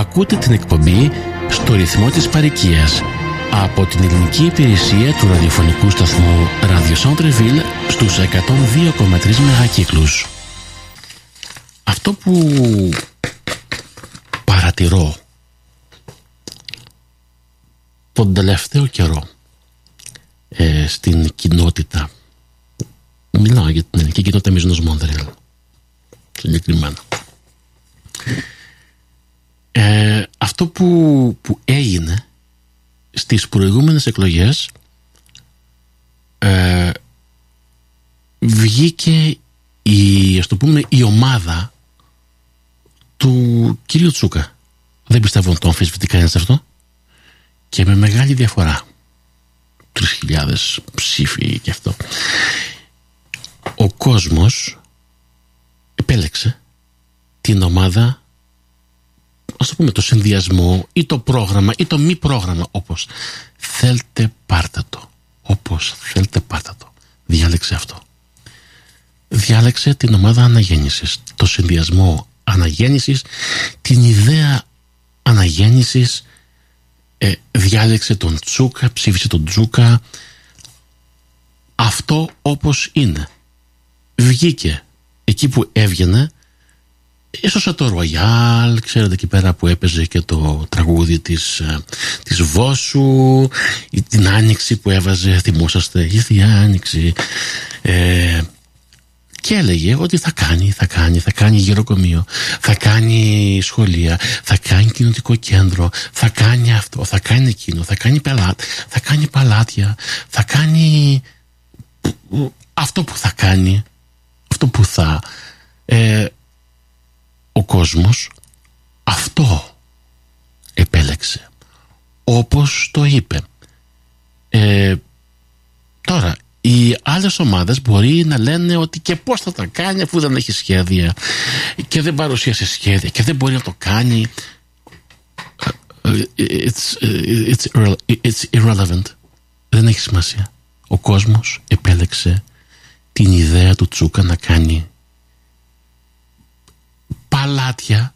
Ακούτε την εκπομπή στο ρυθμό της παροικίας από την ελληνική υπηρεσία του ραδιοφωνικού σταθμού Radio Centreville στους 102,3 μεγακύκλους. Αυτό που παρατηρώ τον τελευταίο καιρό ε, στην κοινότητα μιλάω για την ελληνική κοινότητα Μιζνός Μόνδρελ συγκεκριμένα ε, αυτό που, που έγινε στις προηγούμενες εκλογές ε, βγήκε η, ας το πούμε, η ομάδα του κύριου Τσούκα. Δεν πιστεύω να το αμφισβητεί κανένας αυτό. Και με μεγάλη διαφορά. 3.000 ψήφοι και αυτό. Ο κόσμος επέλεξε την ομάδα ας το πούμε το συνδυασμό ή το πρόγραμμα ή το μη πρόγραμμα όπως θέλετε πάρτε το. Όπως θέλετε πάρτε το. Διάλεξε αυτό. Διάλεξε την ομάδα αναγέννησης το συνδυασμό αναγέννησης την ιδέα αναγέννησης ε, διάλεξε τον Τσούκα ψήφισε τον Τσούκα αυτό όπως είναι. Βγήκε εκεί που έβγαινε Ίσως το Ρογιάλ, ξέρετε εκεί πέρα που έπαιζε και το τραγούδι της, ε, της Βόσου, ή την Άνοιξη που έβαζε, θυμόσαστε, ήρθε η Άνοιξη. Ε, και έλεγε ότι θα κάνει, θα κάνει, θα κάνει γυροκομείο, θα κάνει σχολεία, θα κάνει κοινωτικό κέντρο, θα κάνει αυτό, θα κάνει εκείνο, θα κάνει πελάτ, θα κάνει παλάτια, θα κάνει αυτό που θα κάνει, αυτό που θα... Ε, ο κόσμος αυτό επέλεξε. Όπως το είπε. Ε, τώρα οι άλλες ομάδες μπορεί να λένε ότι και πώς θα τα κάνει αφού δεν έχει σχέδια και δεν παρουσίασε σχέδια και δεν μπορεί να το κάνει. It's, it's, it's irrelevant. Δεν έχει σημασία. Ο κόσμος επέλεξε την ιδέα του Τσούκα να κάνει παλάτια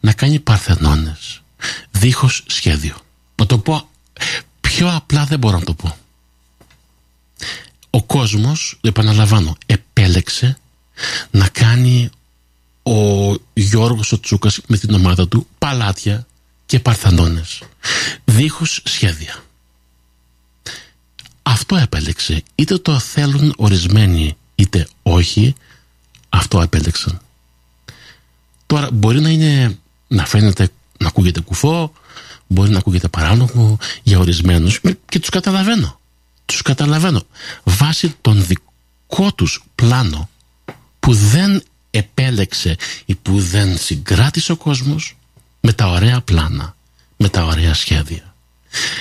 να κάνει παρθενώνες δίχως σχέδιο. Να το πω πιο απλά δεν μπορώ να το πω. Ο κόσμος επαναλαμβάνω επέλεξε να κάνει ο Γιώργος ο Τσούκας με την ομάδα του παλάτια και παρθενώνες. Δίχως σχέδια. Αυτό επέλεξε. Είτε το θέλουν ορισμένοι είτε όχι αυτό επέλεξαν Τώρα μπορεί να είναι να φαίνεται να ακούγεται κουφό, μπορεί να ακούγεται παράνομο για ορισμένους. Και τους καταλαβαίνω. Τους καταλαβαίνω. Βάσει τον δικό τους πλάνο που δεν επέλεξε ή που δεν συγκράτησε ο κόσμος με τα ωραία πλάνα, με τα ωραία σχέδια,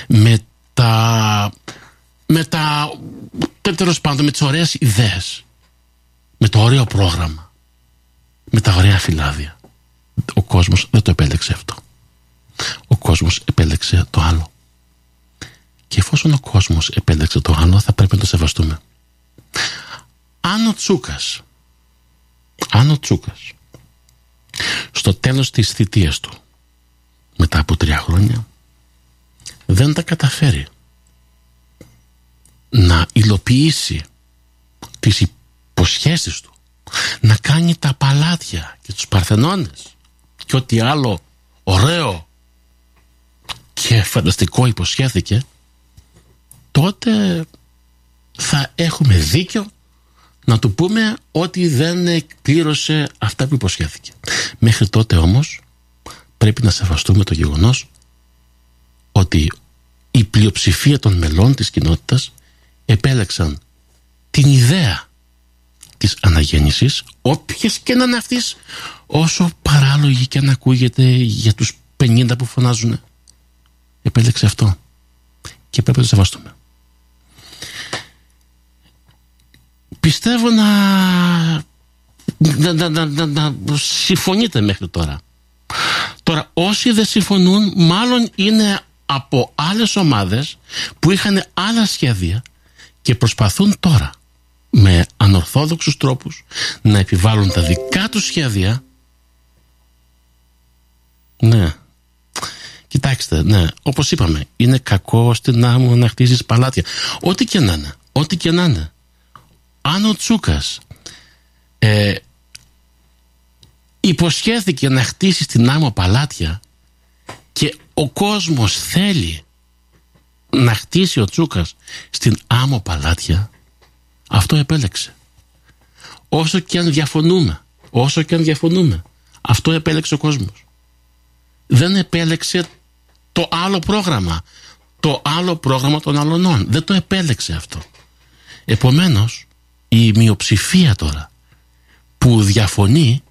με τα, με τα, τέλος πάντων, με τις ωραίες ιδέες, με το ωραίο πρόγραμμα, με τα ωραία φυλάδια ο κόσμος δεν το επέλεξε αυτό. Ο κόσμος επέλεξε το άλλο. Και εφόσον ο κόσμος επέλεξε το άλλο θα πρέπει να το σεβαστούμε. Αν ο Τσούκας αν ο Τσούκας στο τέλος της θητείας του μετά από τρία χρόνια δεν τα καταφέρει να υλοποιήσει τις υποσχέσεις του να κάνει τα παλάτια και τους παρθενώνες και ό,τι άλλο ωραίο και φανταστικό υποσχέθηκε τότε θα έχουμε δίκιο να του πούμε ότι δεν εκπλήρωσε αυτά που υποσχέθηκε. Μέχρι τότε όμως πρέπει να σεβαστούμε το γεγονός ότι η πλειοψηφία των μελών της κοινότητας επέλεξαν την ιδέα της αναγέννησης όποιες και να είναι αυτής όσο παράλογη και να ακούγεται για τους 50 που φωνάζουν επέλεξε αυτό. Και πρέπει να το σεβαστούμε. Πιστεύω να να, να, να, να συμφωνείτε μέχρι τώρα. Τώρα όσοι δεν συμφωνούν μάλλον είναι από άλλες ομάδες που είχαν άλλα σχέδια και προσπαθούν τώρα με ανορθόδοξους τρόπους να επιβάλλουν τα δικά τους σχέδια Ναι. Κοιτάξτε, ναι, όπως είπαμε, είναι κακό στην άμμο να χτίσεις παλάτια. Ό,τι και να είναι, ό,τι και να είναι. Αν ο Τσούκας ε, υποσχέθηκε να χτίσει στην άμμο παλάτια και ο κόσμος θέλει να χτίσει ο Τσούκας στην άμμο παλάτια, αυτό επέλεξε. Όσο και αν διαφωνούμε, όσο και αν διαφωνούμε, αυτό επέλεξε ο κόσμος. Δεν επέλεξε το άλλο πρόγραμμα. Το άλλο πρόγραμμα των αλωνών. Δεν το επέλεξε αυτό. Επομένως, η μειοψηφία τώρα που διαφωνεί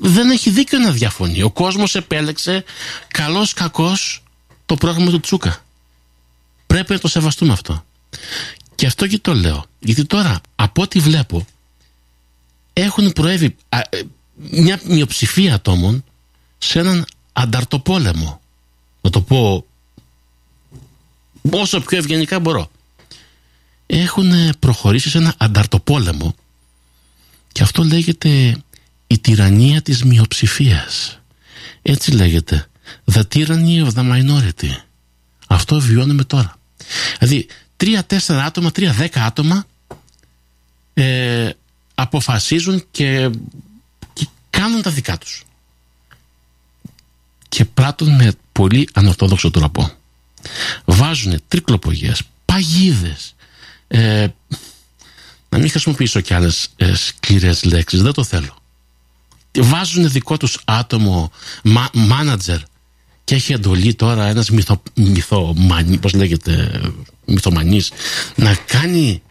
δεν έχει δίκιο να διαφωνεί. Ο κόσμος επέλεξε καλός κακός το πρόγραμμα του Τσούκα. Πρέπει να το σεβαστούμε αυτό. Και αυτό και το λέω. Γιατί τώρα από ό,τι βλέπω έχουν προέβει ε, μια μειοψηφία ατόμων σε έναν ανταρτοπόλεμο. Να το πω όσο πιο ευγενικά μπορώ. Έχουν προχωρήσει σε ένα ανταρτοπόλεμο και αυτό λέγεται η τυραννία της μειοψηφίας. Έτσι λέγεται. The tyranny of the minority. Αυτό βιώνουμε τώρα. Δηλαδή, τρία-τέσσερα άτομα, τρία-δέκα άτομα ε, αποφασίζουν και, και κάνουν τα δικά τους και πράττουν με πολύ ανορθόδοξο τρόπο. Βάζουν τρικλοπογιές, παγίδες, ε, να μην χρησιμοποιήσω κι άλλες ε, σκληρές λέξεις, δεν το θέλω. Βάζουν δικό τους άτομο, μάνατζερ και έχει εντολή τώρα ένας μυθο, μυθομανί, πώς λέγεται, μυθομανής, να κάνει,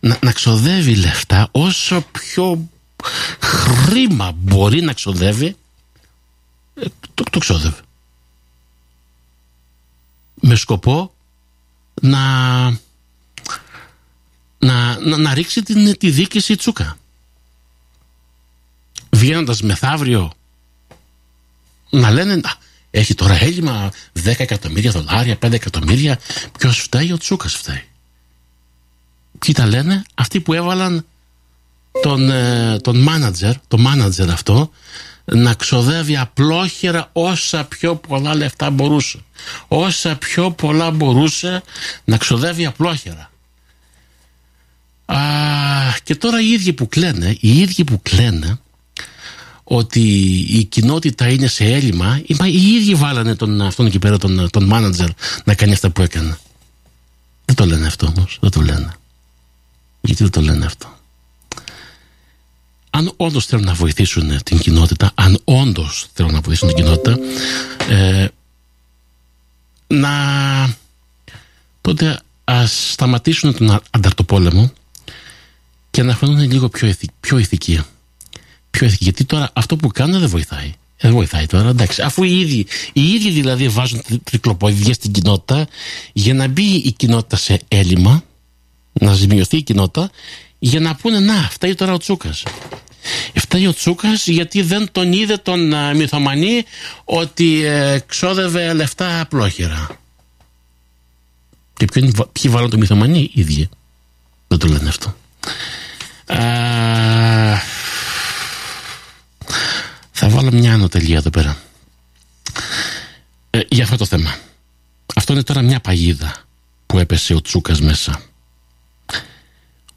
να, να ξοδεύει λεφτά όσο πιο χρήμα μπορεί να ξοδεύει ε, το, το ξόδευε. Με σκοπό να, να, να, να ρίξει την, τη δίκηση τσούκα. Βγαίνοντας μεθαύριο να λένε έχει τώρα έλλειμμα 10 εκατομμύρια δολάρια, 5 εκατομμύρια. Ποιος φταίει, ο Τσούκας φταίει. Ποιοι τα λένε, αυτοί που έβαλαν τον, ε, τον μάνατζερ, το μάνατζερ αυτό, να ξοδεύει απλόχερα όσα πιο πολλά λεφτά μπορούσε. Όσα πιο πολλά μπορούσε να ξοδεύει απλόχερα. Α, και τώρα οι ίδιοι που κλαίνε, οι ίδιοι που κλαίνε ότι η κοινότητα είναι σε έλλειμμα, οι ίδιοι βάλανε τον, αυτόν εκεί πέρα τον, τον μάνατζερ να κάνει αυτά που έκανε. Δεν το λένε αυτό όμως, δεν το λένε. Γιατί δεν το λένε αυτό; Αν όντως θέλουν να βοηθήσουν την κοινότητα, αν όντως θέλουν να βοηθήσουν την κοινότητα, ε, να τότε ας σταματήσουν τον ανταρτοπόλεμο και να φανούν λίγο πιο, ηθι, πιο ηθικοί. Πιο ηθικοί. Γιατί τώρα αυτό που κάνουν δεν βοηθάει. Δεν βοηθάει τώρα, εντάξει. Αφού οι ίδιοι, οι ίδιοι δηλαδή βάζουν τρικλοποδίες στην κοινότητα για να μπει η κοινότητα σε έλλειμμα, να ζημιωθεί η κοινότητα, για να πούνε να, φταίει τώρα ο Τσούκας. Φταίει ο Τσούκας γιατί δεν τον είδε τον uh, μυθομανή ότι ε, ξόδευε λεφτά απλόχερα. Και ποιοι, ποιοι βάλουν το μυθομανή, οι ίδιοι. Δεν το λένε αυτό. θα βάλω μια ανωτελεία εδώ πέρα. Ε, για αυτό το θέμα. Αυτό είναι τώρα μια παγίδα που έπεσε ο Τσούκας μέσα.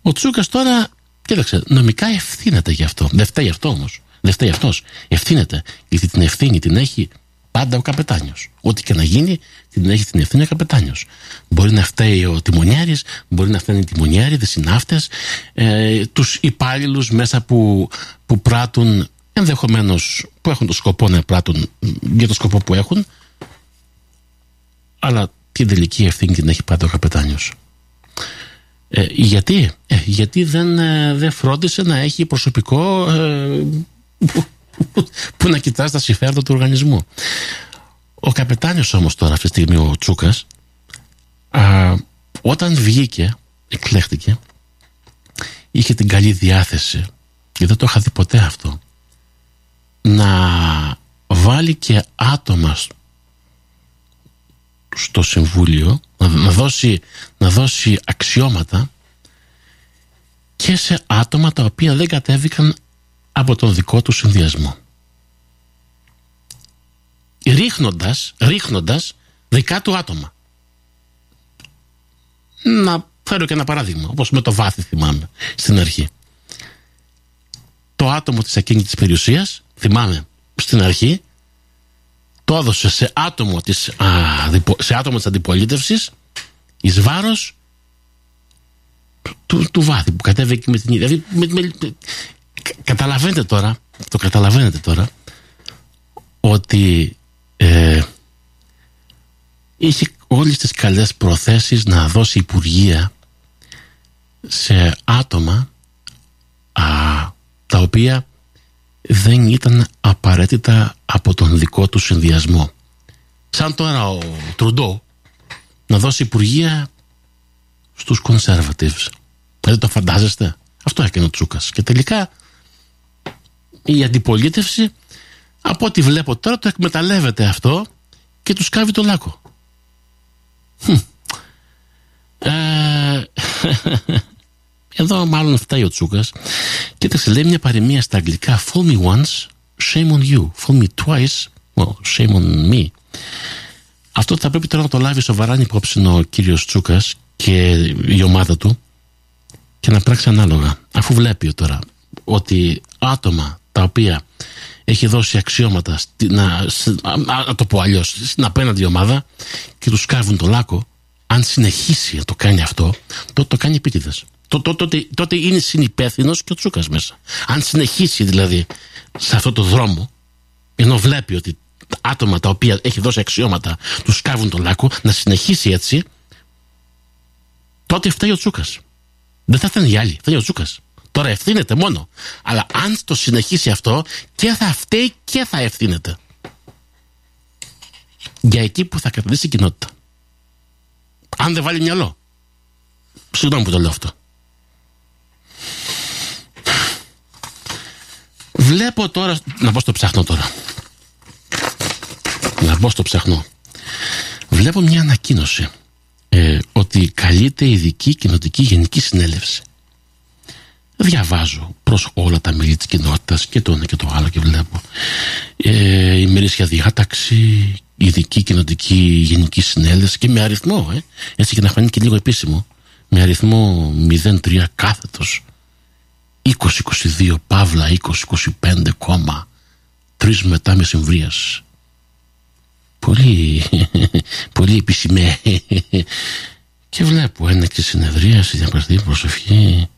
Ο Τσούκας τώρα Κοίταξε, νομικά ευθύνεται γι' αυτό. Δεν φταίει αυτό όμως. Δεν φταίει αυτός. Ευθύνεται. Γιατί την ευθύνη την έχει πάντα ο καπετάνιος. Ό,τι και να γίνει, την έχει την ευθύνη ο καπετάνιος. Μπορεί να φταίει ο τιμονιάρης, μπορεί να φταίνουν οι τιμονιάροι, οι συνάφτες, ε, τους υπάλληλους μέσα που, που πράττουν ενδεχομένως που έχουν το σκοπό να πράττουν για το σκοπό που έχουν. Αλλά την τελική ευθύνη την έχει πάντα ο καπετάνιος. Ε, γιατί, ε, γιατί δεν, ε, δεν φρόντισε να έχει προσωπικό ε, που, να κοιτάζει τα συμφέροντα του οργανισμού. Ο καπετάνιος όμως τώρα αυτή τη στιγμή ο Τσούκας όταν βγήκε, εκλέχτηκε είχε την καλή διάθεση και δεν το είχα δει ποτέ αυτό να βάλει και άτομα στο Συμβούλιο να, δώσει, να δώσει αξιώματα και σε άτομα τα οποία δεν κατέβηκαν από τον δικό του συνδυασμό. ρίχνοντας, ρίχνοντας δικά του άτομα. Να φέρω και ένα παράδειγμα, όπως με το βάθη θυμάμαι στην αρχή. Το άτομο της ακίνητης περιουσίας, θυμάμαι στην αρχή, το έδωσε σε άτομο της, α, σε άτομο της αντιπολίτευσης εις βάρος του, του βάθη που κατέβηκε με την ίδια. Δηλαδή, με, καταλαβαίνετε τώρα, το καταλαβαίνετε τώρα, ότι ε, είχε όλες τις καλές προθέσεις να δώσει υπουργεία σε άτομα α, τα οποία δεν ήταν απαραίτητα από τον δικό του συνδυασμό. Σαν τώρα ο Τρουντό να δώσει υπουργεία στους conservatives. Δεν το φαντάζεστε; Αυτό έκανε ο Τσούκας. Και τελικά η αντιπολίτευση από ό,τι βλέπω τώρα το εκμεταλλεύεται αυτό και τους σκάβει το λάκκο. Ε, εδώ μάλλον φτάει ο Τσούκας. Κοίταξε λέει μια παροιμία στα αγγλικά Fool me once, shame on you. Fool me twice, well, shame on me. Αυτό θα πρέπει τώρα να το λάβει σοβαρά υπόψη ο κύριος Τσούκας και η ομάδα του και να πράξει ανάλογα. Αφού βλέπει τώρα ότι άτομα τα οποία έχει δώσει αξιώματα να, να το πω αλλιώς στην απέναντι ομάδα και τους σκάβουν το λάκκο αν συνεχίσει να το κάνει αυτό τότε το κάνει επίτηδες. Τότε, τότε είναι συνυπεύθυνος και ο Τσούκας μέσα. Αν συνεχίσει δηλαδή σε αυτό το δρόμο, ενώ βλέπει ότι άτομα τα οποία έχει δώσει αξιώματα τους σκάβουν το λάκκο, να συνεχίσει έτσι, τότε φταίει ο Τσούκας. Δεν θα ήταν οι άλλοι, φταίει ο Τσούκας. Τώρα ευθύνεται μόνο. Αλλά αν το συνεχίσει αυτό και θα φταίει και θα ευθύνεται. Για εκεί που θα καταδείξει η κοινότητα. Αν δεν βάλει μυαλό. Συγγνώμη που το λέω αυτό. Βλέπω τώρα. Να πω στο ψάχνω τώρα. Να πω στο ψάχνω. Βλέπω μια ανακοίνωση ε, ότι καλείται ειδική κοινοτική γενική συνέλευση διαβάζω προς όλα τα μέλη της κοινότητας και το ένα και το άλλο και βλέπω ε, η μερίσια διάταξη ειδική κοινοτική γενική συνέλευση και με αριθμό ε, έτσι και να φανεί και λίγο επίσημο με αριθμό 03 κάθετος 20-22 παύλα 20-25 κόμμα τρεις μετά μεσημβρίας πολύ πολύ επισημέ και βλέπω ένεξη συνεδρίαση διαπραστή προσευχή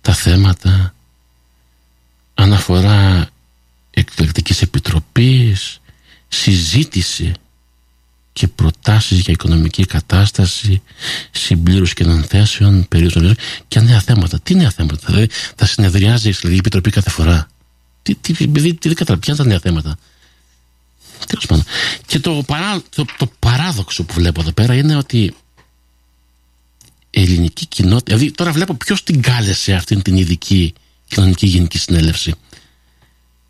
τα θέματα. Αναφορά εκλεκτικής επιτροπής συζήτηση και προτάσεις για οικονομική κατάσταση συμπλήρωση και θέσεων περίοδων και νέα θέματα. Τι νέα θέματα, δηλαδή θα συνεδριάζει η Εκλεκτική Επιτροπή κάθε φορά. Τι, τι, τι, τι, τι ποια είναι τα νέα θέματα; Τέλος πάντων. Και το, παρά, το, το παράδοξο που βλέπω εδώ πέρα είναι ότι ελληνική κοινότητα. Δηλαδή τώρα βλέπω ποιος την κάλεσε αυτήν την ειδική κοινωνική γενική συνέλευση.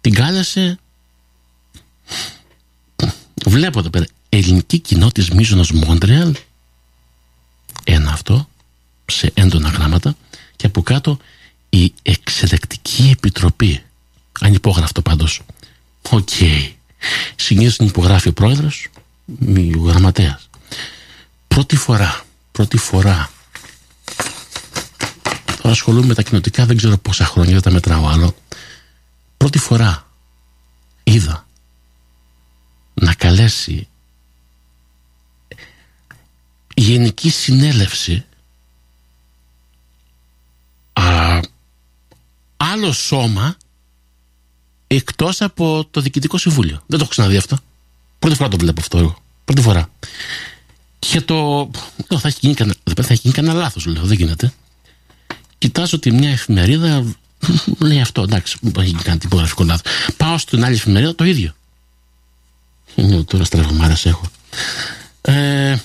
Την κάλεσε. Βλέπω εδώ πέρα. Ελληνική κοινότητα Μείζονος Μόντρεαλ. Ένα αυτό. Σε έντονα γράμματα. Και από κάτω η Εξελεγκτική Επιτροπή. Ανυπόγραφτο πάντως. Okay. Συνήθως την υπογράφει ο πρόεδρος, ο γραμματέας. Πρώτη φορά, πρώτη φορά Τώρα ασχολούμαι με τα κοινοτικά δεν ξέρω πόσα χρόνια, δεν τα μετράω άλλο. Πρώτη φορά είδα να καλέσει γενική συνέλευση α, άλλο σώμα εκτός από το Διοικητικό Συμβούλιο. Δεν το έχω ξαναδεί αυτό. Πρώτη φορά το βλέπω αυτό εγώ. Πρώτη φορά. Και το... θα έχει γίνει, θα έχει γίνει κανένα λάθος λέω. Δεν γίνεται κοιτάζω τη μια εφημερίδα, λέει αυτό, εντάξει, δεν έχει κάνει τυπογραφικό λάθος. Πάω στην άλλη εφημερίδα το ίδιο. Είναι τώρα στραβωμάρα έχω. Ε, ε,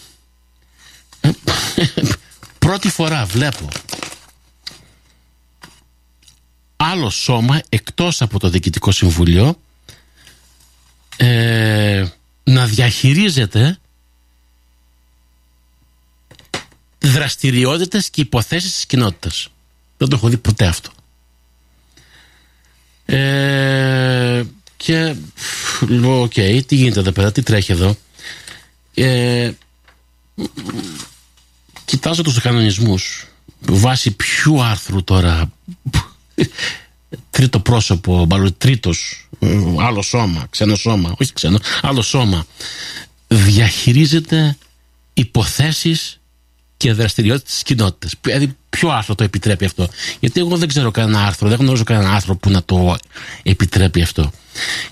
πρώτη φορά βλέπω άλλο σώμα εκτός από το Διοικητικό Συμβουλίο ε, να διαχειρίζεται δραστηριότητες και υποθέσεις της κοινότητας. Δεν το έχω δει ποτέ αυτό. Ε, και λέω, okay, τι γίνεται εδώ πέρα, τι τρέχει εδώ. Ε, κοιτάζω τους κανονισμούς βάσει ποιου άρθρου τώρα; Τρίτο πρόσωπο, μάλλον τρίτος άλλο σώμα, ξένο σώμα, όχι ξένο, άλλο σώμα διαχειρίζεται υποθέσεις και δραστηριότητες της κοινότητας. Δηλαδή ποιο άρθρο το επιτρέπει αυτό; Γιατί εγώ δεν ξέρω κανένα άρθρο, δεν γνωρίζω κανένα άρθρο που να το επιτρέπει αυτό.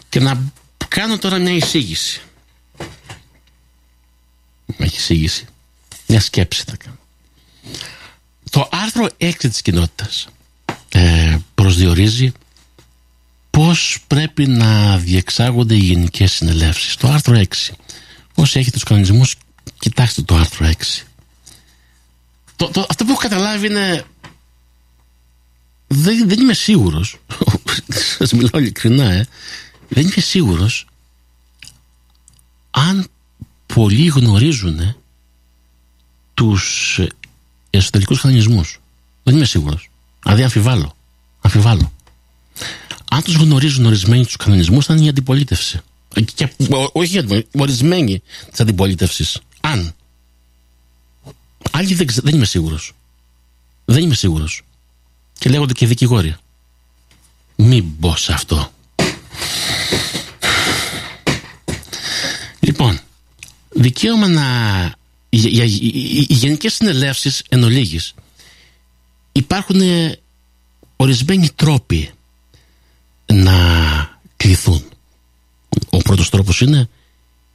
Και να κάνω τώρα μια εισήγηση. Μια εισήγηση. Μια σκέψη θα κάνω. Το άρθρο 6 της κοινότητας ε, προσδιορίζει πώς πρέπει να διεξάγονται οι γενικές συνελεύσεις. Το άρθρο 6. Όσοι έχετε τους κανονισμούς, κοιτάξτε το άρθρο 6. Το, το, αυτό που έχω καταλάβει είναι δεν, δεν είμαι σίγουρος σας μιλάω ειλικρινά ε, δεν είμαι σίγουρος αν πολλοί γνωρίζουν τους εσωτερικούς κανονισμούς δεν είμαι σίγουρος δηλαδή αμφιβάλλω, αμφιβάλλω. αν τους γνωρίζουν ορισμένοι τους κανονισμούς θα είναι η αντιπολίτευση και, όχι η ορισμένοι της αντιπολίτευσης αν Άλλοι δεν, δεν είμαι σίγουρος. Δεν είμαι σίγουρος. Και λέγονται και δικηγόροι. Μην μπω σε αυτό. Λοιπόν, δικαίωμα να... Για, για, οι, οι γενικές συνελεύσεις εν ολίγης, υπάρχουν ορισμένοι τρόποι να κληθούν. Ο πρώτος τρόπος είναι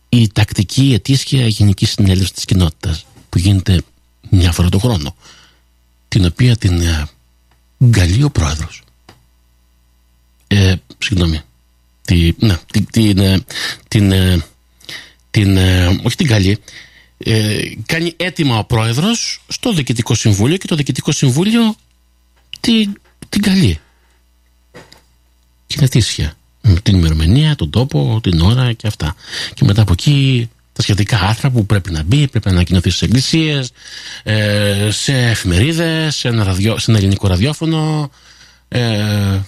η τακτική ετήσια γενικής συνέλευσης της κοινότητας που γίνεται μια φορά το χρόνο την οποία την ε, γκαλεί ο πρόεδρος ε, συγγνώμη τη, ναι, την, την, ε, την, ε, την όχι την καλή ε, κάνει έτοιμα ο πρόεδρος στο διοικητικό συμβούλιο και το διοικητικό συμβούλιο την, την καλεί. Την ετήσια την ημερομηνία, τον τόπο, την ώρα και αυτά. Και μετά από εκεί τα σχετικά άρθρα που πρέπει να μπει, πρέπει να ανακοινωθεί στις εκκλησίες, ε, σε εφημερίδες, σε, ένα ραδιο, σε ένα ελληνικό ραδιόφωνο ε,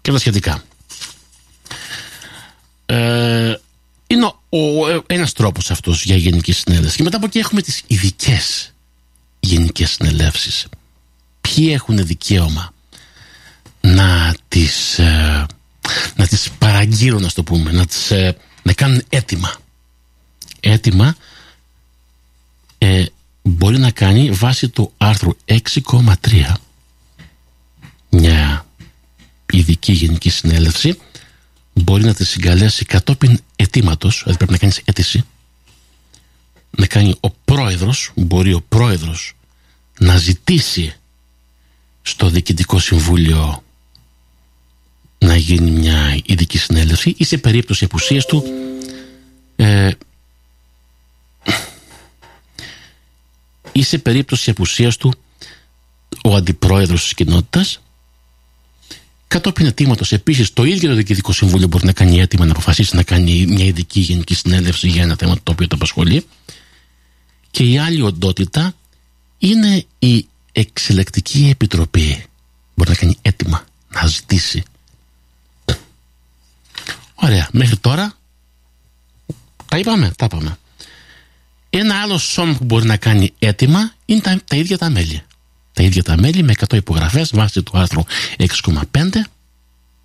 και τα σχετικά. Ε, είναι ο, ο, ένας τρόπος αυτός για γενική συνέλευση. Και μετά από εκεί έχουμε τις ειδικές γενικές συνελεύσεις. Ποιοι έχουν δικαίωμα να τις, ε, να τις παραγγείλουν, να το πούμε, να, τις, ε, να κάνουν έτοιμα έτοιμα ε, μπορεί να κάνει βάσει του άρθρου 6,3 μια ειδική γενική συνέλευση μπορεί να τη συγκαλέσει κατόπιν αιτήματος δηλαδή πρέπει να κάνεις αίτηση να κάνει ο πρόεδρος μπορεί ο πρόεδρος να ζητήσει στο διοικητικό συμβούλιο να γίνει μια ειδική συνέλευση ή σε περίπτωση απουσίας του ε, ή σε περίπτωση απουσίας του ο αντιπρόεδρος της κοινότητας Κατόπιν αιτήματο, επίσης, το ίδιο το Διοικητικό Συμβούλιο μπορεί να κάνει έτοιμα να αποφασίσει να κάνει μια ειδική γενική συνέλευση για ένα θέμα το οποίο το απασχολεί. Και η άλλη οντότητα είναι η Εξελεκτική Επιτροπή. Μπορεί να κάνει έτοιμα, να ζητήσει. Ωραία, μέχρι τώρα τα είπαμε, τα είπαμε. Ένα άλλο σώμα που μπορεί να κάνει έτοιμα είναι τα, τα ίδια τα μέλη. Τα ίδια τα μέλη με 100 υπογραφές βάσει του άρθρου 6,5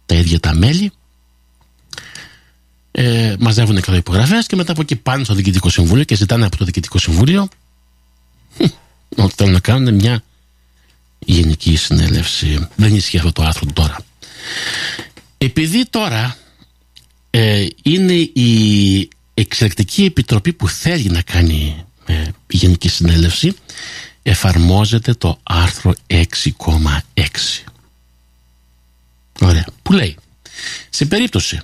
τα ίδια τα μέλη ε, μαζεύουν 100 υπογραφές και μετά από εκεί πάνε στο Διοικητικό Συμβούλιο και ζητάνε από το Διοικητικό Συμβούλιο ότι θέλουν να κάνουν μια γενική συνέλευση. Δεν ισχύει αυτό το άρθρο τώρα. Επειδή τώρα ε, είναι η εξελεκτική επιτροπή που θέλει να κάνει ε, η Γενική Συνέλευση εφαρμόζεται το άρθρο 6,6 Ωραία. Που λέει σε περίπτωση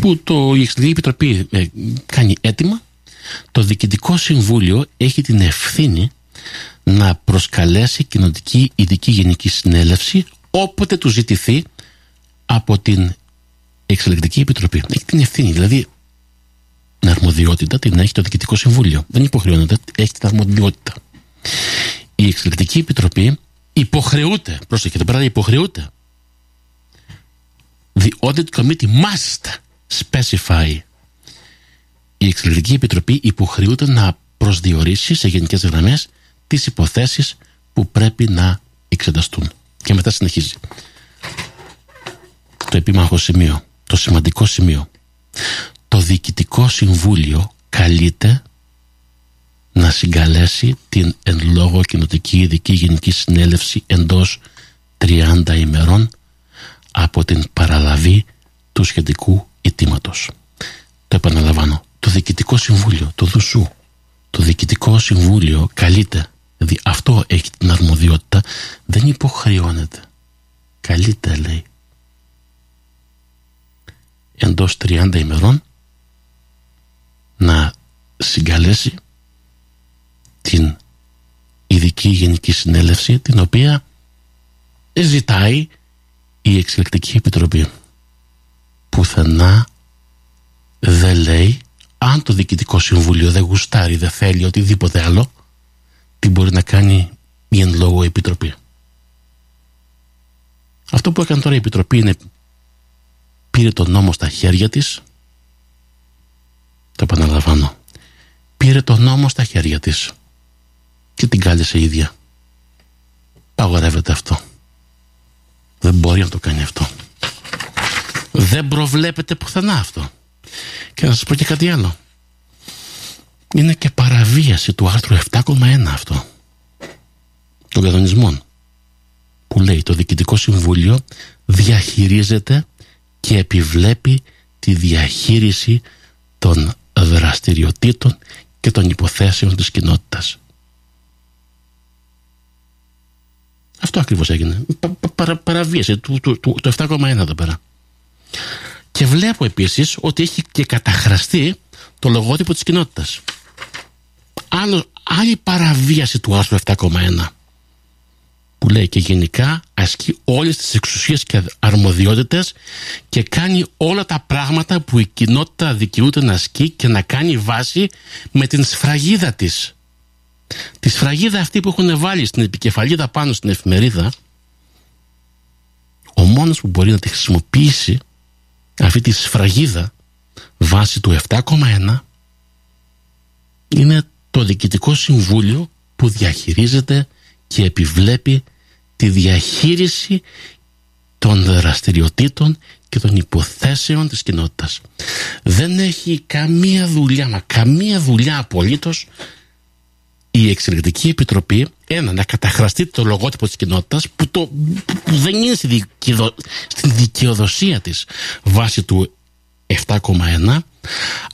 που το, η Εξελεκτική Επιτροπή ε, κάνει έτοιμα το Διοικητικό Συμβούλιο έχει την ευθύνη να προσκαλέσει κοινοτική ειδική γενική συνέλευση όποτε του ζητηθεί από την Εξελεκτική Επιτροπή. Έχει την ευθύνη. Δηλαδή την αρμοδιότητα την έχει το Διοικητικό Συμβούλιο. Δεν υποχρεώνεται, έχει την αρμοδιότητα. Η Εξελικτική Επιτροπή υποχρεούται, πρόσεχε εδώ πέρα, υποχρεούται The Audit Committee must specify. Η Εξελικτική Επιτροπή υποχρεούται να προσδιορίσει σε γενικές γραμμές τις υποθέσεις που πρέπει να εξεταστούν. Και μετά συνεχίζει. Το επίμαχο σημείο, το σημαντικό σημείο. Το Διοικητικό Συμβούλιο καλείται να συγκαλέσει την εν λόγω κοινοτική ειδική γενική συνέλευση εντός 30 ημερών από την παραλαβή του σχετικού αιτήματος. Το επαναλαμβάνω. Το Διοικητικό Συμβούλιο, το ΔΟΥΣΟΥ, το Διοικητικό Συμβούλιο καλείται, δηλαδή αυτό έχει την αρμοδιότητα, δεν υποχρεώνεται. Καλείται λέει. Εντός 30 ημερών να συγκαλέσει την ειδική γενική συνέλευση την οποία ζητάει η εξελικτική επιτροπή. Πουθενά δεν λέει αν το διοικητικό συμβούλιο δεν γουστάρει, δεν θέλει οτιδήποτε άλλο τι μπορεί να κάνει η εν λόγω επιτροπή. Αυτό που έκανε τώρα η επιτροπή είναι πήρε τον νόμο στα χέρια της το επαναλαμβάνω πήρε τον νόμο στα χέρια της και την κάλεσε η ίδια. Παγορεύεται αυτό. Δεν μπορεί να το κάνει αυτό. Δεν προβλέπεται πουθενά αυτό. Και να σας πω και κάτι άλλο. Είναι και παραβίαση του άρθρου 7,1 αυτό. Των κανονισμών. Που λέει το Διοικητικό Συμβούλιο διαχειρίζεται και επιβλέπει τη διαχείριση των δραστηριοτήτων και των υποθέσεων της κοινότητας. Αυτό ακριβώς έγινε. Πα, παραβίασε το, το, το, το 7,1 εδώ πέρα. Και βλέπω επίσης ότι έχει και καταχραστεί το λογότυπο της κοινότητας. Άλλο, άλλη παραβίαση του άρθρου 7,1 που λέει και γενικά ασκεί όλες τις εξουσίες και αρμοδιότητες και κάνει όλα τα πράγματα που η κοινότητα δικαιούται να ασκεί και να κάνει βάση με την σφραγίδα της. Τη σφραγίδα αυτή που έχουν βάλει στην επικεφαλίδα πάνω στην εφημερίδα ο μόνος που μπορεί να τη χρησιμοποιήσει αυτή τη σφραγίδα βάσει του 7,1 είναι το Διοικητικό Συμβούλιο που διαχειρίζεται και επιβλέπει τη διαχείριση των δραστηριοτήτων και των υποθέσεων της κοινότητας. Δεν έχει καμία δουλειά, μα καμία δουλειά απολύτως η Εξελικτική Επιτροπή ένα να καταχραστεί το λογότυπο της κοινότητας που, το, που δεν είναι στη στην δικαιοδοσία της βάσει του 7,1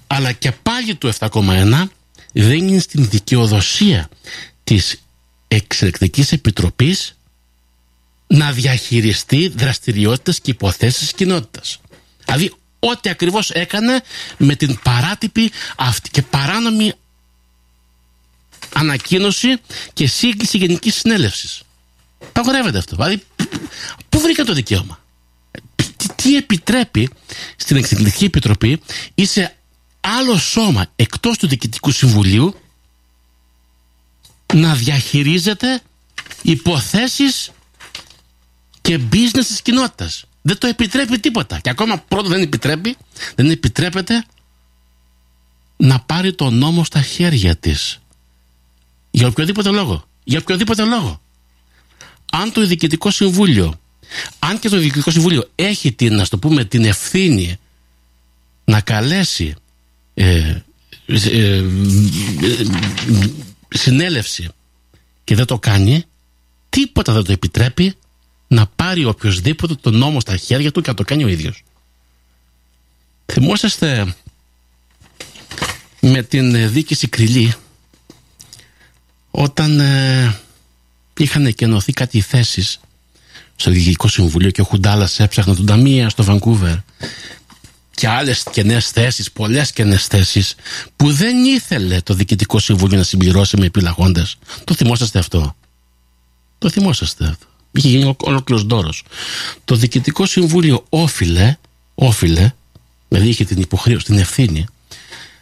αλλά και πάλι του 7,1 δεν είναι στην δικαιοδοσία της Εξελικτικής Επιτροπής να διαχειριστεί δραστηριότητες και υποθέσεις της κοινότητας. Δηλαδή ό,τι ακριβώς έκανε με την παράτυπη αυτή και παράνομη ανακοίνωση και σύγκληση Γενικής Συνέλευσης. Παγορεύεται αυτό. Δηλαδή, πού βρήκα το δικαίωμα; Τι, επιτρέπει στην Εξελικτική Επιτροπή ή σε άλλο σώμα εκτός του Διοικητικού Συμβουλίου να διαχειρίζεται υποθέσεις και business της κοινότητας; Δεν το επιτρέπει τίποτα. Και ακόμα πρώτο δεν επιτρέπει, δεν επιτρέπεται να πάρει το νόμο στα χέρια της. Για οποιοδήποτε λόγο. Για οποιοδήποτε λόγο. Αν το Διοικητικό Συμβούλιο, αν και το Διοικητικό Συμβούλιο έχει την, να το πούμε, την ευθύνη να καλέσει ε, ε, συνέλευση και δεν το κάνει, τίποτα δεν το επιτρέπει να πάρει οποιοδήποτε τον νόμο στα χέρια του και να το κάνει ο ίδιος. Θυμόσαστε με την δίκηση Κρυλή όταν ε, είχαν εκενωθεί κάτι θέσεις στο Διοικητικό Συμβουλίο και ο Χουντάλας έψαχνε τον Ταμία στο Βανκούβερ και άλλες κενές θέσεις, πολλές κενές θέσεις που δεν ήθελε το Διοικητικό Συμβούλιο να συμπληρώσει με επιλαγόντες. Το θυμόσαστε αυτό; Το θυμόσαστε αυτό; Είχε γίνει ολόκληρος δώρος. Το Διοικητικό Συμβούλιο όφιλε, όφιλε, δηλαδή είχε την υποχρέωση, την ευθύνη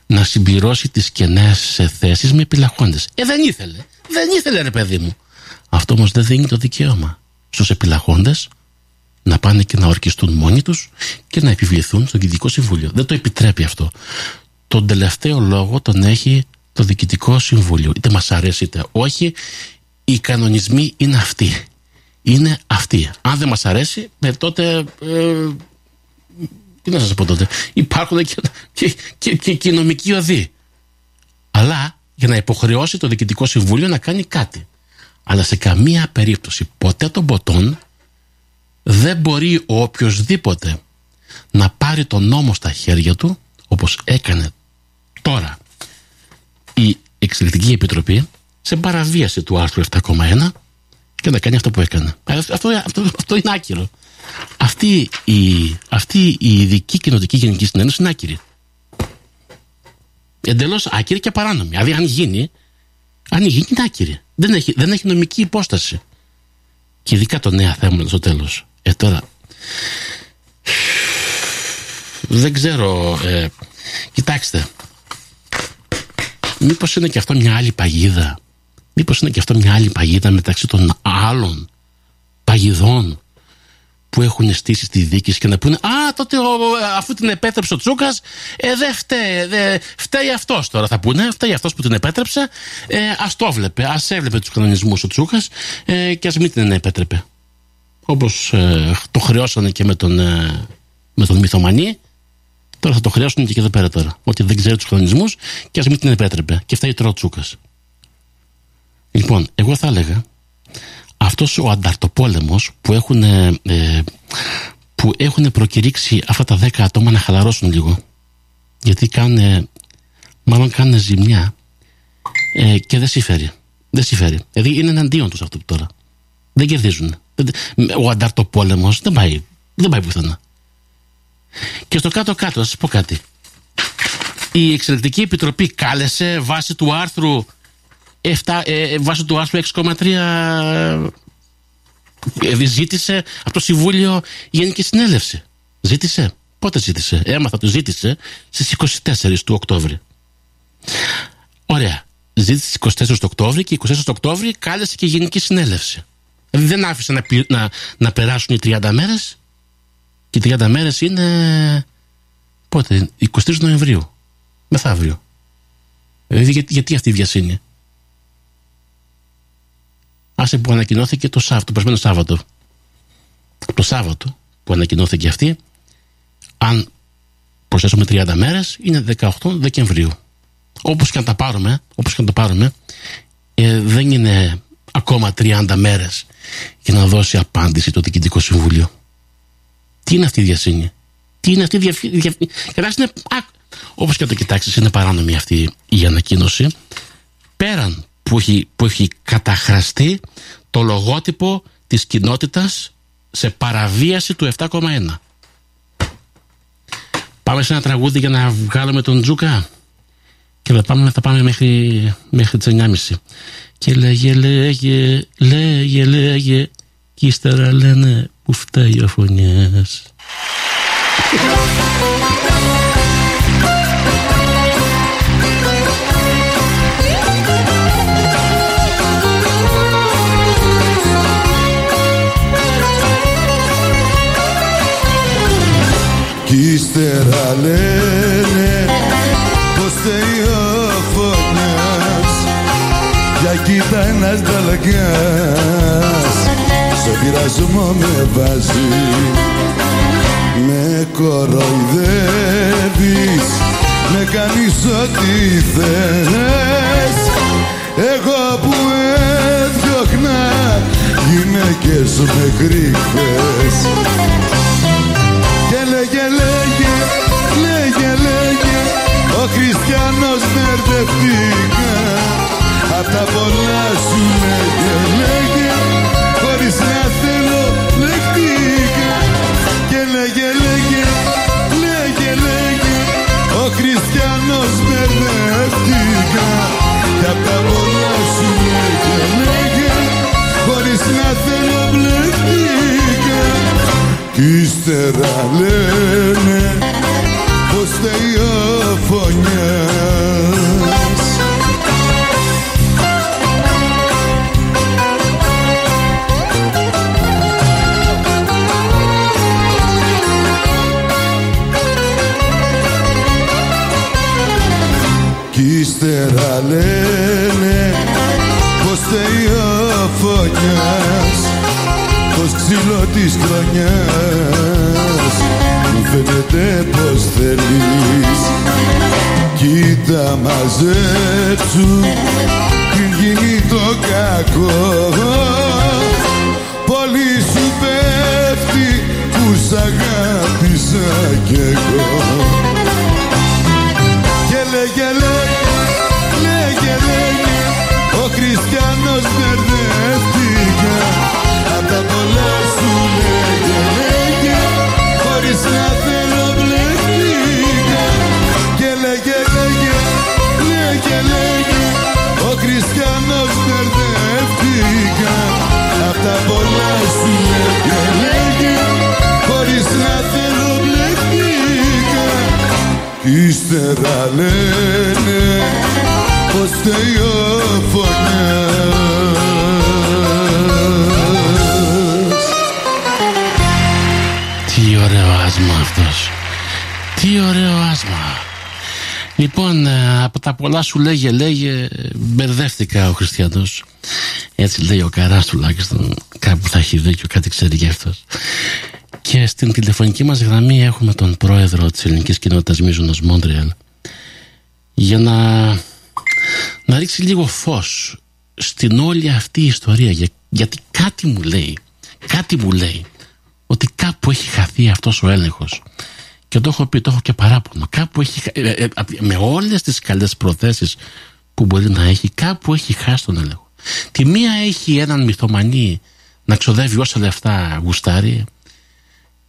να συμπληρώσει τις κενές θέσεις με επιλαχόντες. Ε, δεν ήθελε. Δεν ήθελε ρε παιδί μου. Αυτό όμως δεν δίνει το δικαίωμα στους επιλαχόντες να πάνε και να ορκιστούν μόνοι τους και να επιβληθούν στο Διοικητικό Συμβούλιο. Δεν το επιτρέπει αυτό. Τον τελευταίο λόγο τον έχει το Διοικητικό Συμβούλιο. Είτε μας αρέσει είτε όχι, οι κανονισμοί είναι αυτοί. Είναι αυτοί. Αν δεν μας αρέσει, ε, τότε... Ε, τι να σας πω τότε; Υπάρχουν και, και, και, και, και νομικοί οδοί. Αλλά για να υποχρεώσει το Διοικητικό Συμβούλιο να κάνει κάτι. Αλλά σε καμία περίπτωση ποτέ των ποτών δεν μπορεί ο οποιοδήποτε να πάρει τον νόμο στα χέρια του όπως έκανε τώρα η Εξελικτική Επιτροπή σε παραβίαση του άρθρου 7,1 και να κάνει αυτό που έκανε. Αυτό, αυτό, αυτό είναι άκυρο. Αυτή η, αυτή η ειδική κοινοτική γενική συνένωση είναι άκυρη. Εντελώς άκυρη και παράνομη. Δηλαδή, αν γίνει, αν γίνει, είναι άκυρη. Δεν έχει, δεν έχει νομική υπόσταση. Και ειδικά το νέα θέμα στο τέλος. Ε, τώρα. Δεν ξέρω. Ε, κοιτάξτε. Μήπως είναι και αυτό μια άλλη παγίδα; Μήπως είναι και αυτό μια άλλη παγίδα μεταξύ των άλλων παγιδών που έχουν στήσει στη δίκηση και να πούνε Α, τότε αφού την επέτρεψε ο Τσούκας, ε, δεν φταίει, δε, φταίει αυτός τώρα. Θα πούνε, φταίει αυτός που την επέτρεψε. Ε, ας το έβλεπε, ας έβλεπε τους κανονισμούς ο Τσούκας ε, και ας μην την επέτρεπε. Όπως ε, το χρεώσανε και με τον, ε, με τον Μυθομανή, τώρα θα το χρεώσουν και εδώ πέρα τώρα. Ότι δεν ξέρει τους κανονισμούς και ας μην την επέτρεπε. Και φταίει τώρα ο Τσούκας. Λοιπόν, εγώ θα έλεγα αυτός ο ανταρτοπόλεμος που έχουν, ε, που έχουν προκηρύξει αυτά τα δέκα άτομα να χαλαρώσουν λίγο γιατί κάνουν, μάλλον κάνουν ζημιά ε, και δεν συμφέρει. Δεν συμφέρει. Δηλαδή είναι εναντίον τους αυτό τώρα. Δεν κερδίζουν. Ο ανταρτοπόλεμος δεν πάει, δεν πάει πουθενά. Και στο κάτω-κάτω, θα σας πω κάτι. Η Εξελεκτική Επιτροπή κάλεσε βάσει του άρθρου 7, ε, βάσει του άρθρου 6,3 ε, ζήτησε από το Συμβούλιο Γενική Συνέλευση. Ζήτησε. Πότε ζήτησε; Έμαθα το ζήτησε στις 24 του Οκτώβρη. Ωραία. Ζήτησε στις 24 του Οκτώβρη και 24 του Οκτώβρη κάλεσε και Γενική Συνέλευση. Δηλαδή δεν άφησε να, να, να περάσουν οι 30 μέρες και οι 30 μέρες είναι πότε, 23 Νοεμβρίου μεθαύριο. Δηλαδή γιατί, γιατί αυτή η βιασύνη; Άσε που ανακοινώθηκε το Σάββατο, το περασμένο Σάββατο. Το Σάββατο που ανακοινώθηκε αυτή, αν προσθέσουμε 30 μέρες, είναι 18 Δεκεμβρίου. Όπως και να τα πάρουμε, όπως και να τα πάρουμε ε, δεν είναι ακόμα 30 μέρες για να δώσει απάντηση το Διοικητικό Συμβούλιο. Τι είναι αυτή η διασύνη, τι είναι αυτή η διαφήμιση. είναι, όπως και να το κοιτάξεις, είναι παράνομη αυτή η ανακοίνωση. Πέραν που έχει, που έχει καταχραστεί το λογότυπο της κοινότητας σε παραβίαση του 7,1. Πάμε σε ένα τραγούδι για να βγάλουμε τον Τζούκα και θα πάμε, θα πάμε μέχρι, μέχρι τις 9.30. Και λέγε, λέγε, λέγε, λέγε και ύστερα λένε που φταίει ο φωνιές. Κι ύστερα λένε πως θέλει ο φωνιάς Για κοίτα ένας δαλακιάς Στο πειρασμό με βάζει Με κοροϊδεύεις Με κάνεις ό,τι θες Εγώ που έδιωχνα γυναίκες με κρύφες λέγε, λέγε, λέγε, λέγε Ο χριστιανός μπερδευτήκα Απ' τα πολλά σου σου λέγε, λέγε, μπερδεύτηκα ο Χριστιανός. Έτσι λέει ο Καράς τουλάχιστον. Κάπου θα έχει δίκιο, κάτι ξέρει γι' αυτός. Και στην τηλεφωνική μας γραμμή έχουμε τον πρόεδρο της ελληνικής κοινότητας Μίζωνος Μόντριαλ για να, να ρίξει λίγο φως στην όλη αυτή η ιστορία για, γιατί κάτι μου λέει κάτι μου λέει ότι κάπου έχει χαθεί αυτός ο έλεγχος και το έχω πει, το έχω και παράπονο κάπου έχει, χα- ε, ε, με όλες τις καλές προθέσεις που μπορεί να έχει κάπου έχει χάσει τον έλεγχο τη μία έχει έναν μυθομανή να ξοδεύει όσα λεφτά γουστάρει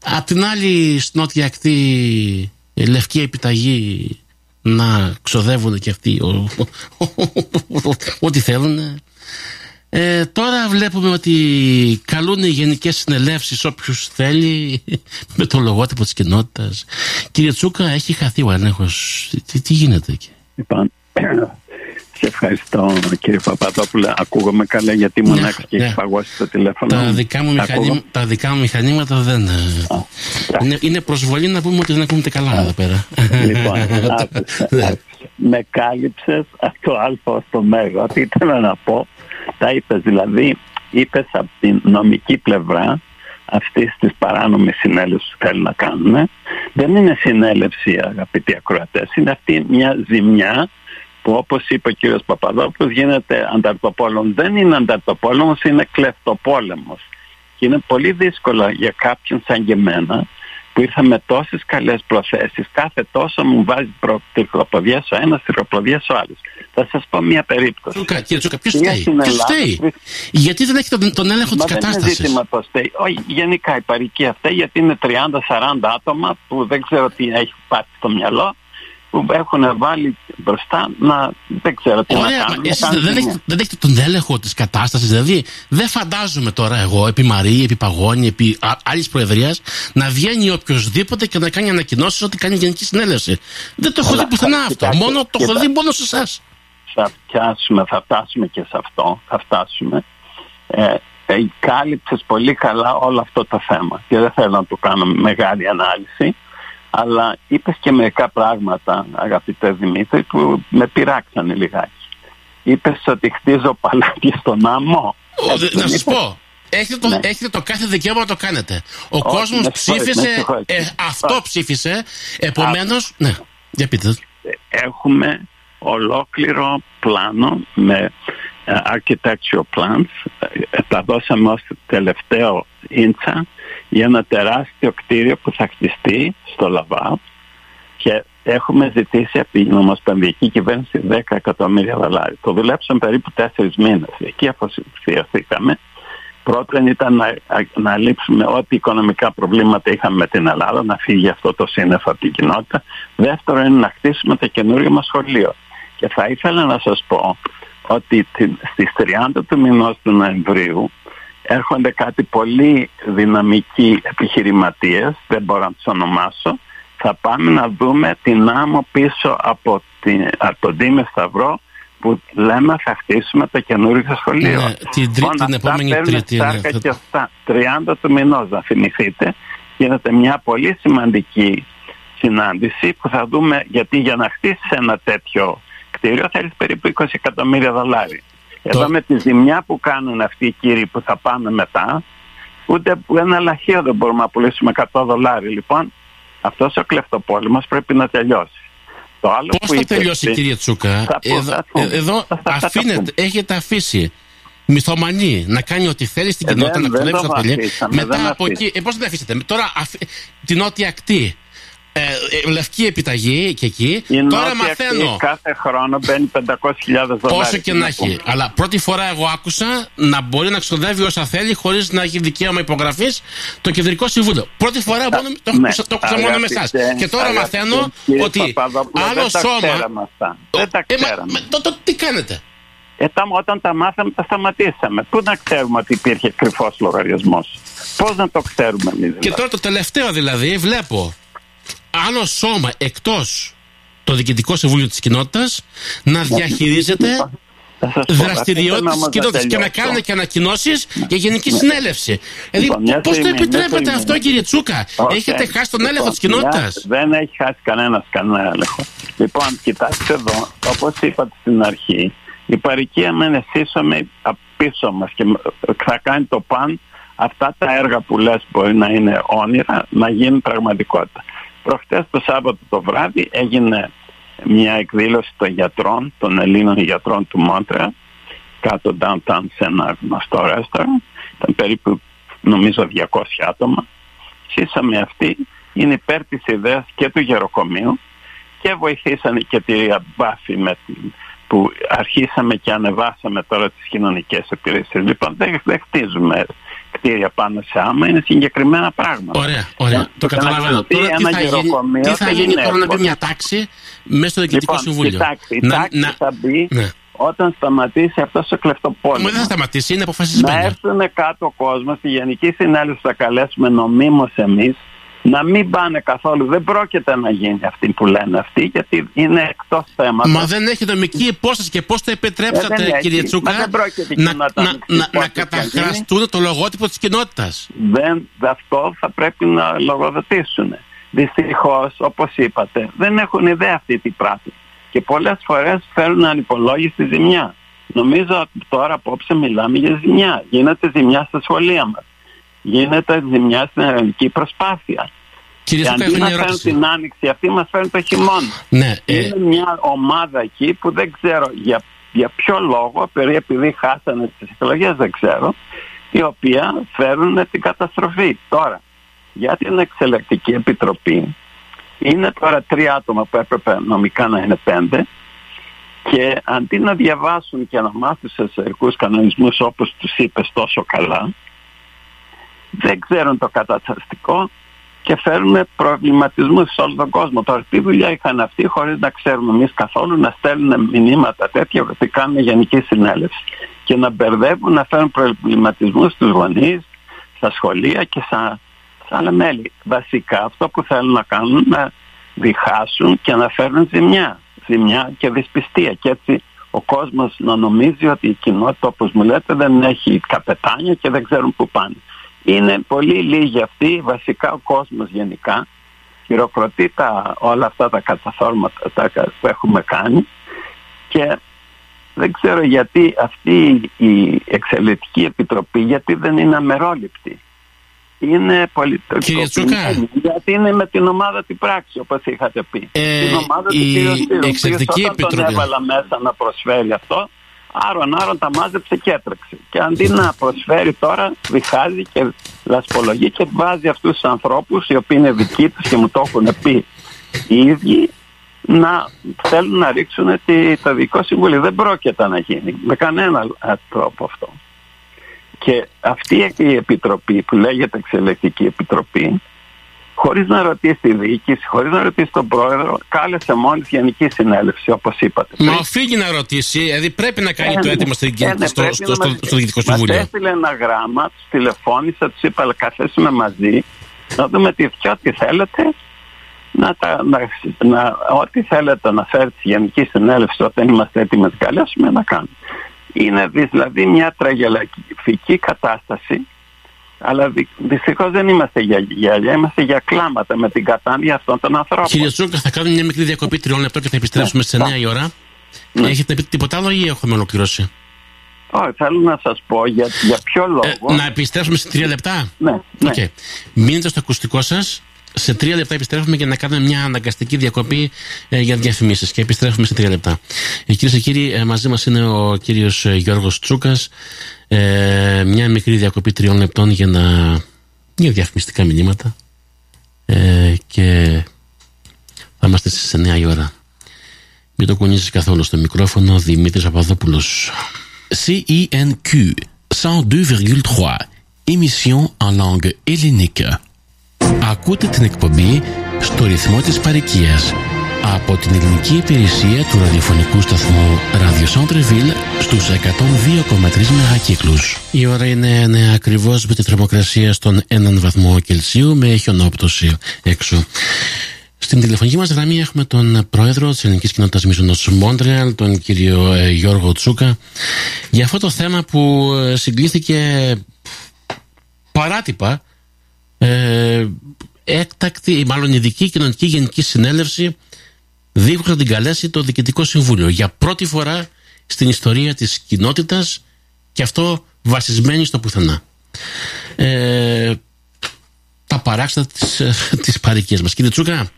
Απ' την άλλη, στην νότια ακτή, ε, λευκή επιταγή να ξοδεύουν και αυτοί ο- ο- ο- ό,τι θέλουν. Ε, τώρα βλέπουμε ότι καλούν οι γενικές συνελεύσεις όποιους θέλει με το λογότυπο της κοινότητας. Κύριε Τσούκα, έχει χαθεί ο έλεγχος. Τι, τι γίνεται εκεί; Λοιπόν, σε ευχαριστώ κύριε Παπαδόπουλε. Ακούγομαι καλά γιατί ήμουν Ναι, έξω και ναι. έχει παγώσει το τηλέφωνο. Τα δικά, μου Ακούγομαι. μηχανή, τα δικά μου μηχανήματα δεν... ε, είναι, είναι προσβολή να πούμε ότι δεν ακούμε καλά εδώ πέρα. Λοιπόν, άκουσα, Ναι. άκουσα. με κάλυψες από το α ως το μέγα. Τι ήθελα να πω, τα είπες δηλαδή, είπες από την νομική πλευρά αυτής της παράνομης συνέλευσης που θέλουν να κάνουν. Δεν είναι συνέλευση, αγαπητοί ακροατές, είναι αυτή μια ζημιά που όπως είπε ο κύριος Παπαδόπουλος γίνεται ανταρτοπόλεμος. Δεν είναι ανταρτοπόλεμος, είναι κλεφτοπόλεμος. Και είναι πολύ δύσκολο για κάποιον σαν και εμένα που ήρθα με τόσες καλές προθέσεις κάθε τόσο μου βάζει προ- τριχοπλοδιές ο ένας, τριχοπλοδιές ο άλλος. Θα σας πω μια περίπτωση. Τσούκα, κύριε Τσούκα, ποιος Πήγα φταίει; στην Ποιος Ελλάδα, φταίει; βρίσκ- Γιατί δεν έχει τον, τον έλεγχο Μα της δεν είναι κατάστασης; ζήτημα το στέι. Όχι, γενικά η παροικία αυτή, γιατί είναι 30-40 άτομα που δεν ξέρω τι έχει πάρει στο μυαλό, που έχουν βάλει μπροστά να δεν ξέρω τι Ωραία, να μα κάνουν. να εσείς κάνουν δεν, ζημιά. έχετε, δεν έχετε τον έλεγχο της κατάστασης. Δηλαδή, δεν φαντάζομαι τώρα εγώ, επί Μαρή, επί Παγώνη, επί άλλης προεδρίας, να βγαίνει οποιοδήποτε και να κάνει ανακοινώσεις ότι κάνει γενική συνέλευση. Δεν το έχω Αλλά, δει πουθενά αυτό. κοιτάξτε, Μόνο το έχω κοιτά- δει μόνο σε εσάς. θα πιάσουμε, θα φτάσουμε και σε αυτό, θα φτάσουμε. Ε, ε, κάλυψες πολύ καλά όλο αυτό το θέμα και δεν θέλω να το κάνω μεγάλη ανάλυση αλλά είπες και μερικά πράγματα αγαπητέ Δημήτρη που με πειράξανε λιγάκι. Είπες ότι χτίζω παλάτια στον άμμο. Έτσι να δεν σας είπες; πω. Έχετε το, Ναι. έχετε το κάθε δικαίωμα να το κάνετε. Ο Όχι, κόσμος με συγχωρείτε, με ψήφισε, συγχωρείτε. ε, αυτό ψήφισε, επομένως, ναι, για πείτε. έχουμε ολόκληρο πλάνο με ε, architectural plans. Ε, Τα δώσαμε ως τελευταίο ίντσα για ένα τεράστιο κτίριο που θα χτιστεί στο Λαβά και έχουμε ζητήσει από την Ομοσπονδιακή Κυβέρνηση 10 εκατομμύρια δολάρια. Το δουλέψαμε περίπου τέσσερις μήνες. Εκεί αφοσιωθήκαμε. Πρώτον ήταν να, να λείψουμε ό,τι οικονομικά προβλήματα είχαμε με την Ελλάδα, να φύγει αυτό το σύννεφο από την κοινότητα. Δεύτερον είναι να χτίσουμε το καινούριο μας σχολείο. Και θα ήθελα να σας πω ότι την- στις 30 του μηνός του Νοεμβρίου έρχονται κάτι πολύ δυναμικοί επιχειρηματίες, δεν μπορώ να τους ονομάσω, θα πάμε να δούμε την άμμο πίσω από, την, από τον Τίμη Σταυρό που λέμε θα χτίσουμε το καινούργιο σχολείο. Ναι, την τρί- Λοιπόν, την αυτά επόμενη παίρνουν Τρίτη, ναι, σάρκα θα- και αυτά. 30 του μηνός να θυμηθείτε γίνεται μια πολύ σημαντική συνάντηση που θα δούμε γιατί για να χτίσεις ένα τέτοιο κτίριο θέλεις περίπου 20 εκατομμύρια δολάρια. Το- Εδώ με τη ζημιά που κάνουν αυτοί οι κύριοι που θα πάμε μετά, ούτε που ένα λαχείο δεν μπορούμε να πουλήσουμε 100 δολάρια. Λοιπόν, αυτός ο κλεφτοπόλεμος πρέπει να τελειώσει. Το άλλο Πώς που θα είπες τελειώσει, εσύ- κύριε Τσούκα, Θα πω, εδώ, θα πούμε. ε, εδώ Θα- θα- θα αφήνετε, πούμε. έχετε αφήσει μυθομανή να κάνει ό,τι θέλει στην Ε, κοινότητα, δεν- να δεν κλέβει το ό,τι θέλει. αφήσαμε, Μετά δεν από αφήσαμε. εκεί, ε, πώς δεν αφήσετε, τώρα αφ- την νότια ακτή. Ε, ε, λευκή επιταγή και εκεί. Η τώρα νότια μαθαίνω. ακτή κάθε χρόνο μπαίνει 500.000 δολάρια. Όσο και Τι να πούμε. έχει. Αλλά πρώτη φορά εγώ άκουσα να μπορεί να ξοδεύει όσα θέλει χωρίς να έχει δικαίωμα υπογραφής το κεντρικό συμβούλιο. Πρώτη φορά μόνο, το, Ναι. το άκουσα μόνο με εσάς. Αγαπητέ- Και τώρα αγαπητέ μαθαίνω κύριε ότι Παπαδόπουλο, άλλο δεν τα σώμα. ξέραμε αυτά. Δεν τα Ε, μα- ξέραμε. με- το- το- τι κάνετε; Ε, τα, όταν τα μάθαμε τα σταματήσαμε. Πού να ξέρουμε ότι υπήρχε κρυφός λογαριασμός; Πώς να το ξέρουμε εμείς Και δηλαδή; τώρα το τελευταίο δηλαδή βλέπω άλλο σώμα εκτός το Διοικητικό Συμβούλιο της Κοινότητας να διαχειρίζεται Θα σας πω, αφήστε με δραστηριότητες όμως της κοινότητας και να τελειώσω. κάνουν και ανακοινώσεις για γενική συνέλευση. Δηλαδή Λοιπόν, μια πώς το στιγμή, μια επιτρέπετε στιγμή. αυτό κύριε Τσούκα; Όχι. Έχετε χάσει τον έλεγχο Λοιπόν, της κοινότητας; μια- Δεν έχει χάσει κανένας κανένα έλεγχο. Λοιπόν, κοιτάξτε εδώ, όπως είπατε στην αρχή, η παροικία μένει σύσσωμη πίσω μας και θα κάνει το παν αυτά τα έργα που λες μπορεί να είναι όνειρα να γίνουν πραγματικότητα. Προχτές το Σάββατο το βράδυ έγινε μια εκδήλωση των γιατρών, των Ελλήνων γιατρών του Μόντρεα, κάτω downtown σε ένα γνωστό ρέστορα. Ήταν περίπου νομίζω 200 άτομα. Σύσαμε αυτοί, είναι υπέρ της ιδέας και του γεροκομείου και βοηθήσανε και τη Μπάφη με την, που αρχίσαμε και ανεβάσαμε τώρα τις κοινωνικές υπηρεσίες. Λοιπόν δεν, δεν χτίζουμε κτίρια πάνω σε άμα, είναι συγκεκριμένα πράγματα. Ωραία, ωραία. Ε, Το και καταλαβαίνω. να χτιστεί Τώρα τι ένα θα γίνει, γεροκομείο τι θα δεν γίνει είναι τώρα να μπει εύκολο. μια τάξη μέσα στο Διοικητικό Λοιπόν, Συμβούλιο; κοιτάξτε, η Να- τάξη να- θα μπει Ναι. όταν σταματήσει αυτός ο Μα κλεφτοπόλεμος. δεν θα σταματήσει, είναι Να αποφασισμένο. έρθουν κάτω ο κόσμος, στη Γενική Συνέλευση θα καλέσουμε νομίμως εμείς, να μην πάνε καθόλου. Δεν πρόκειται να γίνει αυτή που λένε αυτοί, γιατί είναι εκτός θέματος. Μα δεν έχει νομική υπόσταση και πώς το Ε, επιτρέψατε, δεν έχει. κύριε Τσούκα, Μα δεν πρόκειται η να, κοινότητα να, να να, να υπόσταση να καταχραστούν το λογότυπο της κοινότητας. Δεν, αυτό θα πρέπει να λογοδοτήσουν. Δυστυχώς, όπως είπατε, δεν έχουν ιδέα αυτή τι πράγμα. Και πολλές φορές φέρουν ανυπολόγιστη ζημιά. Νομίζω ότι τώρα απόψε μιλάμε για ζημιά. Γίνεται ζημιά στα σχολεία μας. Γίνεται ζημιά στην ελληνική προσπάθεια. Κύριε Και Τσούκα, αντί έχω να μια φέρουν ερώτηση. την άνοιξη αυτή, μας φέρουν το χειμώνα. Ναι, ε, Είναι μια ομάδα εκεί που δεν ξέρω για, για ποιο λόγο, περί επειδή χάσανε τις εκλογές δεν ξέρω, η οποία φέρουν την καταστροφή. Τώρα, για την εξελεκτική επιτροπή, είναι τώρα τρία άτομα που έπρεπε νομικά να είναι πέντε και αντί να διαβάσουν και να μάθουν τους εσωτερικούς κανονισμούς όπως τους είπες τόσο καλά, δεν ξέρουν το καταστατικό και φέρουν προβληματισμούς σε όλο τον κόσμο. Τώρα, τι δουλειά είχαν αυτοί χωρίς να ξέρουμε εμείς καθόλου να στέλνουν μηνύματα τέτοια ότι κάνουν γενική συνέλευση και να μπερδεύουν, να φέρουν προβληματισμούς στους γονείς, στα σχολεία και στα, στα άλλα μέλη. Βασικά αυτό που θέλουν να κάνουν να διχάσουν και να φέρουν ζημιά. Ζημιά και δυσπιστία. Και έτσι ο κόσμος να νομίζει ότι η κοινότητα, όπως μου λέτε, δεν έχει καπετάνια και δεν ξέρουν που πάνε. Είναι πολύ λίγοι αυτοί, βασικά ο κόσμος γενικά, χειροκροτεί τα, όλα αυτά τα καταθόρματα τα, που έχουμε κάνει και δεν ξέρω γιατί αυτή η εξελικτική επιτροπή, γιατί δεν είναι αμερόληπτη. Είναι πολιτικοποιημένη, γιατί είναι με την ομάδα την πράξης, όπως είχατε πει. Ε, την ομάδα η του κ. Σπύρου, ο εξελικτική οποίος όταν τον επιτροπή. έβαλα μέσα να προσφέρει αυτό, άρον άρον τα μάζεψε και έτρεξε. Και αντί να προσφέρει τώρα, διχάζει και λασπολογεί και βάζει αυτούς τους ανθρώπους, οι οποίοι είναι δικοί τους και μου το έχουν πει οι ίδιοι, να θέλουν να ρίξουν τη, το δικό συμβούλιο. Δεν πρόκειται να γίνει με κανένα τρόπο αυτό. Και αυτή η επιτροπή που λέγεται εξελεκτική επιτροπή, χωρίς να ρωτήσει τη διοίκηση, χωρίς να ρωτήσει τον πρόεδρο, κάλεσε μόνη τη Γενική Συνέλευση, όπως είπατε. Μα οφείλει να ρωτήσει, δηλαδή πρέπει να κάνει Ε, το ναι. έτοιμο στο, Ε, ναι, στο, πρέπει στο, να στο, μας- στο Διοικητικό Μας Συμβούλιο. έστειλε ένα γράμμα, τους τηλεφώνησα, τους είπα, «Αλλά καθίσουμε μαζί, να δούμε τι, και ό,τι θέλετε, να τα, να, να, ό,τι θέλετε να φέρει τη Γενική Συνέλευση όταν είμαστε έτοιμοι να την καλέσουμε, να κάνουμε. Είναι δηλαδή μια τραγελαφική κατάσταση, αλλά δυ, δυστυχώς δεν είμαστε για γέλια, είμαστε για κλάματα με την κατάνοια αυτών των ανθρώπων. Κύριε Τσούκα, θα κάνουμε μια μικρή διακοπή τριών λεπτών και θα επιστρέψουμε στι 9 η ώρα. Ναι. Έχετε πει τίποτα άλλο ή έχουμε ολοκληρώσει; Όχι, θέλω να σας πω για, για ποιο ε, λόγο. να επιστρέψουμε σε τρία λεπτά; Ναι. ναι. Okay. Μείνετε στο ακουστικό σας. Σε τρία λεπτά επιστρέφουμε για να κάνουμε μια αναγκαστική διακοπή ε, για διαφημίσεις και επιστρέφουμε σε τρία λεπτά. Ε, κυρίες και κύριοι, ε, μαζί μας είναι ο κύριος ε, Γιώργος Τσούκας. Ε, μια μικρή διακοπή τριών λεπτών για να... για διαφημιστικά μηνύματα. Ε, και θα είμαστε στις 9 η ώρα. Μην το κουνήσεις καθόλου στο μικρόφωνο Δημήτρης Παπαδόπουλος. CINQ 102,3 Émission en langue hellénique. Ακούτε την εκπομπή στο ρυθμό της παροικίας από την ελληνική υπηρεσία του ραδιοφωνικού σταθμού Radio Centreville στους 102,3 μεγακύκλους. Η ώρα είναι ναι, ακριβώς με τη θερμοκρασία στον 1 βαθμό Κελσίου με χιονόπτωση έξω. Στην τηλεφωνική μας γραμμή έχουμε τον πρόεδρο της ελληνικής κοινότητας Μίζωνος Μόντρεαλ, τον κύριο ε, Γιώργο Τσούκα, για αυτό το θέμα που ε, συγκλήθηκε παράτυπα ε, έκτακτη, μάλλον ειδική κοινωνική γενική συνέλευση δίχως να την καλέσει το Διοικητικό Συμβούλιο για πρώτη φορά στην ιστορία της κοινότητας και αυτό βασισμένη στο πουθενά. Ε, τα παράξετα της, της παροικίας μας. Κύριε Τσούκα,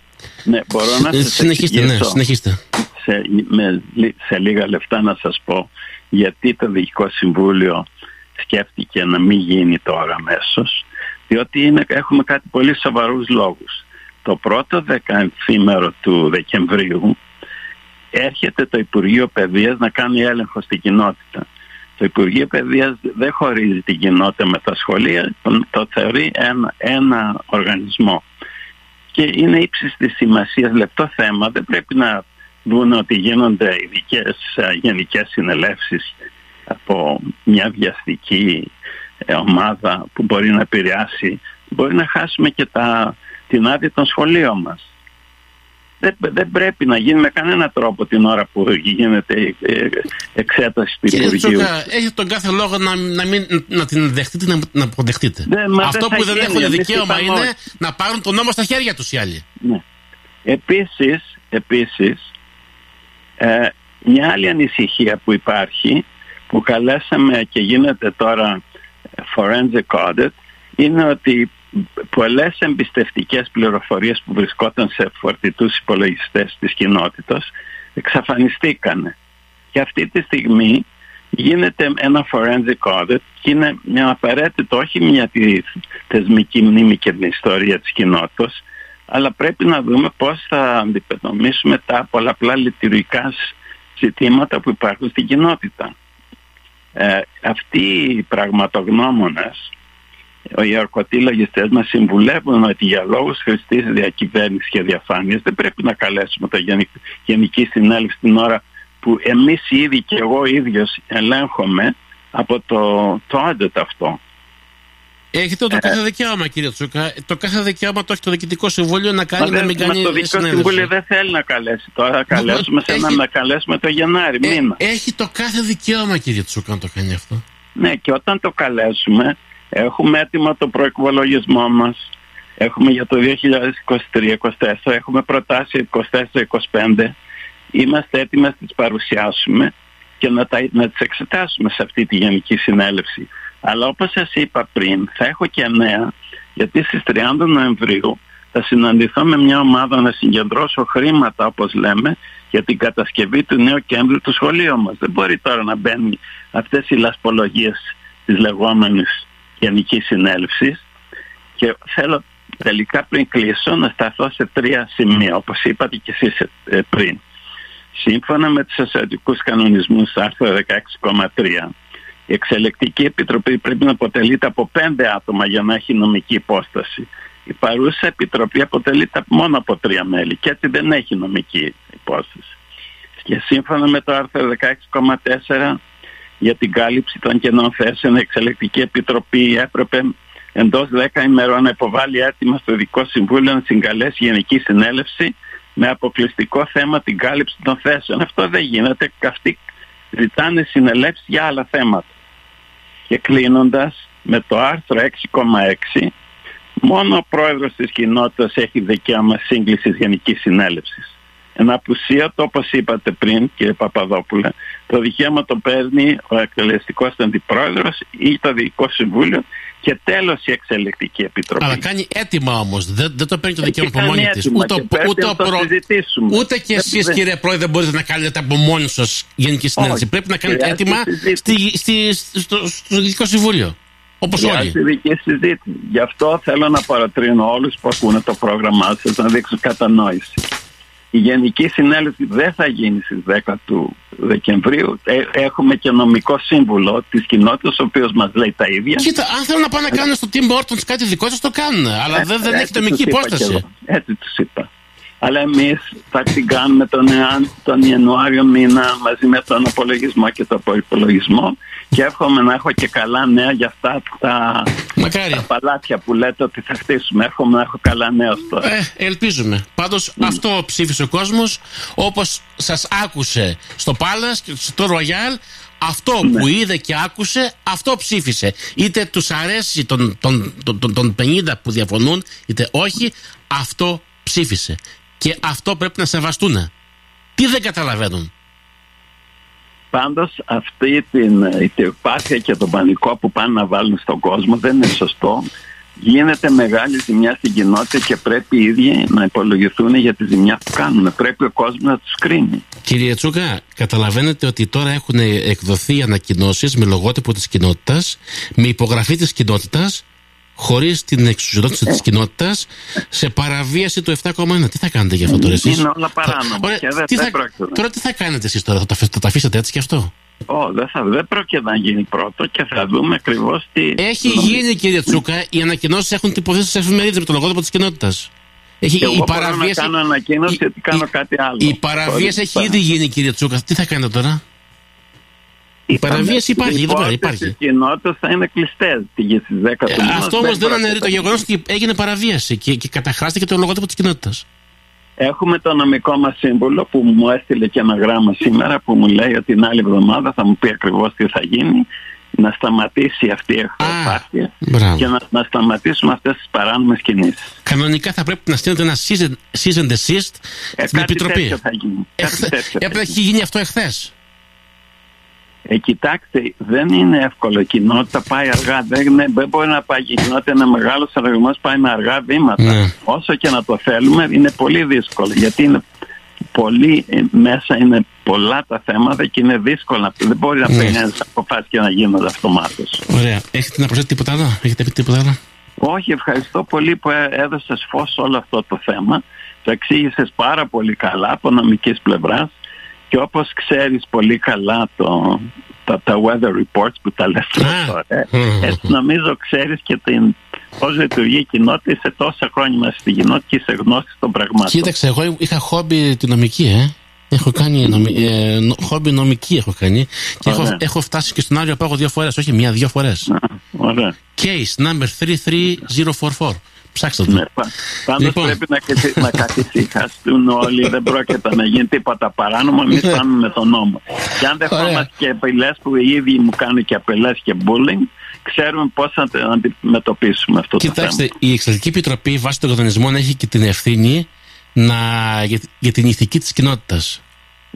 ναι, μπορώ να σας συνεχίστε, ναι, συνεχίστε. Σε, με, σε λίγα λεφτά να σας πω γιατί το Διοικητικό Συμβούλιο σκέφτηκε να μην γίνει τώρα αμέσως, διότι είναι, έχουμε κάτι πολύ σοβαρούς λόγους. Το πρώτο δεκαεμφήμερο του Δεκεμβρίου έρχεται το Υπουργείο Παιδείας να κάνει έλεγχο στην κοινότητα. Το Υπουργείο Παιδείας δεν χωρίζει την κοινότητα με τα σχολεία, το, θεωρεί ένα, ένα οργανισμό και είναι ύψης της σημασίας λεπτό θέμα. Δεν πρέπει να δουν ότι γίνονται ειδικές γενικές συνελεύσεις από μια βιαστική ε, ομάδα που μπορεί να επηρεάσει. Μπορεί να χάσουμε και τα, την άδεια των σχολείων μας δεν, δεν πρέπει να γίνει με κανένα τρόπο την ώρα που γίνεται ε, εξέταση του Υπουργείου. Κύριε έχετε τον κάθε λόγο να, να, μην, να την δεχτείτε να, να αποδεχτείτε. Αυτό που δεν έχουν δικαίωμα είναι να πάρουν τον νόμο στα χέρια τους οι άλλοι. Ναι. Επίσης, επίσης ε, μια άλλη ανησυχία που υπάρχει που καλέσαμε και γίνεται τώρα forensic audit είναι ότι πολλές εμπιστευτικές πληροφορίες που βρισκόταν σε φορτιτούς υπολογιστές της κοινότητας εξαφανιστήκανε. Και αυτή τη στιγμή γίνεται ένα forensic audit και είναι μια απαραίτητο όχι μια τη θεσμική μνήμη και την ιστορία της κοινότητας αλλά πρέπει να δούμε πώς θα αντιπεδομήσουμε τα πολλαπλά λειτουργικά ζητήματα που υπάρχουν στην κοινότητα. Ε, αυτοί οι πραγματογνώμονες οι ορκωτοί μας συμβουλεύουν ότι για λόγους χρηστής διακυβέρνησης και διαφάνειας δεν πρέπει να καλέσουμε το Γενική Συνέλευση την ώρα που εμείς ήδη και εγώ ίδιος ελέγχομαι από το, το audit αυτό. Έχετε το ε, κάθε δικαίωμα, κύριε Τσούκα. Το κάθε δικαίωμα το έχει το Διοικητικό Συμβούλιο να κάνει να μην κάνει. Το Διοικητικό Συμβούλιο δεν θέλει να καλέσει. Τώρα καλέσουμε σε να καλέσουμε το Γενάρη. Ε, μήνα. Έχει το κάθε δικαίωμα, κύριε Τσούκα, να το κάνει αυτό. Ναι, και όταν το καλέσουμε, Έχουμε έτοιμο το προεκβολογισμό μας. Έχουμε για το 2023-2024, έχουμε προτάσει 24-25. Είμαστε έτοιμοι να τις παρουσιάσουμε και να, τα, να τις εξετάσουμε σε αυτή τη Γενική Συνέλευση. Αλλά όπως σας είπα πριν, θα έχω και νέα, γιατί στις 30 Νοεμβρίου θα συναντηθώ με μια ομάδα να συγκεντρώσω χρήματα, όπως λέμε, για την κατασκευή του νέου κέντρου του σχολείου μας. Δεν μπορεί τώρα να μπαίνει αυτές οι λασπολογίες της λεγόμενης Γενικής Συνέλευσης και θέλω τελικά πριν κλείσω να σταθώ σε τρία σημεία όπως είπατε και εσείς ε, πριν. Σύμφωνα με τους ασιατικούς κανονισμούς άρθρο 16,3 η Εξελεκτική Επιτροπή πρέπει να αποτελείται από πέντε άτομα για να έχει νομική υπόσταση. Η παρούσα Επιτροπή αποτελείται μόνο από τρία μέλη και έτσι δεν έχει νομική υπόσταση. Και σύμφωνα με το άρθρο 16,4 για την κάλυψη των κενών θέσεων η Εξελεκτική Επιτροπή έπρεπε εντός 10 ημερών να υποβάλει έτοιμα στο Ειδικό Συμβούλιο να συγκαλέσει Γενική Συνέλευση με αποκλειστικό θέμα την κάλυψη των θέσεων. Αυτό δεν γίνεται. Αυτοί ζητάνε συνελεύσεις για άλλα θέματα. Και κλείνοντας με το άρθρο 6,6 μόνο ο πρόεδρος της κοινότητας έχει δικαίωμα σύγκλησης Γενικής Συνέλευσης. Ένα απουσίατο, όπως είπατε πριν, κύριε Παπαδόπουλε, το δικαίωμα το παίρνει ο εκτελεστικός αντιπρόεδρος ή το Διοικητικό Συμβούλιο και τέλος η Εξελεκτική Επιτροπή. Αλλά κάνει έτοιμα όμως. Δεν, δεν το παίρνει το δικαίωμα από μόνη της. Ούτε, ούτε, προ... ούτε και εσείς, δεν... κύριε Πρόεδρε, μπορείτε να κάνετε από μόνοι σα Γενική Συνέλευση. Πρέπει να κάνετε έτοιμα στη, στη, στο, στο Διοικητικό Συμβούλιο. Όπως όλοι. δική συζήτηση. Γι' αυτό θέλω να παρατρύνω όλους που ακούνε το πρόγραμμά σας να δείξουν κατανόηση. Η Γενική Συνέλευση δεν θα γίνει στις 10 του Δεκεμβρίου. Ε, έχουμε και νομικό σύμβουλο της κοινότητας, ο οποίος μας λέει τα ίδια. Κοίτα, αν θέλουν να πάνε να κάνουν στο Tim Hortons κάτι δικό σα, το κάνουν. Αλλά ε, δεν, δεν έχει νομική υπόσταση. Έτσι τους είπα. Αλλά εμείς θα την κάνουμε τον, τον Ιανουάριο μήνα μαζί με τον απολογισμό και τον προπολογισμό και εύχομαι να έχω και καλά νέα για αυτά τα, τα παλάτια που λέτε ότι θα χτίσουμε. Εύχομαι να έχω καλά νέα στο. Ε, ελπίζουμε. Πάντως αυτό ψήφισε ο κόσμος όπως σας άκουσε στο Πάλα και στο Ρογιάλ. Αυτό ναι. που είδε και άκουσε, αυτό ψήφισε. Είτε τους αρέσει των, των, των, των 50 που διαφωνούν, είτε όχι, αυτό ψήφισε. Και αυτό πρέπει να σεβαστούν. Τι δεν καταλαβαίνουν. Πάντως αυτή την υπάρξια και τον πανικό που πάνε να βάλουν στον κόσμο δεν είναι σωστό. Γίνεται μεγάλη ζημιά στην κοινότητα και πρέπει οι ίδιοι να υπολογιστούν για τη ζημιά που κάνουν. Πρέπει ο κόσμος να τους κρίνει. Κύριε Τσούκα, καταλαβαίνετε ότι τώρα έχουν εκδοθεί ανακοινώσεις με λογότυπο της κοινότητας, με υπογραφή της κοινότητας χωρίς την εξουσιοδότηση της κοινότητας σε παραβίαση του 7,1. Τι θα κάνετε για αυτό τώρα εσείς; Είναι όλα παράνομα. και δεν, τι θα, τώρα τι θα κάνετε εσείς τώρα, θα τα, θα τα αφήσετε έτσι κι αυτό; Oh, δεν, θα, δεν πρόκειται να γίνει πρώτο και θα δούμε ακριβώς τι. Έχει γίνει, κύριε Τσούκα, οι ανακοινώσεις έχουν τυπωθεί στι εφημερίδες με το λογότυπο της κοινότητας. Έχει, και η παραβίαση. Να κάνω ανακοίνωση ότι κάνω κάτι άλλο. Η παραβίαση έχει ήδη γίνει, κύριε Τσούκα. Τι θα κάνετε τώρα; Η παραβίαση υπάρχει, εδώ πέρα υπάρχει. Οι κοινότητε θα είναι κλειστές στις 10 του ε, Αυτό όμως δεν αναιρεί το γεγονός ότι έγινε παραβίαση και, και καταχράστηκε το λογότυπο της κοινότητας. Έχουμε το νομικό μας σύμβουλο που μου έστειλε και ένα γράμμα σήμερα που μου λέει ότι την άλλη εβδομάδα θα μου πει ακριβώς τι θα γίνει να σταματήσει αυτή η εχθροπάθεια και να, να σταματήσουμε αυτές τις παράνομες κινήσεις. Κανονικά θα πρέπει να στείλετε ένα season desist ε, στην Επιτροπή. Θα γίνει. Εχθέ, έχει γίνει αυτό εχθές. Ε, κοιτάξτε, δεν είναι εύκολο. Η κοινότητα πάει αργά. Δεν, δεν μπορεί να πάει η κοινότητα. Ένα μεγάλος αριθμό πάει με αργά βήματα. Ναι. Όσο και να το θέλουμε, είναι πολύ δύσκολο. Γιατί είναι πολύ ε, μέσα, είναι πολλά τα θέματα και είναι δύσκολο. Δεν μπορεί να ναι. παίρνει ένα αποφάσεις και να γίνονται αυτομάτως. Ωραία. Έχετε να προσθέσετε τίποτα άλλο, Έχετε πει τίποτα άλλο; Όχι, ευχαριστώ πολύ που έδωσες φως όλο αυτό το θέμα. Το εξήγησες πάρα πολύ καλά από νομικής πλευράς. Και όπως ξέρεις πολύ καλά το, τα, τα weather reports που τα λες τώρα, έτσι νομίζω ξέρεις και την, πώς λειτουργεί η κοινότητα, είσαι τόσα χρόνια μέσα στην κοινότητα και είσαι γνώστης των πραγμάτων. Κοίταξε, εγώ είχα χόμπι τη νομική, ε. Έχω κάνει νομι... ε, χόμπι νομική έχω κάνει και έχω, έχω, φτάσει και στον Άριο Πάγο δύο φορές, όχι μία-δύο φορές. Ωραία. Case number 33044. Ψάξτε το. Ναι, Πάντως λοιπόν. πρέπει να, να καθησυχαστούν όλοι. δεν πρόκειται να γίνει τίποτα παράνομο. Εμείς ναι. πάμε με τον νόμο. Και αν δεχόμαστε και απειλές που οι ίδιοι μου κάνουν και απειλές και bullying, ξέρουμε πώς θα αντιμετωπίσουμε αυτό Κοιτάξτε, το θέμα. Κοιτάξτε, η Εξαρτική Επιτροπή βάσει των κανονισμών έχει και την ευθύνη να, για, για την ηθική της κοινότητας.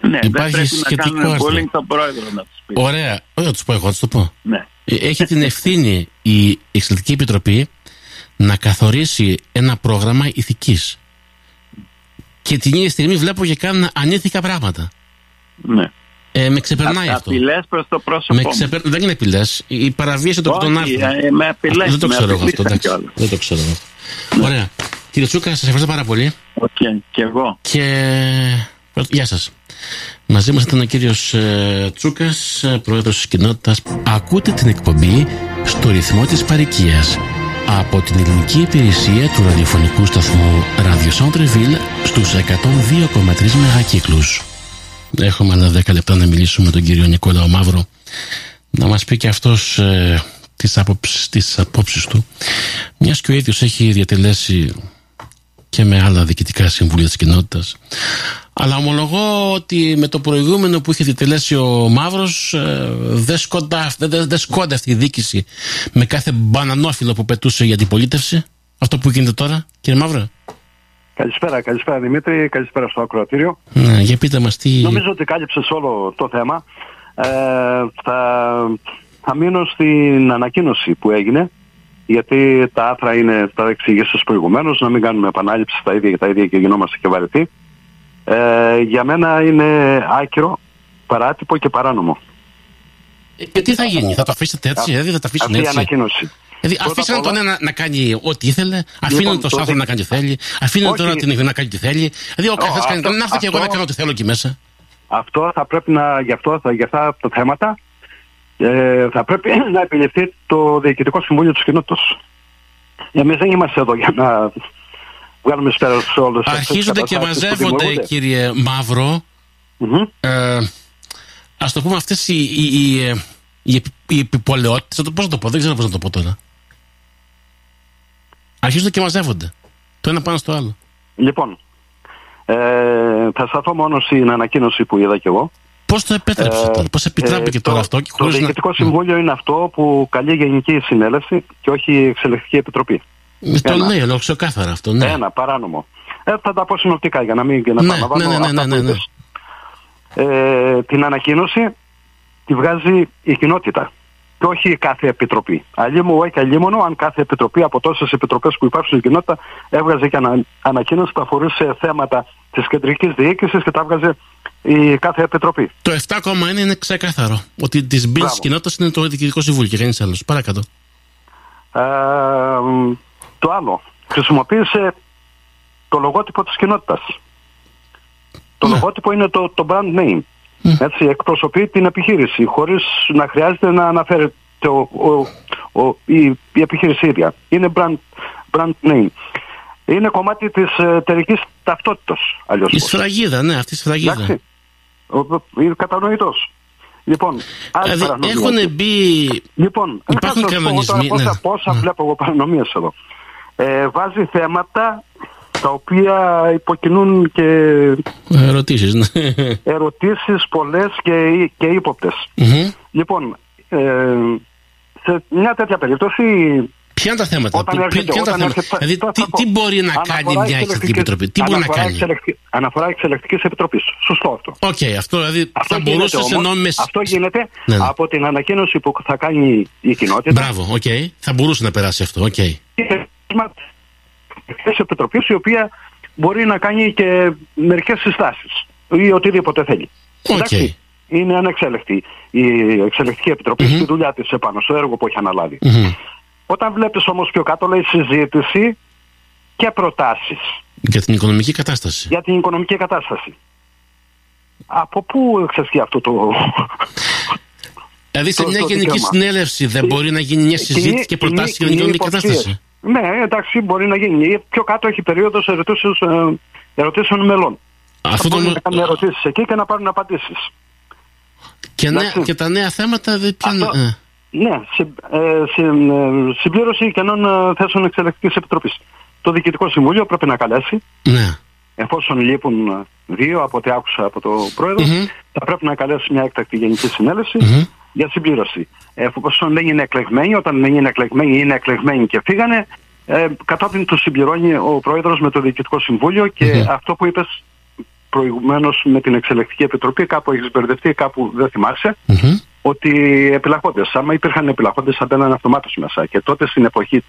Ναι, Υπάρχει δεν πρέπει να κάνουμε bullying τον πρόεδρο να τους πεις. Ωραία, όχι να τους πω εγώ, να τους το πω. Ναι. Ε, έχει την ευθύνη η Εξαρτική Επιτροπή να καθορίσει ένα πρόγραμμα ηθικής. Και την ίδια στιγμή βλέπω και κάνουν ανήθικα πράγματα. Ναι. Ε, με ξεπερνάει Α, αυτό. Απειλές προς το πρόσωπο. Με ξεπερ... Δεν είναι απειλές. Η παραβίαση των των ε, με απειλές. Δεν το ξέρω εγώ αυτό. Δεν το ξέρω αυτό. Ναι. Ωραία. Κύριε Τσούκα, σας ευχαριστώ πάρα πολύ. Okay. και εγώ. Και. Γεια σας. Μαζί μας ήταν ο κύριος ε, Τσούκας, ε, πρόεδρος της κοινότητας. Ακούτε την εκπομπή στο ρυθμό της παροικίας από την ελληνική υπηρεσία του ραδιοφωνικού σταθμού Radio Centreville στους 102,3 μεγακύκλους. Έχουμε άλλα 10 λεπτά να μιλήσουμε με τον κύριο Νικόλαο Μαύρο να μας πει και αυτός ε, τις, απόψεις, τις απόψεις του μιας και ο ίδιος έχει διατελέσει και με άλλα διοικητικά συμβούλια της κοινότητας αλλά ομολογώ ότι με το προηγούμενο που είχε διτελέσει ο Μαύρος ε, δεν σκόντα, δε, δε αυτή η δίκηση με κάθε μπανανόφιλο που πετούσε για αντιπολίτευση. Αυτό που γίνεται τώρα, κύριε Μαύρο. Καλησπέρα, καλησπέρα Δημήτρη, καλησπέρα στο ακροατήριο. Ναι, για πείτε μας τι... Νομίζω ότι κάλυψες όλο το θέμα. Ε, θα, θα μείνω στην ανακοίνωση που έγινε, γιατί τα άθρα είναι, τα εξηγήσεις προηγουμένως, να μην κάνουμε επανάληψη στα ίδια και τα ίδια και γινόμαστε και βαρετοί. Ε, για μένα είναι άκυρο, παράτυπο και παράνομο. Ε, Και τι θα γίνει, θα το αφήσετε έτσι, δηλαδή θα το αφήσουν Αυτή η έτσι. ανακοίνωση. Δηλαδή Πρώτα αφήσανε απ' τον όλα- ένα να κάνει ό,τι ήθελε, αφήνουν Λοιπόν, τον το άνθρωπο δι- να κάνει ό,τι θέλει, αφήνουν Όχι. τώρα την ηθοποιό να κάνει ό,τι θέλει. Δηλαδή ο καθένας κάνει. αυτό- Να έρθω και εγώ να αυτό- κάνω ό,τι θέλω εκεί μέσα. Αυτό θα πρέπει να, γι' αυτό, θα, για αυτά τα θέματα, ε, θα πρέπει να επιληφθεί το Διοικητικό Συμβούλιο της Κοινότητας. Εμείς δεν είμαστε εδώ για να βγάλουμε σπέρα σε όλες αυτές τις Αρχίζονται και καταστάσεις που μαζεύονται, δημιουργούνται. κύριε Μαύρο, Μμμ. ε, ας το πούμε αυτές οι, οι, οι, ε, οι, επι- οι επιπολαιότητες. Πώς να το πω, δεν ξέρω πώς να το πω τώρα. Αρχίζονται και μαζεύονται. Το ένα πάνω στο άλλο. Λοιπόν, ε, θα σταθώ μόνο στην ανακοίνωση που είδα κι εγώ. Πώς το επέτρεψε Ε, τώρα, πώς επιτράπηκε ε, τώρα το- αυτό και Το χωρίς να. Διοικητικό Συμβούλιο είναι αυτό που καλεί Γενική Συνέλευση και όχι Εξελεκτική Επιτροπή. Ε, Το Ένα. λέει, λέω ξεκάθαρα αυτό. Ναι. Ένα, παράνομο. Ε, θα τα πω συνοπτικά για να μην και να Ναι, επαναλαμβάνω ναι, ναι, αυτά ναι, που ναι, είπες. Ε, την ανακοίνωση τη βγάζει η κοινότητα και όχι κάθε επιτροπή. Αλλή μου, όχι αλλήμωνο, αν κάθε επιτροπή από τόσες επιτροπές που υπάρχουν στην κοινότητα έβγαζε και ανα, ανακοίνωση που αφορούσε θέματα της κεντρικής διοίκησης και τα έβγαζε η κάθε επιτροπή. Το 7,1 είναι ξεκάθαρο. Ότι της μπύλη Μπράβο. τη κοινότητα είναι το διοικητικό συμβούλιο και κανείς άλλος. Παρακάτω. Ε, μ, το άλλο, χρησιμοποίησε το λογότυπο της κοινότητας. Το Ναι. λογότυπο είναι το, το brand name. Ναι. Έτσι, εκπροσωπεί την επιχείρηση χωρίς να χρειάζεται να αναφέρεται ο, ο, ο, η, η επιχείρηση ίδια. Είναι brand, brand name. Είναι κομμάτι της ε, εταιρικής ταυτότητας, αλλιώς Η πως. σφραγίδα, ναι, αυτή η σφραγίδα. Εντάξει. Ο- ο- Είναι κατανοητός. Λοιπόν, άλλη Δηλαδή παρανομία. έχουν μπει. Λοιπόν, Υπάρχουν θα σας πω κανονισμοί, τώρα Πόσα, ναι. πόσα Ναι. βλέπω εγώ παρανομίες εδώ. Ε, βάζει θέματα τα οποία υποκινούν και Ερωτήσεις, ναι. ερωτήσεις πολλές και, και ύποπτες. Μμμ. Λοιπόν, ε, σε μια τέτοια περίπτωση Ποια είναι τα θέματα, όταν που- έρχεται, ποια είναι τα όταν θέματα; έρχεται- Δηλαδή, θα- τι, θα πω. τι μπορεί να Αναφορά κάνει μια εξελεκτική εξελεκτικής- επιτροπή, τι μπορεί να αναφορά κάνει; εξελεκτη- Αναφορά εξελεκτικής επιτροπής. Σωστό αυτό. Οκ, αυτό δηλαδή Αυτό θα γίνεται, μπορούσες όμως, ενώ με. αυτό γίνεται Ναι, ναι. από την ανακοίνωση που θα κάνει η κοινότητα Μπράβο, οκ. Θα μπορούσε να περάσει αυτό, οκ. Της επιτροπής η οποία μπορεί να κάνει και μερικές συστάσεις ή οτιδήποτε θέλει. Οκ. Εντάξει, Είναι ανεξέλεκτη η εξελεγκτική επιτροπή στη δουλειά της επάνω, στο έργο που έχει αναλάβει. Μμμ. Όταν βλέπεις όμως πιο κάτω λέει συζήτηση και προτάσεις Για την οικονομική κατάσταση. για την οικονομική κατάσταση. Από πού εξασκεί αυτό το... Δηλαδή σε το- μια το γενική δικαίωμα. συνέλευση δεν μπορεί να γίνει μια συζήτηση Κοινή- και προτάσεις για την κοινή οικονομική υποψίες. κατάσταση; Ναι, εντάξει, μπορεί να γίνει. Ή Πιο κάτω έχει περίοδος ερωτήσεων, ε, ερωτήσεων μελών. Αυτό Μπορεί το. να κάνουν ερωτήσεις εκεί και να πάρουν απαντήσεις. Και, νέα- Εντάξει. και τα νέα θέματα δεν πιάνουν. Αυτό- ε. Ναι, συ- ε, συ- ε, συμπλήρωση κενών ε, θέσεων εξελεκτικής επιτροπής. Το Διοικητικό Συμβούλιο πρέπει να καλέσει, Ναι. εφόσον λείπουν ε, δύο από ό,τι άκουσα από το πρόεδρο, Μμμ. θα πρέπει να καλέσει μια έκτακτη γενική συνέλευση Μμμ. για συμπλήρωση. Εφόσον δεν είναι εκλεγμένοι, όταν δεν είναι εκλεγμένοι, είναι εκλεγμένοι και φύγανε, ε, κατόπιν τους συμπληρώνει ο πρόεδρος με το Διοικητικό Συμβούλιο και Μμμ. αυτό που είπες προηγουμένως με την Εξελεκτική Επιτροπή, κάπου έχεις μπερδευτεί, κάπου δεν θυμάσαι Μμμ. Ότι επιλαχόντες, άμα υπήρχαν επιλαχόντες θα μπαίναν αυτομάτως μέσα και τότε στην εποχή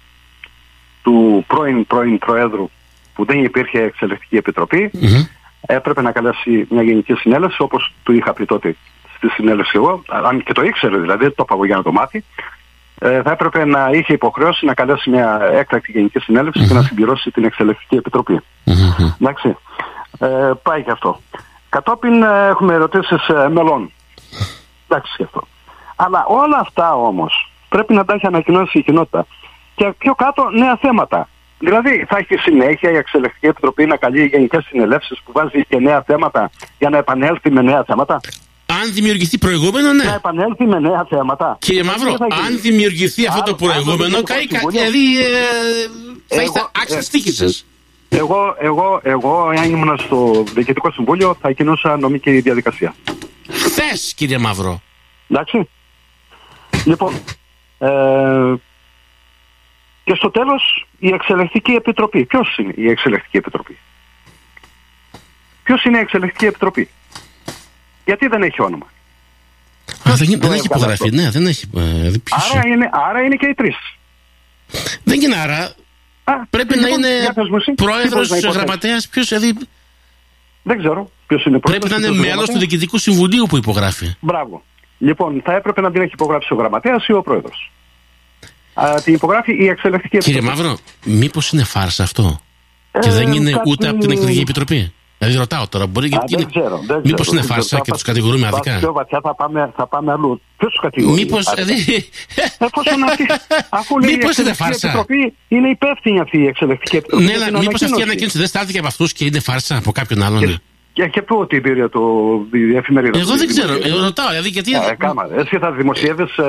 του πρώην πρώην Προέδρου που δεν υπήρχε εξελεκτική επιτροπή Μμμ. έπρεπε να καλέσει μια γενική συνέλευση όπως του είχα πει τότε στη συνέλευση εγώ αν και το ήξερε δηλαδή, δεν το είπα εγώ για να το μάθει ε, θα έπρεπε να είχε υποχρέωση να καλέσει μια έκτακτη γενική συνέλευση και να συμπληρώσει την εξελεκτική επιτροπή. Μμμ. Εντάξει. Ε, πάει και αυτό. Κατόπιν ε, έχουμε ερωτήσεις μελών. Εντάξει και αυτό. Αλλά όλα αυτά όμως πρέπει να τα έχει ανακοινώσει η κοινότητα. Και πιο κάτω νέα θέματα. Δηλαδή θα έχει συνέχεια η Εξελεκτική Επιτροπή να καλεί γενικές συνελεύσεις που βάζει και νέα θέματα για να επανέλθει με νέα θέματα. Αν δημιουργηθεί προηγούμενο, ναι. Να επανέλθει με νέα θέματα. Κύριε Τι Μαύρο, θα γίνει; αν δημιουργηθεί αυτό το Αν- αν το προηγούμενο, Διοικητικό καεί κα- Συμβούλιο- δηλαδή ε, θα Εγώ- είστε άξια ε, στίχη σας. Εγώ, εγώ, εγώ, αν ήμουν στο Διοικητικό Συμβούλιο, θα κινούσα νομική διαδικασία. Χθες, κύριε Μαύρο. Εντάξει. Λοιπόν, ε, και στο τέλος η Εξελεκτική Επιτροπή. Ποιος είναι η Εξελεκτική Επιτροπή; Ποιος είναι η Εξελεκτική Επιτροπή; Γιατί δεν έχει όνομα; Α, δεν, το δεν έχει έβγαλε υπογραφεί, αυτό. ναι, δεν έχει. ε, δει ποιος Άρα είναι, άρα είναι και οι τρεις. Δεν είναι άρα. Πρέπει να είναι πρόεδρος, γραμματέας, ποιος δηλαδή. Δεν ξέρω ποιος είναι Πρέπει πρόεδρος, να είναι ποιος μέλος του γραμματέας. Διοικητικού Συμβουλίου που υπογράφει. Μπράβο. Λοιπόν, θα έπρεπε να την έχει υπογράψει ο γραμματέας ή ο πρόεδρος. Την υπογράφει η Εξελεκτική Κύριε Επιτροπή. Μαύρο, μήπως είναι φάρσα αυτό; Και Ε, δεν είναι κάτι- ούτε από την Εκλογική Επιτροπή; Δηλαδή ρωτάω τώρα, μπορεί Α, και δεν ξέρω. δεν Μήπως ξέρω, είναι δεν φάρσα ξέρω. και Θα τους κατηγορούμε πας αδικά; Πιο βαθιά θα πάμε, θα πάμε αλλού. Ποιος τους κατηγορεί. Μήπω. Α, Δηλαδή. Εφόσον αυτή, αφού λέει η Μήπως είναι Εξελεκτική φάρσα; Επιτροπή, είναι υπεύθυνη αυτή η Εξελεκτική Επιτροπή. Ναι, για αλλά την μήπως αυτή η ανακοίνωση. ανακοίνωση δεν στάλθηκε από αυτούς και είναι φάρσα από κάποιον άλλον. Και, και, και πού την πήρε το, η εφημερίδα. Εγώ του, δεν η ξέρω. δημοσίευση. ε, Ρωτάω, δηλαδή γιατί. Ε, κάμα. Εσύ θα δημοσιεύεις ε,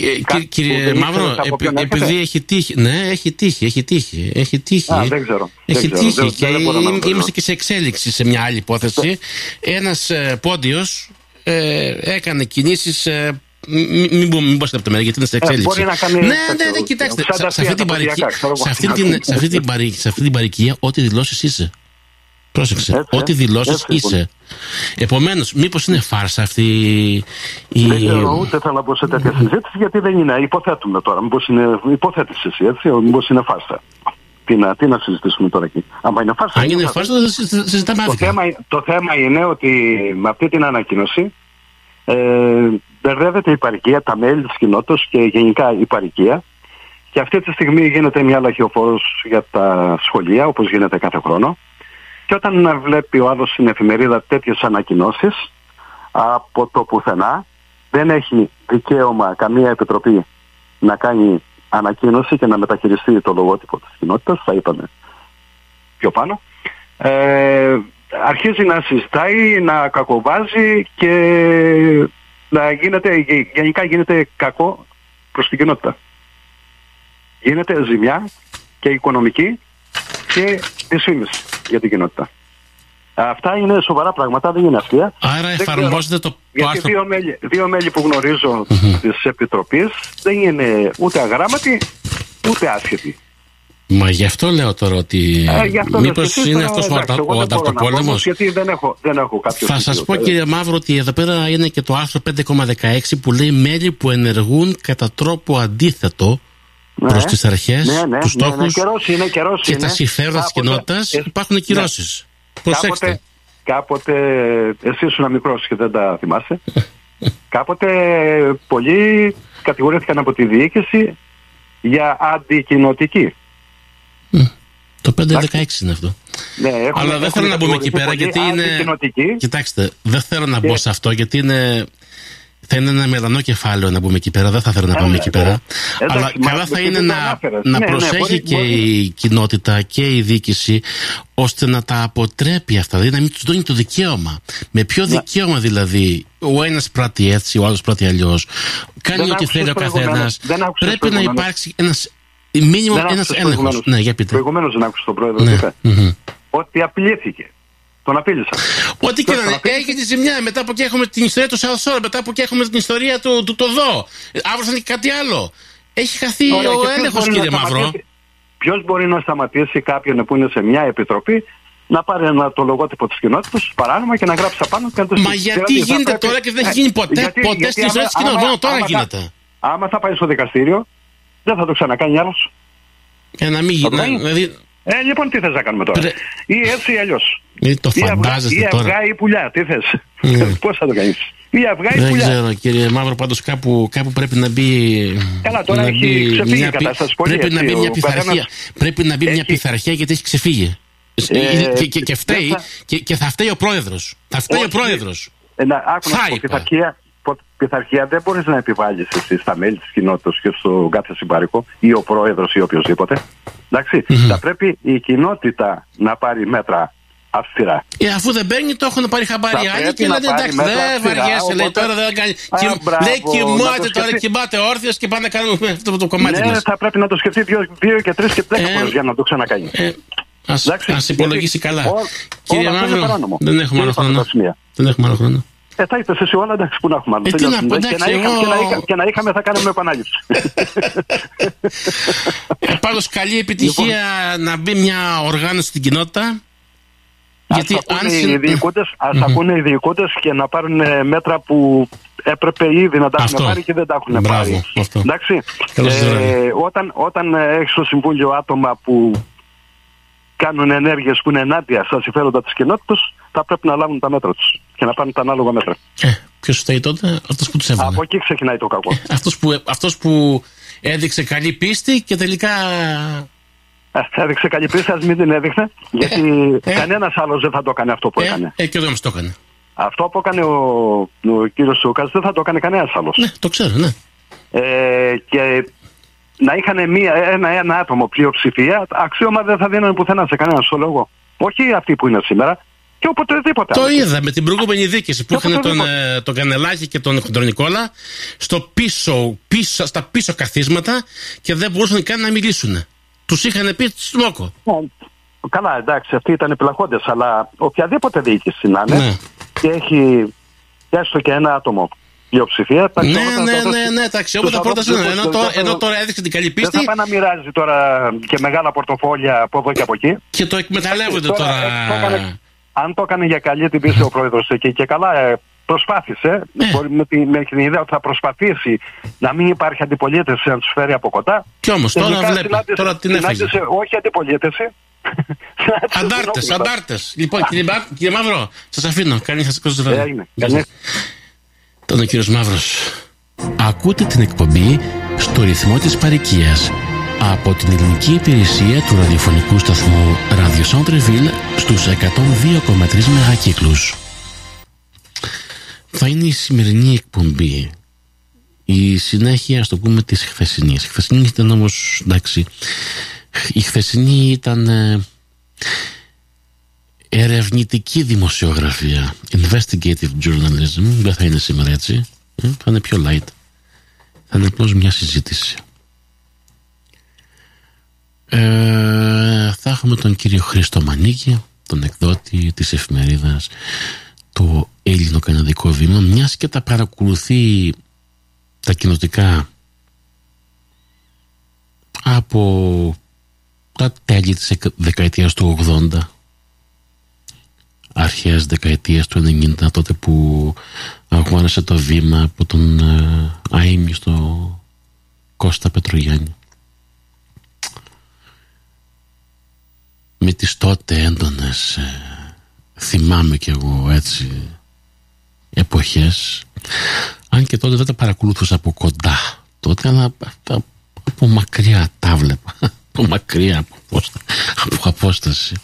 Ε, Κάτι κυ- Κύριε που δεν Μαύρο, ήξερες από επει- ποιον έρχεται; επειδή έχει τύχει. Ναι, έχει τύχει, έχει τύχει. Έχει τύχει. Α, δεν ξέρω. Έχει Δεν ξέρω. τύχει Δεν- και δεν μπορώ να είμαι- το είμαστε λέω. και σε εξέλιξη σε μια άλλη υπόθεση. Ένας πόντιος έκανε κινήσεις. Μην μην μπούμε μην πω σε λεπτομέρεια γιατί είναι σε Ε, εξέλιξη. μπορεί να κάνει ναι, τέτοιο, ναι, ναι, κοιτάξτε. φαντασία Σε, σε αυτή την τα παροικία, ποδιακά, ξέρω εγώ. σε αυτή την, σε αυτή την, παρη- σε αυτή την παροικία, ό,τι δηλώσεις είσαι. Πρόσεξε. Έτσι, ό,τι ε. δηλώσεις Έτσι, λοιπόν. είσαι. Επομένως, μήπως είναι φάρσα αυτή η. Δεν ξέρω, ούτε θέλω να μπω σε τέτοια συζήτηση γιατί δεν είναι. Υποθέτουμε τώρα. Μήπως είναι υποθέτηση εσύ, έτσι. Μήπως είναι φάρσα. Τι να, τι να συζητήσουμε τώρα εκεί. Άμα είναι φάρσα. Αν είναι φάρσα. φάρσα, δεν συζη- συζητάμε Το άδικα. θέμα, το θέμα είναι ότι με αυτή την ανακοίνωση ε, μπερδεύεται η παροικία, τα μέλη της κοινότητας και γενικά η παροικία και αυτή τη στιγμή γίνεται μια λαχιοφόρος για τα σχολεία όπως γίνεται κάθε χρόνο και όταν βλέπει ο άλλος στην εφημερίδα τέτοιες ανακοινώσεις από το πουθενά δεν έχει δικαίωμα καμία επιτροπή να κάνει ανακοίνωση και να μεταχειριστεί το λογότυπο της κοινότητας, θα είπαμε πιο πάνω. Ε, αρχίζει να συζητάει, να κακοβάζει και να γίνεται, γε- γενικά γίνεται κακό προς την κοινότητα. Γίνεται ζημιά και οικονομική και δυσφήμιση για την κοινότητα. Αυτά είναι σοβαρά πράγματα, δεν είναι αστεία. Άρα Δεν ξέρω. εφαρμόζεται το, το Γιατί άρθρο. δύο μέλη, δύο μέλη που γνωρίζω της Επιτροπής δεν είναι ούτε αγράμματοι ούτε άσχετοι. Μα γι' αυτό λέω τώρα ότι. Ε, γι' αυτό λέω Μήπως και εσύ, είναι τώρα, αυτός ο, εντάξει, αντα- εγώ ο δεν μπορώ να πω ανταρτοπόλεμο. όμως, Γιατί δεν έχω, δεν έχω κάποιο Θα σας στοιχείο. πω κύριε Μαύρο ότι εδώ πέρα είναι και το άρθρο 5,16 που λέει μέλη που ενεργούν κατά τρόπο αντίθετο Ναι. προς τις αρχές, Ναι, ναι, τους ναι, στόχους ναι, καιρός είναι, καιρός και είναι. τα συμφέροντα της Κάποτε- κοινότητας. ε, Υπάρχουν ναι. κυρώσεις. Προσέξτε. Κάποτε, κάποτε εσύ ήσουν μικρός και δεν τα θυμάσαι. κάποτε πολλοί κατηγορήθηκαν από τη διοίκηση για αντικοινοτική. Το 5,16 είναι αυτό. Ναι, έχουμε- Αλλά δεν θέλω έχουμε να μπούμε εκεί πέρα κατηγορηθεί γιατί πολλοί είναι. αντικοινοτικοί. Κοιτάξτε, δεν θέλω να μπω Και- σε αυτό γιατί είναι. Θα είναι ένα μελανό κεφάλαιο να μπούμε εκεί πέρα. Δεν θα θέλω να πάμε Ε, εκεί πέρα. εντάξει, Αλλά μα, καλά θα εσύ είναι δεν το να, ανάφερες. να Ναι, ναι, προσέχει μπορεί- και μπορεί. η κοινότητα και η διοίκηση ώστε να τα αποτρέπει αυτά. Δηλαδή να μην τους δίνει το δικαίωμα. Με ποιο Ναι. δικαίωμα δηλαδή ο ένας πράττει έτσι, ο άλλος πράττει αλλιώς. Κάνει Δεν ό,τι άκουσες θέλει ο καθένας. προηγουμένως. Δεν άκουσες Πρέπει να προηγουμένως. υπάρξει ένα. Μήνυμα Δεν ένας άκουσες έλεγχος. προηγουμένως. Ναι, για πείτε. Προηγουμένως δεν άκουσες τον πρόεδρο. Ναι. τι είπε; μμμ. Ότι απειλήθηκε. Τον απείλησαν. Ό,τι και Ποιος να είναι, τον έχει τη ζημιά. Μετά από εκεί έχουμε την ιστορία του South μετά από εκεί έχουμε την ιστορία του, του Τοδό. Αύριο θα είναι και κάτι άλλο. Έχει χαθεί Ωραία, ο και ποιος έλεγχος, μπορεί να κύριε Μαύρο. σταματήσει- Ποιος μπορεί να σταματήσει κάποιον που είναι σε μια επιτροπή να πάρει ένα, το λογότυπο της κοινότητας παράνομα και να γράψει απάνω και να το Μα στείλει. γιατί Δηλαδή, θα γίνεται πρέπει- τώρα και δεν έχει Ε, γίνει ποτέ, γιατί- ποτέ γιατί στην ιστορία άμα- της κοινότητας. άμα- Μόνο τώρα άμα θα- γίνεται. Άμα θα πάει στο δικαστήριο, δεν θα το ξανακάνει άλλος. Για να μην γίνει. Ωραία. Δηλαδή, Ε, λοιπόν, τι θες να κάνουμε τώρα; Πρε- Ή έτσι ή αλλιώς. Ε, το Ή αυγά, φαντάζεστε ή τώρα; αυγά ή πουλιά, τι θες; Ναι. Πώς θα το κάνεις; Ή αυγά ή Δεν πουλιά. ξέρω, κύριε Μαύρο, πάντως κάπου, κάπου πρέπει να μπει. Καλά, τώρα να έχει μπει ξεφύγει η μια πι- κατάσταση πολύ, Πρέπει να έτσι, μπει μια ο πειθαρχία. καθένας Πρέπει να μπει μια έχει- πειθαρχία γιατί έχει ξεφύγει. Ε, και, και, και φταίει, δεν θα- και, και θα φταίει ο πρόεδρος. Θα φταίει ο Όχι. πρόεδρος. Ε, να, άκου να Θα σου πω, είπα. πειθαρχία, πο- πειθαρχία δεν μπορείς να επιβάλλεις εσύ στα μέλη της κοινότητας και στον κάθε συμπαρικό ή ο πρόεδρος ή οποιοδήποτε. Εντάξει, θα πρέπει η κοινότητα να πάρει μέτρα αυστηρά. Ε, αφού δεν παίρνει, το έχουν πάρει χαμπάρι Θα άλλοι πρέπει και να λένε πάρει εντάξει, μέτρα δεν αυστηρά, βαριέσαι, λέει οπότε- τώρα δεν κάνει. Α, Κοιμ- μπράβο, λέει να κοιμάται το τώρα, σκεφτεί. κοιμάται όρθιος και πάμε να κάνουμε αυτό το κομμάτι Ναι, μας. θα πρέπει να το σκεφτεί δύο, δύο και τρεις και δέκα Ε, φορές για να το ξανακάνει. Ε, ας, Εντάξει, ας υπολογίσει γιατί καλά. ό- Κύριε όλα αυτά είναι Μαύρο, παράνομο. δεν έχουμε Και άλλο υπάρχουν χρόνο. τα σημεία. Δεν έχουμε άλλο χρόνο. Ε, θα είπες εσύ όλα, εντάξει, που να έχουμε άλλο. Ε, τι Τελειώσαμε. να πω, και, εντάξει, να είχαμε, εγώ- και, να είχαμε, και να είχαμε θα κάνουμε επανάληψη. Ε, Πάντως καλή επιτυχία Λοιπόν. να μπει μια οργάνωση στην κοινότητα Γιατί ας ακούνε, αν συ- οι διοικούντες, ας Μμμ. ακούνε οι διοικούντες και να πάρουν ε, μέτρα που έπρεπε ήδη να τα Αυτό. έχουν πάρει και δεν τα έχουν Μπράβο, πάρει. αυτό. Εντάξει. Καλώς ήρθατε. όταν όταν ε, έχεις στο Συμβούλιο άτομα που κάνουν ενέργειες που είναι ενάντια στα συμφέροντα της κοινότητας, θα πρέπει να λάβουν τα μέτρα τους και να πάρουν τα ανάλογα μέτρα. Ε, ποιος φταίει τότε, αυτός που τους έβαλε. Από εκεί ξεκινάει το κακό. Αυτός που, αυτός που έδειξε καλή πίστη και τελικά. Ε, έδειξε καλή πίστη, ας μην την έδειχνε, γιατί ε. κανένας άλλος δεν θα το έκανε αυτό που Ε, έκανε. ε, και εδώ μας το έκανε. Αυτό που έκανε ο, ο κύριος Σούκας δεν θα το έκανε κανένας άλλος. Ναι, το ξέρω, ναι. Ε, και να είχαν μία, ένα, ένα άτομο πλειοψηφία, αξίωμα δεν θα δίνανε πουθενά σε κανέναν στο λόγο. Όχι αυτοί που είναι σήμερα, και οποτεδήποτε. Το άλλο. είδα με την προηγούμενη δίκηση που Και είχαν τον, οπωσδήποτε. ε, τον Κανελάκη και τον Χοντρονικόλα στο πίσω, πίσω, στα πίσω καθίσματα και δεν μπορούσαν καν να μιλήσουν. Τους είχαν πει στμόκο. Ε, Καλά, εντάξει, αυτοί ήταν πλαχόντες, αλλά οποιαδήποτε διοίκηση να είναι Ναι. και έχει έστω και ένα άτομο πλειοψηφία, τα Ναι, αξιώματα ναι, θα τα ναι, δώσει ναι, τα αξιώματα στους πρώτα ανθρώπους είναι. που Ενώ, τώρα- δεν θα- ενώ τώρα έδειξε την καλή Δεν πίστη θα πάει να μοιράζει τώρα και μεγάλα πορτοφόλια από εδώ και από εκεί. και το εκμεταλλεύονται τώρα. ε, το έκανε- αν το έκανε για καλή την πίστη ο πρόεδρος εκεί και καλά ε, προσπάθησε, Ναι. μπορεί με, τη- με την ιδέα ότι θα προσπαθήσει να μην υπάρχει αντιπολίτευση να τους φέρει από κοντά. Κι όμως τώρα Τελικά βλέπει, συνάντησε- τώρα την έφαγε. συνάντησε όχι αντιπολίτευση. συνάντησε Αντάρτες, την όπλα. αντάρτες. Λοιπόν, κύριε, Μα- κύριε Μαύρο, σας αφήνω. Καλή σα Ε, κόστο Έγινε. Καλή- Τον ο κύριος Μαύρος. Ακούτε την εκπομπή στο ρυθμό της παροικίας από την ελληνική υπηρεσία του ραδιοφωνικού σταθμού Radio Centreville στους 102,3 μεγακύκλους. Θα είναι η σημερινή εκπομπή. Η συνέχεια, ας το πούμε, της χθεσινής. Η χθεσινή ήταν όμως, εντάξει, η χθεσινή ήταν ε, ερευνητική δημοσιογραφία. Investigative journalism. Δεν θα είναι σήμερα έτσι. Ε, θα είναι πιο light. Θα είναι απλώς μια συζήτηση. Ε, θα έχουμε τον κύριο Χρήστο Μανίκη τον εκδότη της εφημερίδας το Έλληνο-Καναδικό Βήμα μιας και τα παρακολουθεί τα κοινοτικά από τα τέλη της εκ- δεκαετίας του 80 αρχές δεκαετίας του 90 τότε που αγόρασε το βήμα από τον ε, αείμνηστο Κώστα Πετρογιάννη. Με τις τότε έντονες ε, θυμάμαι κι εγώ έτσι εποχές. Αν και τότε δεν τα παρακολουθούσα από κοντά. Τότε αλλά από, από μακριά τα βλέπα. Από μακριά από, απόστα- από απόσταση.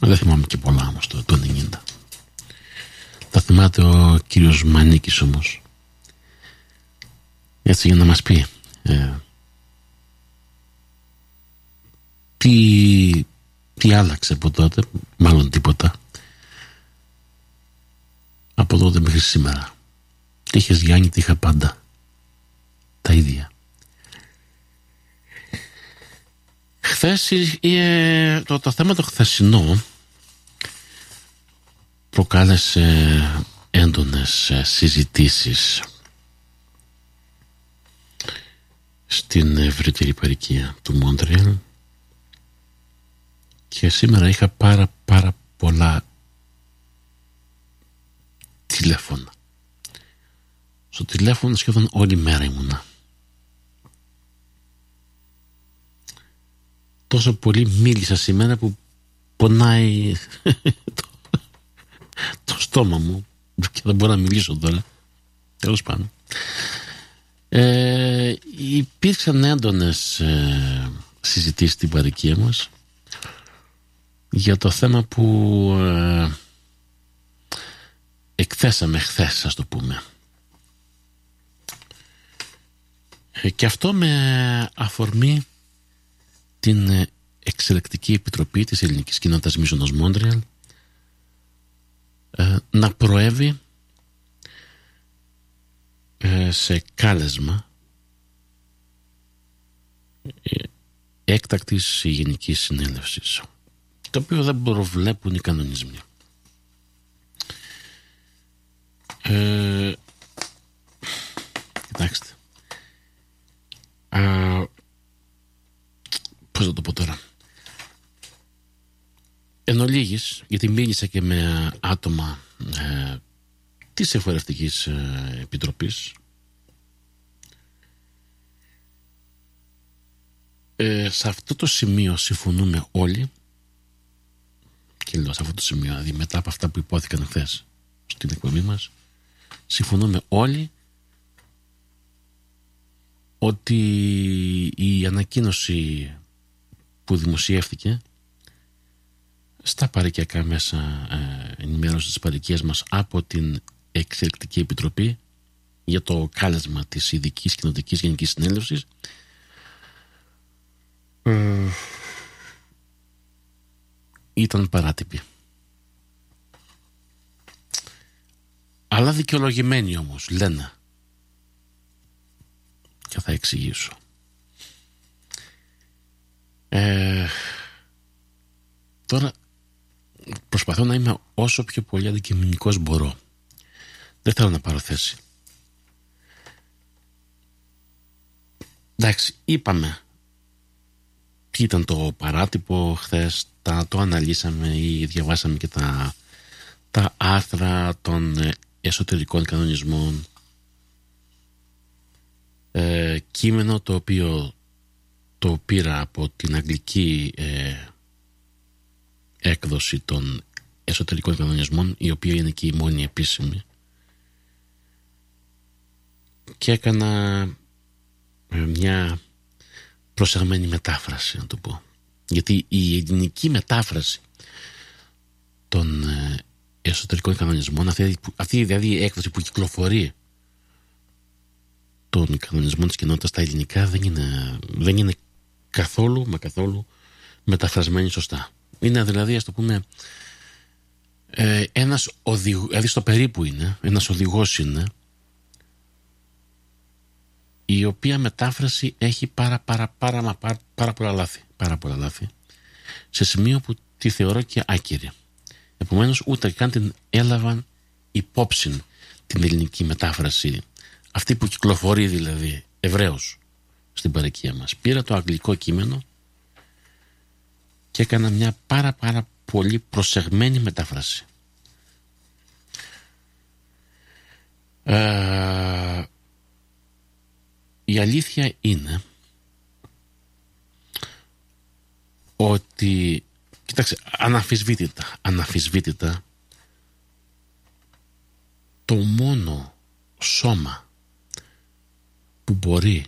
Δεν θυμάμαι και πολλά όμως το, το 90 τα θυμάται ο κύριος Μανίκης όμως. Έτσι για να μας πει ε, τι, τι άλλαξε από τότε μάλλον τίποτα. Από τότε μέχρι σήμερα. Τι είχες Γιάννη τι είχα πάντα. Τα ίδια. Χθες ε, το, το θέμα το χθεσινό προκάλεσε έντονες ε, συζητήσεις στην ευρύτερη παροικία του Μόντρελ και σήμερα είχα πάρα πάρα πολλά τηλέφωνα. Στο τηλέφωνο σχεδόν όλη μέρα ήμουνα. Τόσο πολύ μίλησα σήμερα που πονάει το, το στόμα μου και δεν μπορώ να μιλήσω τώρα. Τέλος πάντων. Ε, υπήρξαν έντονες ε, συζητήσεις στην παροικία μας για το θέμα που ε, εκθέσαμε χθες ας το πούμε. Ε, και αυτό με αφορμή την ε, εξελεκτική επιτροπή της ελληνικής κοινότητας Μίζωνος Μόντρεαλ ε, να προέβει ε, σε κάλεσμα ε, έκτακτης γενικής συνέλευσης το οποίο δεν προβλέπουν οι κανονισμοί. Ε, κοιτάξτε. Α, πώς θα το πω τώρα. Ολίγης, γιατί μίλησα και με άτομα ε, της Εφορευτικής ε, Επιτροπής ε, σε αυτό το σημείο συμφωνούμε όλοι και λέω σε αυτό το σημείο. Δηλαδή μετά από αυτά που υπόθηκαν χθες στην εκπομπή μας συμφωνούμε όλοι ότι η ανακοίνωση που δημοσιεύτηκε στα παρικιακά μέσα ε, ενημέρωσης της παρικίας μας από την Εξελικτική Επιτροπή για το κάλεσμα της Ειδικής Κοινοτικής Γενικής Συνέλευσης ε, ήταν παράτυπη. Αλλά δικαιολογημένη όμως, λένε. Και θα εξηγήσω. Ε, τώρα προσπαθώ να είμαι όσο πιο πολύ αντικειμενικός μπορώ. Δεν θέλω να πάρω θέση. Εντάξει, είπαμε τι ήταν το παράτυπο χθες, τα, το αναλύσαμε ή διαβάσαμε και τα, τα άρθρα των ε, εσωτερικών κανονισμών. Ε, κείμενο το οποίο το πήρα από την αγγλική ε, έκδοση των εσωτερικών κανονισμών η οποία είναι και η μόνη επίσημη και έκανα ε, μια προσεγμένη μετάφραση να το πω γιατί η ελληνική μετάφραση των ε, εσωτερικών κανονισμών αυτή, αυτή δηλαδή η έκδοση που κυκλοφορεί των κανονισμών της κοινότητας στα ελληνικά δεν είναι, δεν είναι καθόλου μα καθόλου μεταφρασμένη σωστά. Είναι δηλαδή ας το πούμε ε, ένας οδηγός δηλαδή στο περίπου είναι ένας οδηγός είναι η οποία μετάφραση έχει πάρα πάρα πάρα, μα, πάρα, πάρα πολλά λάθη πάρα πολλά λάθη σε σημείο που τη θεωρώ και άκυρη. Επομένως ούτε καν την έλαβαν υπόψη την ελληνική μετάφραση αυτή που κυκλοφορεί δηλαδή ευρέως στην παροικία μας. Πήρα το αγγλικό κείμενο και έκανα μια πάρα πάρα πολύ προσεγμένη μετάφραση. Ε, η αλήθεια είναι ότι κοιτάξτε αναφυσβήτητα αναφυσβήτητα το μόνο σώμα που μπορεί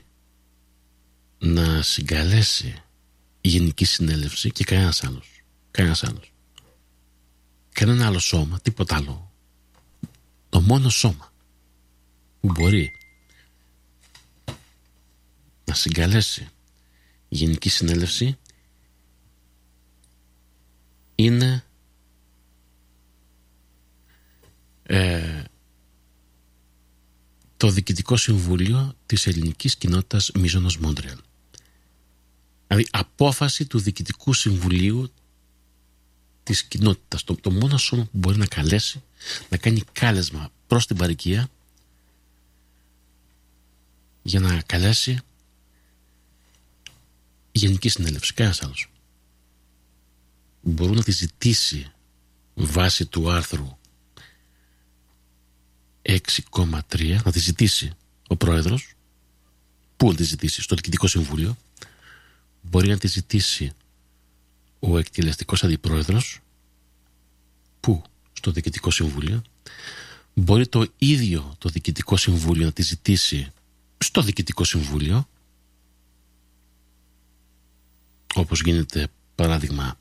να συγκαλέσει η Γενική Συνέλευση και κανένας άλλος. Κανένας άλλος. Κανένα άλλο σώμα, τίποτα άλλο. Το μόνο σώμα που μπορεί να συγκαλέσει η Γενική Συνέλευση είναι ε, το Διοικητικό Συμβούλιο της Ελληνικής Κοινότητας Μίζωνος Μόντρεαλ. Δηλαδή απόφαση του Διοικητικού Συμβουλίου της κοινότητας. Το, το μόνο σώμα που μπορεί να καλέσει, να κάνει κάλεσμα προς την παροικία για να καλέσει η Γενική Συνέλευση, κανένας άλλος. Μπορούν να τη ζητήσει βάσει του άρθρου 6,3 να τη ζητήσει ο πρόεδρος. Πού να τη ζητήσει στο Διοικητικό Συμβούλιο. Μπορεί να τη ζητήσει ο εκτελεστικός αντιπρόεδρος. Πού στο Διοικητικό Συμβούλιο. Μπορεί το ίδιο το Διοικητικό Συμβούλιο να τη ζητήσει στο Διοικητικό Συμβούλιο. Όπως γίνεται παράδειγμα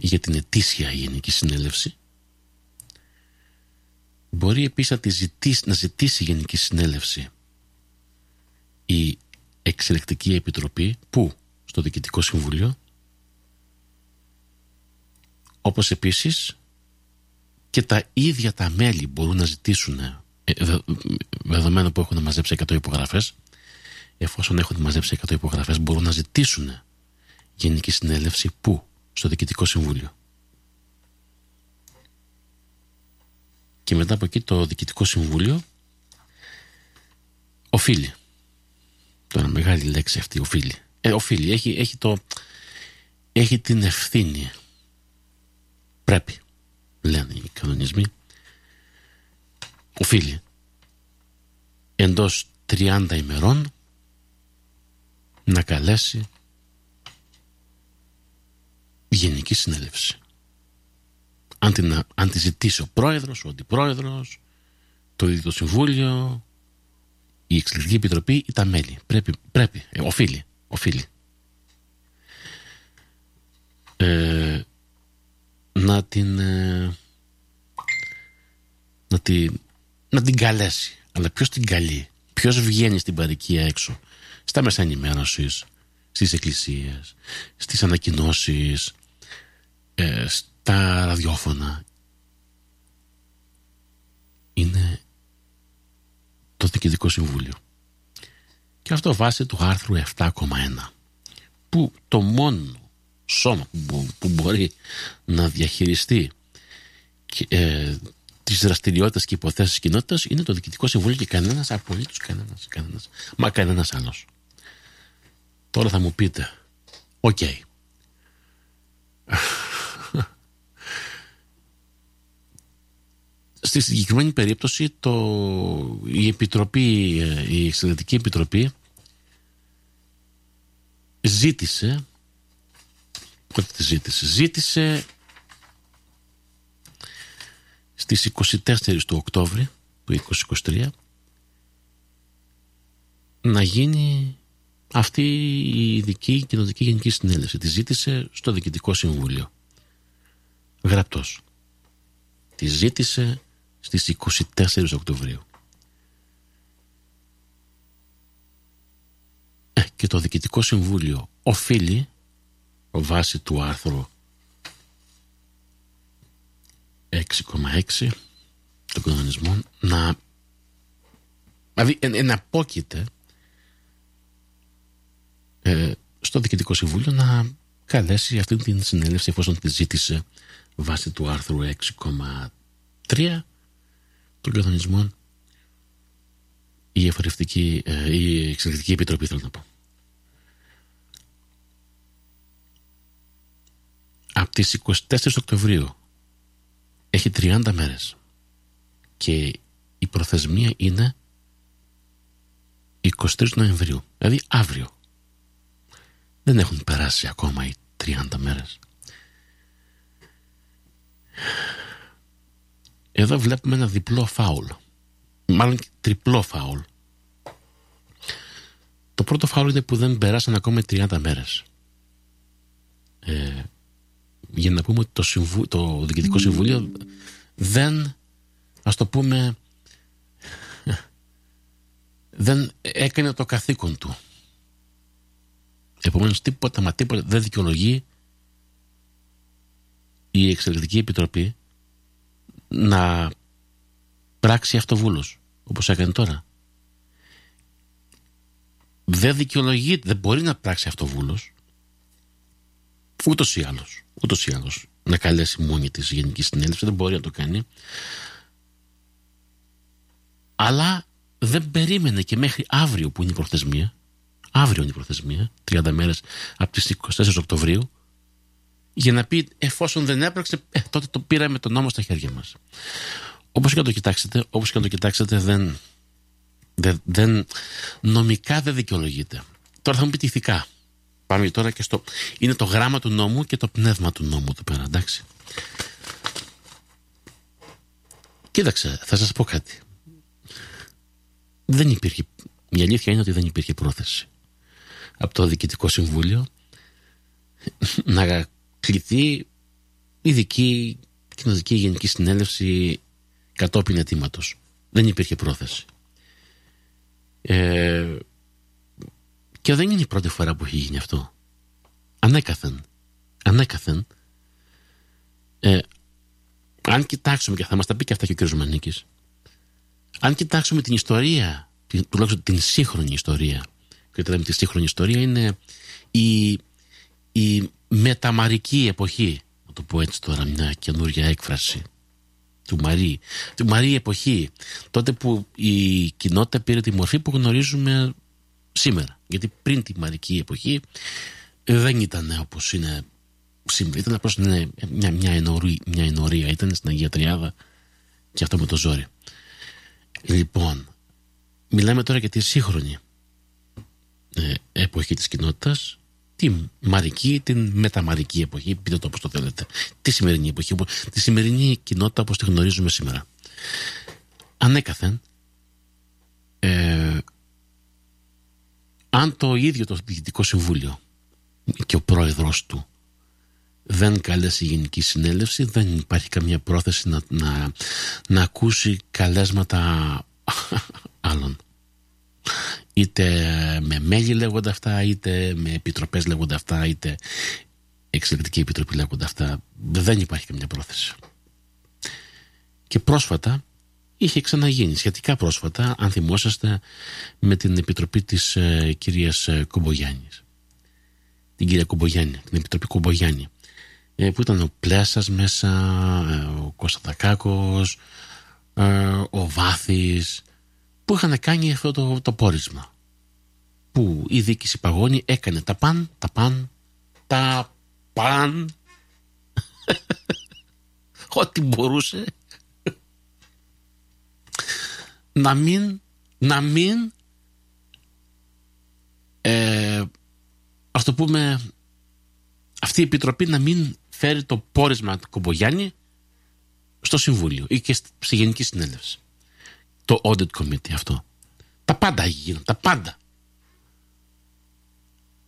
για την ετήσια Γενική Συνέλευση μπορεί επίσης να, τη ζητήσει, να ζητήσει η Γενική Συνέλευση η Εξελεκτική Επιτροπή που στο Διοικητικό Συμβούλιο όπως επίσης και τα ίδια τα μέλη μπορούν να ζητήσουν ε, δεδομένου που έχουν μαζέψει 100 υπογραφές εφόσον έχουν μαζέψει 100 υπογραφές μπορούν να ζητήσουν Γενική Συνέλευση που στο Διοικητικό Συμβούλιο. Και μετά από εκεί το Διοικητικό Συμβούλιο οφείλει. Τώρα μεγάλη λέξη αυτή οφείλει. Ε, οφείλει, έχει, έχει, το, έχει την ευθύνη. Πρέπει, λένε οι κανονισμοί, οφείλει. Εντός 30 ημερών να καλέσει γενική συνέλευση. Αν, την, αν τη ζητήσει ο πρόεδρος, ο αντιπρόεδρος, το ίδιο το συμβούλιο, η εξελικτική επιτροπή ή τα μέλη. Πρέπει, πρέπει, ε, οφείλει, οφείλει. Ε, να την ε, να την να την καλέσει αλλά ποιος την καλεί; Ποιος βγαίνει στην παροικία έξω; Στα μέσα ενημέρωσης, στις εκκλησίες στις ανακοινώσεις ε, στα ραδιόφωνα. Είναι το Διοικητικό Συμβούλιο. Και αυτό βάσει του άρθρου 7,1 που το μόνο σώμα που μπορεί να διαχειριστεί ε, τις δραστηριότητες και υποθέσεις της κοινότητας είναι το Διοικητικό Συμβούλιο και κανένας απολύτως κανένας, κανένας μα κανένας άλλος. Τώρα θα μου πείτε okay. Στη συγκεκριμένη περίπτωση το, η Επιτροπή ε, η Εξελεγκτική Επιτροπή ζήτησε πότε τη ζήτησε ζήτησε στις 24 του Οκτώβρη του 2023 να γίνει αυτή η ειδική κοινωνική γενική συνέλευση. Τη ζήτησε στο Διοικητικό Συμβούλιο. Γραπτός. Τη ζήτησε στις 24 Οκτωβρίου. Ε, και το Διοικητικό Συμβούλιο οφείλει βάσει του άρθρου 6,6 των κανονισμών να δηλαδή εναπόκειται ε, στο Διοικητικό Συμβούλιο να καλέσει αυτή την συνέλευση εφόσον τη ζήτησε βάσει του άρθρου 6,3 των κανονισμών η εφορευτική ε, η εξελικτική επιτροπή θέλω να πω. Από τις 24 Οκτωβρίου έχει 30 μέρες και η προθεσμία είναι 23 Νοεμβρίου δηλαδή αύριο. Δεν έχουν περάσει ακόμα οι 30 μέρες εδώ βλέπουμε ένα διπλό φάουλ. Μάλλον τριπλό φάουλ. Το πρώτο φάουλ είναι που δεν περάσαν ακόμα 30 μέρες. Ε, για να πούμε ότι το, συμβου... το Διοικητικό Συμβούλιο δεν, ας το πούμε, δεν έκανε το καθήκον του. Επομένως τίποτα μα τίποτα δεν δικαιολογεί η Εξελικτική Επιτροπή να πράξει αυτοβούλος όπως έκανε τώρα. Δεν δικαιολογεί, δεν μπορεί να πράξει αυτοβούλος ούτως ή άλλως ούτως ή άλλως να καλέσει μόνη της Γενική Συνέλευση, δεν μπορεί να το κάνει. Αλλά δεν περίμενε και μέχρι αύριο που είναι η προθεσμία, αύριο είναι η προθεσμία, 30 μέρες από τις 24 Οκτωβρίου, για να πει εφόσον δεν έπραξε, ε, τότε το πήραμε τον νόμο στα χέρια μας. Όπως και να το κοιτάξετε, όπως και να το κοιτάξετε, δεν, δεν, δεν, νομικά δεν δικαιολογείται. Τώρα θα μου πείτε ηθικά. Πάμε τώρα και στο. Είναι το γράμμα του νόμου και το πνεύμα του νόμου εδώ πέρα, εντάξει. Κοίταξε, θα σας πω κάτι. Δεν υπήρχε. Η αλήθεια είναι ότι δεν υπήρχε πρόθεση από το Διοικητικό Συμβούλιο να κληθεί ειδική κοινωνική γενική συνέλευση κατόπιν αιτήματος. Δεν υπήρχε πρόθεση. Ε, και δεν είναι η πρώτη φορά που έχει γίνει αυτό. Ανέκαθεν. Ανέκαθεν. Ε, αν κοιτάξουμε, και θα μας τα πει και αυτά και ο κ. Μανίκης, αν κοιτάξουμε την ιστορία, τουλάχιστον την σύγχρονη ιστορία, και όταν τη σύγχρονη ιστορία είναι η, η μεταμαρική εποχή, να το πω έτσι τώρα μια καινούργια έκφραση, του Μαρή, του Μαρή εποχή, τότε που η κοινότητα πήρε τη μορφή που γνωρίζουμε σήμερα. Γιατί πριν τη μαρική εποχή δεν ήταν όπως είναι σήμερα. Ήταν απλώς ναι, μια, μια, ενορία, μια ενορία. Ήταν στην Αγία Τριάδα και αυτό με το ζόρι. Λοιπόν, μιλάμε τώρα για τη σύγχρονη ε, εποχή της κοινότητας τη μαρική, την μεταμαρική εποχή, πείτε το όπως το θέλετε. Τη σημερινή εποχή, τη σημερινή κοινότητα όπως τη γνωρίζουμε σήμερα. Ανέκαθεν, ε, αν το ίδιο το Διοικητικό Συμβούλιο και ο πρόεδρος του δεν καλέσει η Γενική Συνέλευση, δεν υπάρχει καμία πρόθεση να, να, να ακούσει καλέσματα άλλων. Είτε με μέλη λέγονται αυτά, είτε με επιτροπές λέγονται αυτά, είτε εξελικτική επιτροπή λέγονται αυτά. Δεν υπάρχει καμία πρόθεση. Και πρόσφατα είχε ξαναγίνει, σχετικά πρόσφατα, αν θυμόσαστε, με την επιτροπή της ε, κυρίας ε, Κομπογιάννης. Την κυρία Κομπογιάννη, την επιτροπή Κομπογιάννη. Ε, που ήταν ο Πλέσας μέσα, ε, ο Κωνσταντακάκος, ε, ο Βάθης, που είχαν κάνει αυτό το, το πόρισμα. Που η δίκηση Παγώνη έκανε τα παν, τα παν, τα παν, ό,τι μπορούσε να μην, να μην ε, ας το πούμε αυτή η επιτροπή να μην φέρει το πόρισμα του Κομπογιάννη στο Συμβούλιο ή και στη Γενική Συνέλευση. Το Audit Committee αυτό. Τα πάντα έγιναν, τα πάντα.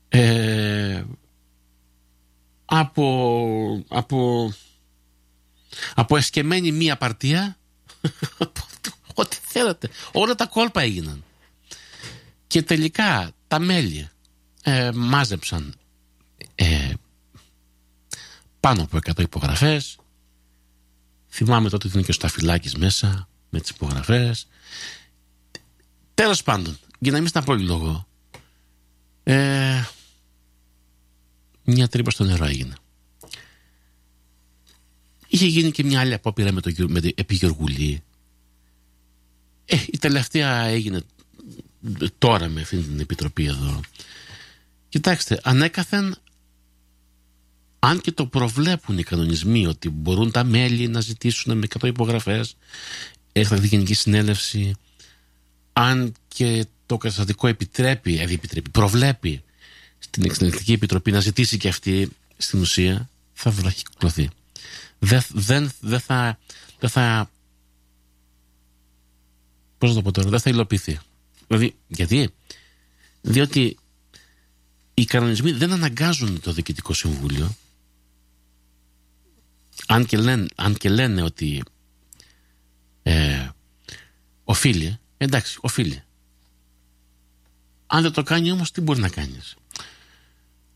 Ε, από, από, από εσκεμμένη μία παρτία ό,τι θέλατε. Όλα τα κόλπα έγιναν. Και τελικά τα μέλη ε, μάζεψαν ε, πάνω από 100 υπογραφές. Θυμάμαι τότε ότι ήταν και ο Σταφυλάκης μέσα με τις υπογραφές. Τέλος πάντων, για να μην στα πολύ λόγο, ε, μια τρύπα στο νερό έγινε. Είχε γίνει και μια άλλη απόπειρα με, το, με την επιγεωργουλή. Ε, η τελευταία έγινε τώρα με αυτή την επιτροπή εδώ. Κοιτάξτε, ανέκαθεν αν και το προβλέπουν οι κανονισμοί ότι μπορούν τα μέλη να ζητήσουν με 100 υπογραφές έχει τη Γενική Συνέλευση αν και το καταστατικό επιτρέπει, δηλαδή επιτρέπει, προβλέπει στην Εξελικτική Επιτροπή να ζητήσει και αυτή στην ουσία θα βραχυκλωθεί. Δεν, δεν, δεν θα, δεν θα πώς να το πω τώρα, δεν θα υλοποιηθεί. Δηλαδή, γιατί, διότι οι κανονισμοί δεν αναγκάζουν το Διοικητικό Συμβούλιο αν και λένε, αν και λένε ότι ε, οφείλει, εντάξει, οφείλει. Αν δεν το κάνει όμως, τι μπορεί να κάνεις;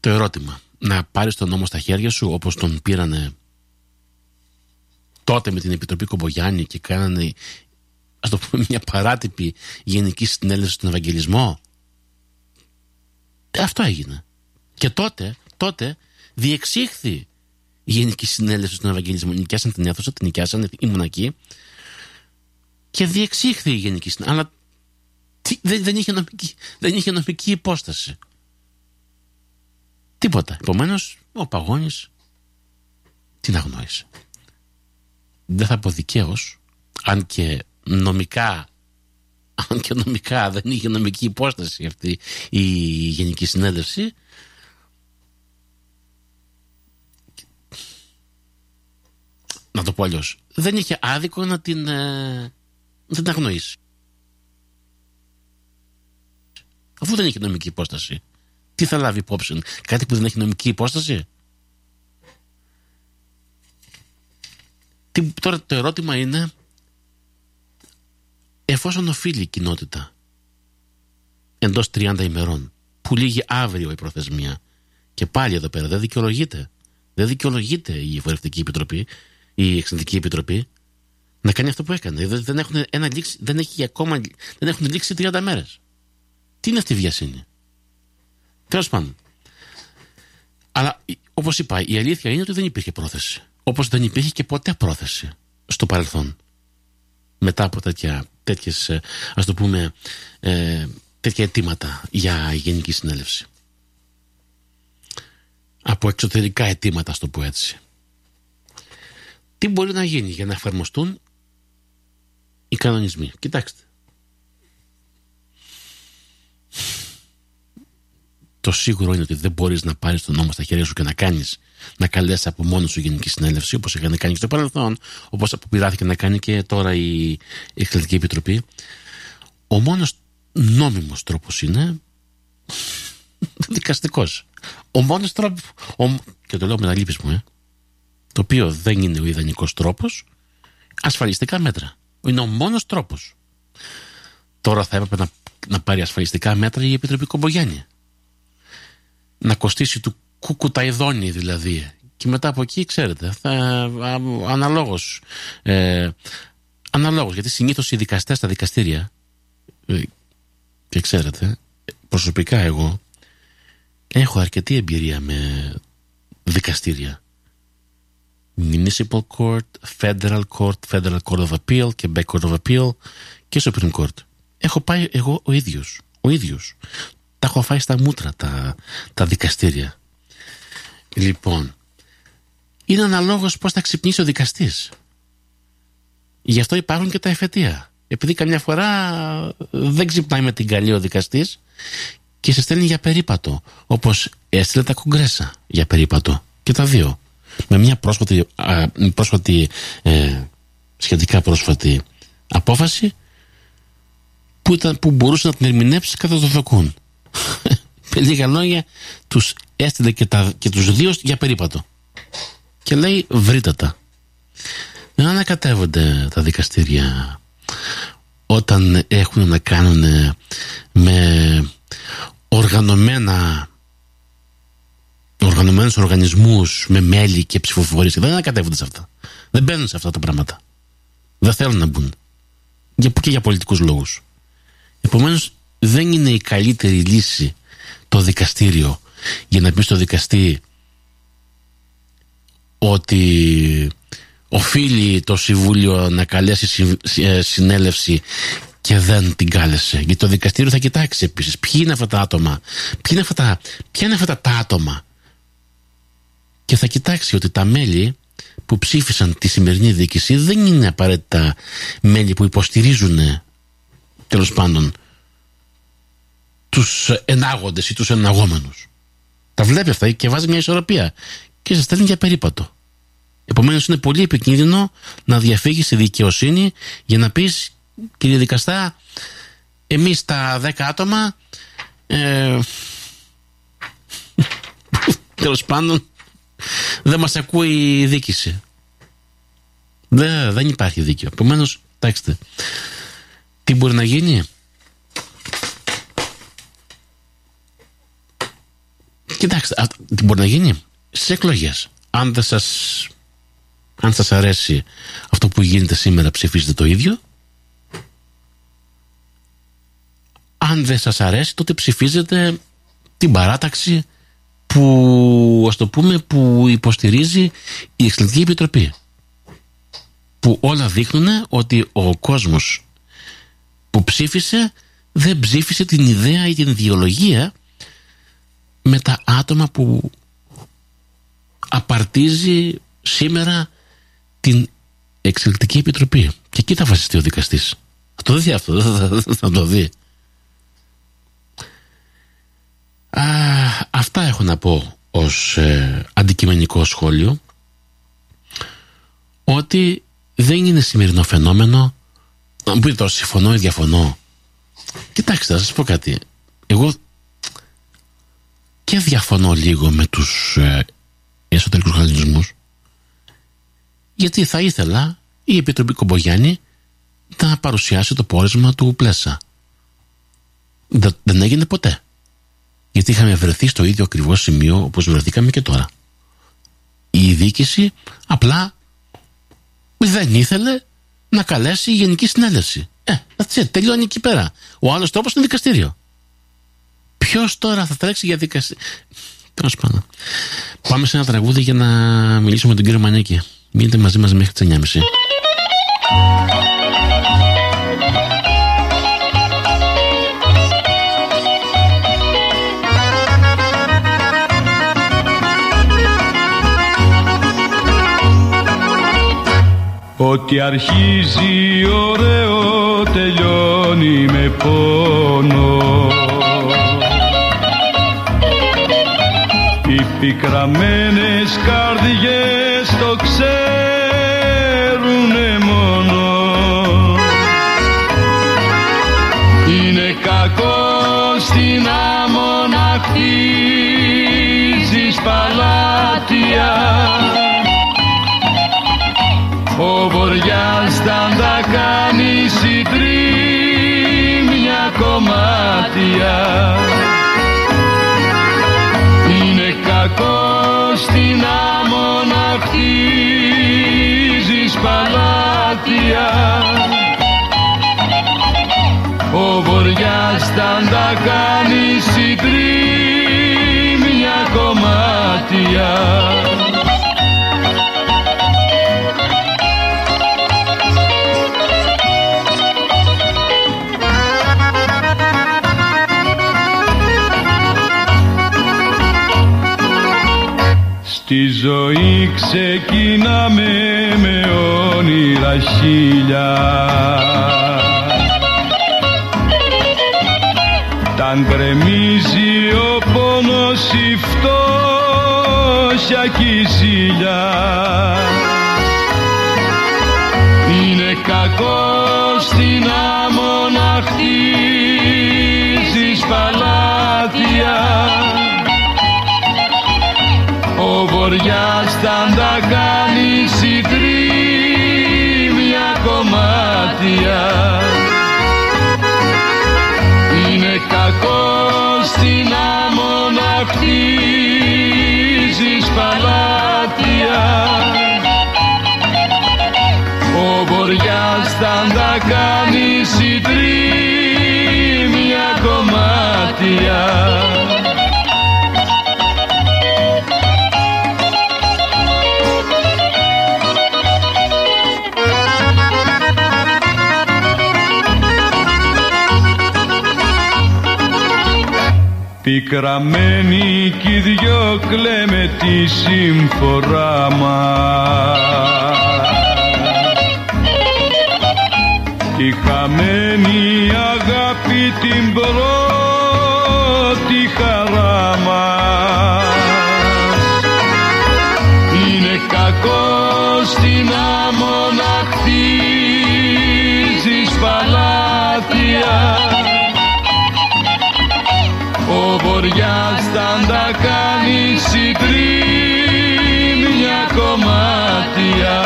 Το ερώτημα, να πάρεις τον νόμο στα χέρια σου όπως τον πήρανε τότε με την Επιτροπή Κομπογιάννη και κάνανε ας το πούμε μια παράτυπη γενική συνέλευση στον Ευαγγελισμό; Ε, αυτό έγινε. Και τότε, τότε διεξήχθη η Γενική Συνέλευση στον Ευαγγελισμό. Νοικιάσαν την αίθουσα, την νοικιάσαν, ήμουν εκεί. Και διεξήχθη η Γενική Συνέλευση. Αλλά τι, δεν, δεν, είχε νομική, δεν είχε νομική υπόσταση. Τίποτα. Επομένως, ο Παγόνη την αγνόησε. Δεν θα πω δικαίως, αν και νομικά αν και νομικά δεν είχε νομική υπόσταση αυτή η Γενική Συνέλευση να το πω αλλιώς. Δεν είχε άδικο να την, ε, να την αγνοήσει. Αφού δεν έχει νομική υπόσταση. Τι θα λάβει υπόψη, κάτι που δεν έχει νομική υπόσταση; Τι, τώρα το ερώτημα είναι εφόσον οφείλει η κοινότητα εντός 30 ημερών που λύγει αύριο η προθεσμία και πάλι εδώ πέρα δεν δικαιολογείται δεν δικαιολογείται η Φορευτική Επιτροπή η Εξεντική Επιτροπή να κάνει αυτό που έκανε. Δεν, έχουν, ένα λήξη, δεν, έχει ακόμα, δεν έχουν λήξει 30 μέρες. Τι είναι αυτή η βιασύνη; Τέλος πάντων. Αλλά όπως είπα, η αλήθεια είναι ότι δεν υπήρχε πρόθεση. Όπως δεν υπήρχε και ποτέ πρόθεση στο παρελθόν. Μετά από τέτοια, τέτοιες, ε, ας το πούμε, ε, τέτοια αιτήματα για γενική συνέλευση. από εξωτερικά αιτήματα, στο πω έτσι. Τι μπορεί να γίνει για να εφαρμοστούν οι κανονισμοί. Κοιτάξτε. Το σίγουρο είναι ότι δεν μπορείς να πάρεις τον νόμο στα χέρια σου και να κάνεις να καλέσει από μόνος σου γενική συνέλευση, όπως είχαν κάνει και στο παρελθόν, όπως αποπειράθηκε να κάνει και τώρα η Εκκλητική Επιτροπή. Ο μόνος νόμιμος τρόπος είναι δικαστικός. Ο μόνος τρόπος. Και το λέω με τα λύπης μου, ε, το οποίο δεν είναι ο ιδανικός τρόπος, ασφαλιστικά μέτρα. Είναι ο μόνος τρόπος. Τώρα θα έπρεπε να, να πάρει ασφαλιστικά μέτρα η Επιτροπή Κομπογιάννη. Να κοστίσει του κουκουταϊδόνι δηλαδή. Και μετά από εκεί, ξέρετε, θα, αναλόγως, ε, αναλόγως, γιατί συνήθως οι δικαστές στα δικαστήρια, ε, και ξέρετε, προσωπικά εγώ, έχω αρκετή εμπειρία με δικαστήρια. Municipal Court, Federal Court, Federal Court of Appeal, Quebec Court of Appeal και Supreme Court. Έχω πάει εγώ ο ίδιος, ο ίδιος. Τα έχω φάει στα μούτρα τα, τα δικαστήρια. Λοιπόν, είναι αναλόγως πώς θα ξυπνήσει ο δικαστής. Γι' αυτό υπάρχουν και τα εφετεία. Επειδή καμιά φορά δεν ξυπνάει με την καλή ο δικαστής και σε στέλνει για περίπατο. Όπως έστειλε τα κογκρέσα για περίπατο. Και τα δύο. Με μια πρόσφατη, πρόσφατη ε, σχετικά πρόσφατη απόφαση που, ήταν, που μπορούσε να την ερμηνεύσει κατά το δοκούν. Με λίγα λόγια, τους έστειλε και, τα, και τους δύο για περίπατο. Και λέει βρείτε τα. Δεν ανακατεύονται τα δικαστήρια όταν έχουν να κάνουν με οργανωμένα οργανωμένους οργανισμούς με μέλη και ψηφοφορίες. Δεν ανακατεύονται σε αυτά. Δεν μπαίνουν σε αυτά τα πράγματα. Δεν θέλουν να μπουν. Και για πολιτικούς λόγους. Επομένως δεν είναι η καλύτερη λύση το δικαστήριο για να πει στο δικαστή ότι οφείλει το Συμβούλιο να καλέσει ε, συνέλευση και δεν την κάλεσε. Γιατί το δικαστήριο θα κοιτάξει επίσης. Ποιοι είναι αυτά τα άτομα, ποιοι είναι αυτά, ποια είναι αυτά τα άτομα; Και θα κοιτάξει ότι τα μέλη που ψήφισαν τη σημερινή διοίκηση δεν είναι απαραίτητα μέλη που υποστηρίζουν τέλος πάντων τους ενάγοντες ή τους εναγόμενους. Τα βλέπει αυτά και βάζει μια ισορροπία και σε στέλνει για περίπατο. Επομένως είναι πολύ επικίνδυνο να διαφύγεις στη δικαιοσύνη για να πεις, κύριε δικαστά, εμείς τα δέκα άτομα. Ε, Τέλος πάντων, δεν μας ακούει η δίκηση. Δεν, δεν υπάρχει δίκαιο. Επομένως, κοιτάξτε, τι μπορεί να γίνει; Κοιτάξτε, τι μπορεί να γίνει; Στι εκλογές. Αν δεν σας αν σας αρέσει αυτό που γίνεται σήμερα ψηφίζετε το ίδιο αν δεν σας αρέσει τότε ψηφίζετε την παράταξη που ας το πούμε που υποστηρίζει η Εξελικτική Επιτροπή που όλα δείχνουν ότι ο κόσμος που ψήφισε δεν ψήφισε την ιδέα ή την ιδεολογία με τα άτομα που απαρτίζει σήμερα την εξελικτική επιτροπή. Και εκεί θα βασιστεί ο δικαστής. Θα το δει αυτό, θα, το δει. Α, αυτά έχω να πω ως ε, αντικειμενικό σχόλιο ότι δεν είναι σημερινό φαινόμενο να μου πείτε τώρα συμφωνώ ή διαφωνώ; Κοιτάξτε θα σας πω κάτι εγώ και διαφωνώ λίγο με τους ε, εσωτερικούς γιατί θα ήθελα η Επιτροπή Κομπογιάννη να παρουσιάσει το πόρισμα του Πλέσα. Δεν έγινε ποτέ. Γιατί είχαμε βρεθεί στο ίδιο ακριβώς σημείο όπως βρεθήκαμε και τώρα. Η διοίκηση απλά δεν ήθελε να καλέσει η Γενική Συνέλευση. Ε, that's τελειώνει εκεί πέρα. Ο άλλος τρόπος είναι δικαστήριο. Ποιος τώρα θα τρέξει για δικαστήριο. Τέλος πάντων. Πάμε σε ένα τραγούδι για να μιλήσουμε με τον κύριο Μανίκη. Μείνετε μαζί μας μέχρι τις 9.30. Ό,τι αρχίζει ωραίο τελειώνει με πόνο. Οι πικραμένες καρδιές παλάτια ο βοριάς θα τα κάνει συντρίμια κομμάτια Στη ζωή ξεκινάμε με όνειρα χίλια. Τα γκρεμίζει ο πόνος η φτώχεια κι η ζήλια. Είναι κακό ο βοριάς θα τα κάνει συντρίμια κομμάτια. Είναι κακό στην άμμο να χτίζεις παλάτια ο βοριάς θα τα κάνει Πικραμένοι κι οι δυο κλαίμε τη σύμφορά μας. Τη χαμένη αγάπη την πρώτη χαρά μας. Είναι κακό στην άμμο να χτίζεις παλάτια ο βοριάς θα τα κάνει συντρίμια κομμάτια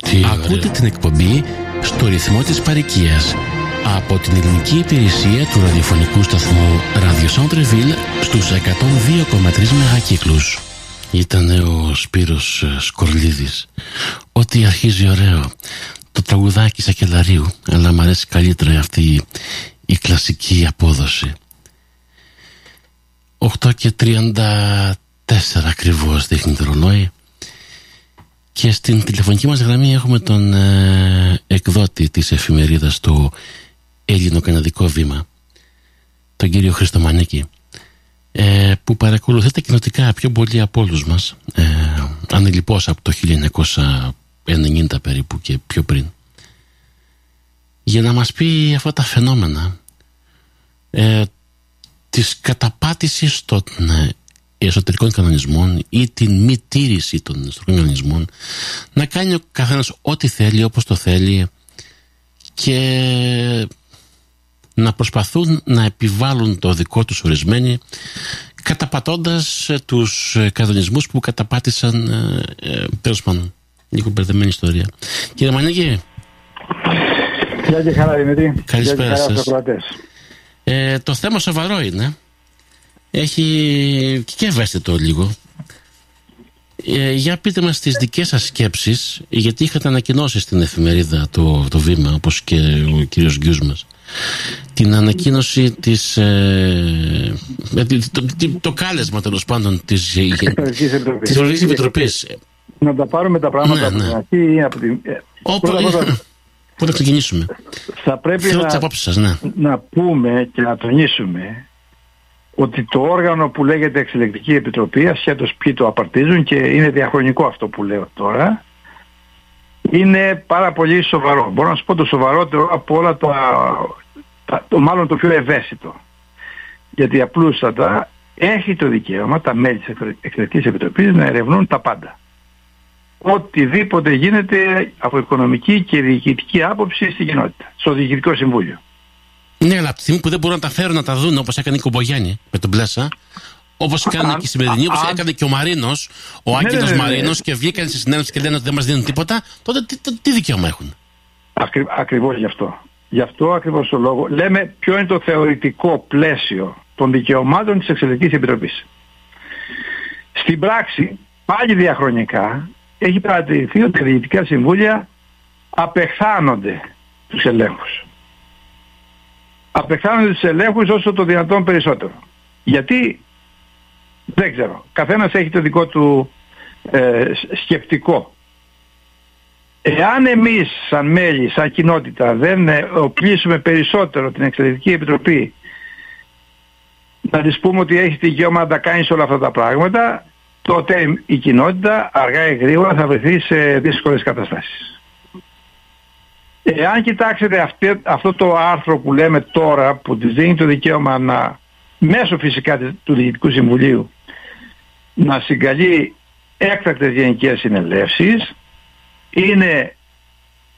Τι Ακούτε την εκπομπή στο ρυθμό της παροικίας από την ελληνική υπηρεσία του ραδιοφωνικού σταθμού Radio Centreville στους 102,3 μεγακύκλους. Ήταν ο Σπύρος Σκορλίδης. Ό,τι αρχίζει ωραίο το τραγουδάκι Σακελαρίου αλλά μου αρέσει καλύτερα αυτή η κλασική απόδοση. 8 και 34 ακριβώς δείχνει το ρολόι. Και στην τηλεφωνική μας γραμμή έχουμε τον ε, εκδότη της εφημερίδας το Έλληνο-Καναδικό Βήμα τον κύριο Χρήστο Μανίκη ε, που παρακολουθείται κοινοτικά πιο πολύ από όλους μας ε, ανελιπώς από το 90 περίπου και πιο πριν. Για να μας πει αυτά τα φαινόμενα ε, της καταπάτησης των ε, εσωτερικών κανονισμών ή την μη τήρηση των εσωτερικών κανονισμών να κάνει ο καθένας ό,τι θέλει όπως το θέλει και να προσπαθούν να επιβάλλουν το δικό τους ορισμένοι καταπατώντας ε, τους ε, κανονισμούς που καταπάτησαν ε, τέλος πάντων λίγο μπερδεμένη ιστορία. Κύριε Μανίκη. Γεια και χαρά Δημητρή. Καλησπέρα σας. Ε, το θέμα σοβαρό είναι. Έχει και ευαίσθητο λίγο. Ε, για πείτε μας τις δικές σας σκέψεις γιατί είχατε ανακοινώσει στην εφημερίδα το, το βήμα όπως και ο κύριος Γκιούς μας την ανακοίνωση της ε, το, το, το, κάλεσμα τέλος πάντων της Ευρωπαϊκής Επιτροπής να τα πάρουμε τα πράγματα ναι, από την αρχή ή από την... Πρώτα, πρώτα, Πού θα ξεκινήσουμε; Θα πρέπει Θέλω να, σας, ναι. να πούμε και να τονίσουμε ότι το όργανο που λέγεται Εξελεκτική Επιτροπή, ασχέτως ποιοι το απαρτίζουν και είναι διαχρονικό αυτό που λέω τώρα, είναι πάρα πολύ σοβαρό. Μπορώ να σου πω το σοβαρότερο από όλα τα, τα το, μάλλον το πιο ευαίσθητο. Γιατί απλούστατα έχει το δικαίωμα τα μέλη της Εξελεκτικής Επιτροπής να ερευνούν τα πάντα. Οτιδήποτε γίνεται από οικονομική και διοικητική άποψη στην κοινότητα, στο Διοικητικό Συμβούλιο. Ναι, αλλά από τη στιγμή που δεν μπορούν να τα φέρουν να τα δουν όπως έκανε η Κομπογιάννη με τον Πλέσα, όπως έκανε και η σημερινή, όπως έκανε και ο Μαρίνος, ο ναι, Άκητο ναι, ναι, Μαρίνος και βγήκαν στη συνέντευξη και λένε ότι δεν μας δίνουν τίποτα, τότε τι, τι, τι δικαίωμα έχουν; Ακρι, ακριβώς γι' αυτό. Γι' αυτό ακριβώς το λόγο. Λέμε ποιο είναι το θεωρητικό πλαίσιο των δικαιωμάτων της Εξελεκτικής Επιτροπής. Στην πράξη, πάλι διαχρονικά, έχει παρατηρηθεί ότι τα διοικητικά συμβούλια απεχθάνονται τους ελέγχους απεχθάνονται τους ελέγχους όσο το δυνατόν περισσότερο. Γιατί δεν ξέρω. Καθένας έχει το δικό του ε, σκεπτικό. Εάν εμείς σαν μέλη, σαν κοινότητα δεν ε, οπλίσουμε περισσότερο την Εξαιρετική Επιτροπή να της πούμε ότι έχει δικαίωμα να τα κάνεις όλα αυτά τα πράγματα τότε η κοινότητα αργά ή γρήγορα θα βρεθεί σε δύσκολες καταστάσεις. Εάν κοιτάξετε αυτό το άρθρο που λέμε τώρα που της δίνει το δικαίωμα να μέσω φυσικά του Διοικητικού Συμβουλίου να συγκαλεί έκτακτες γενικές συνελεύσεις είναι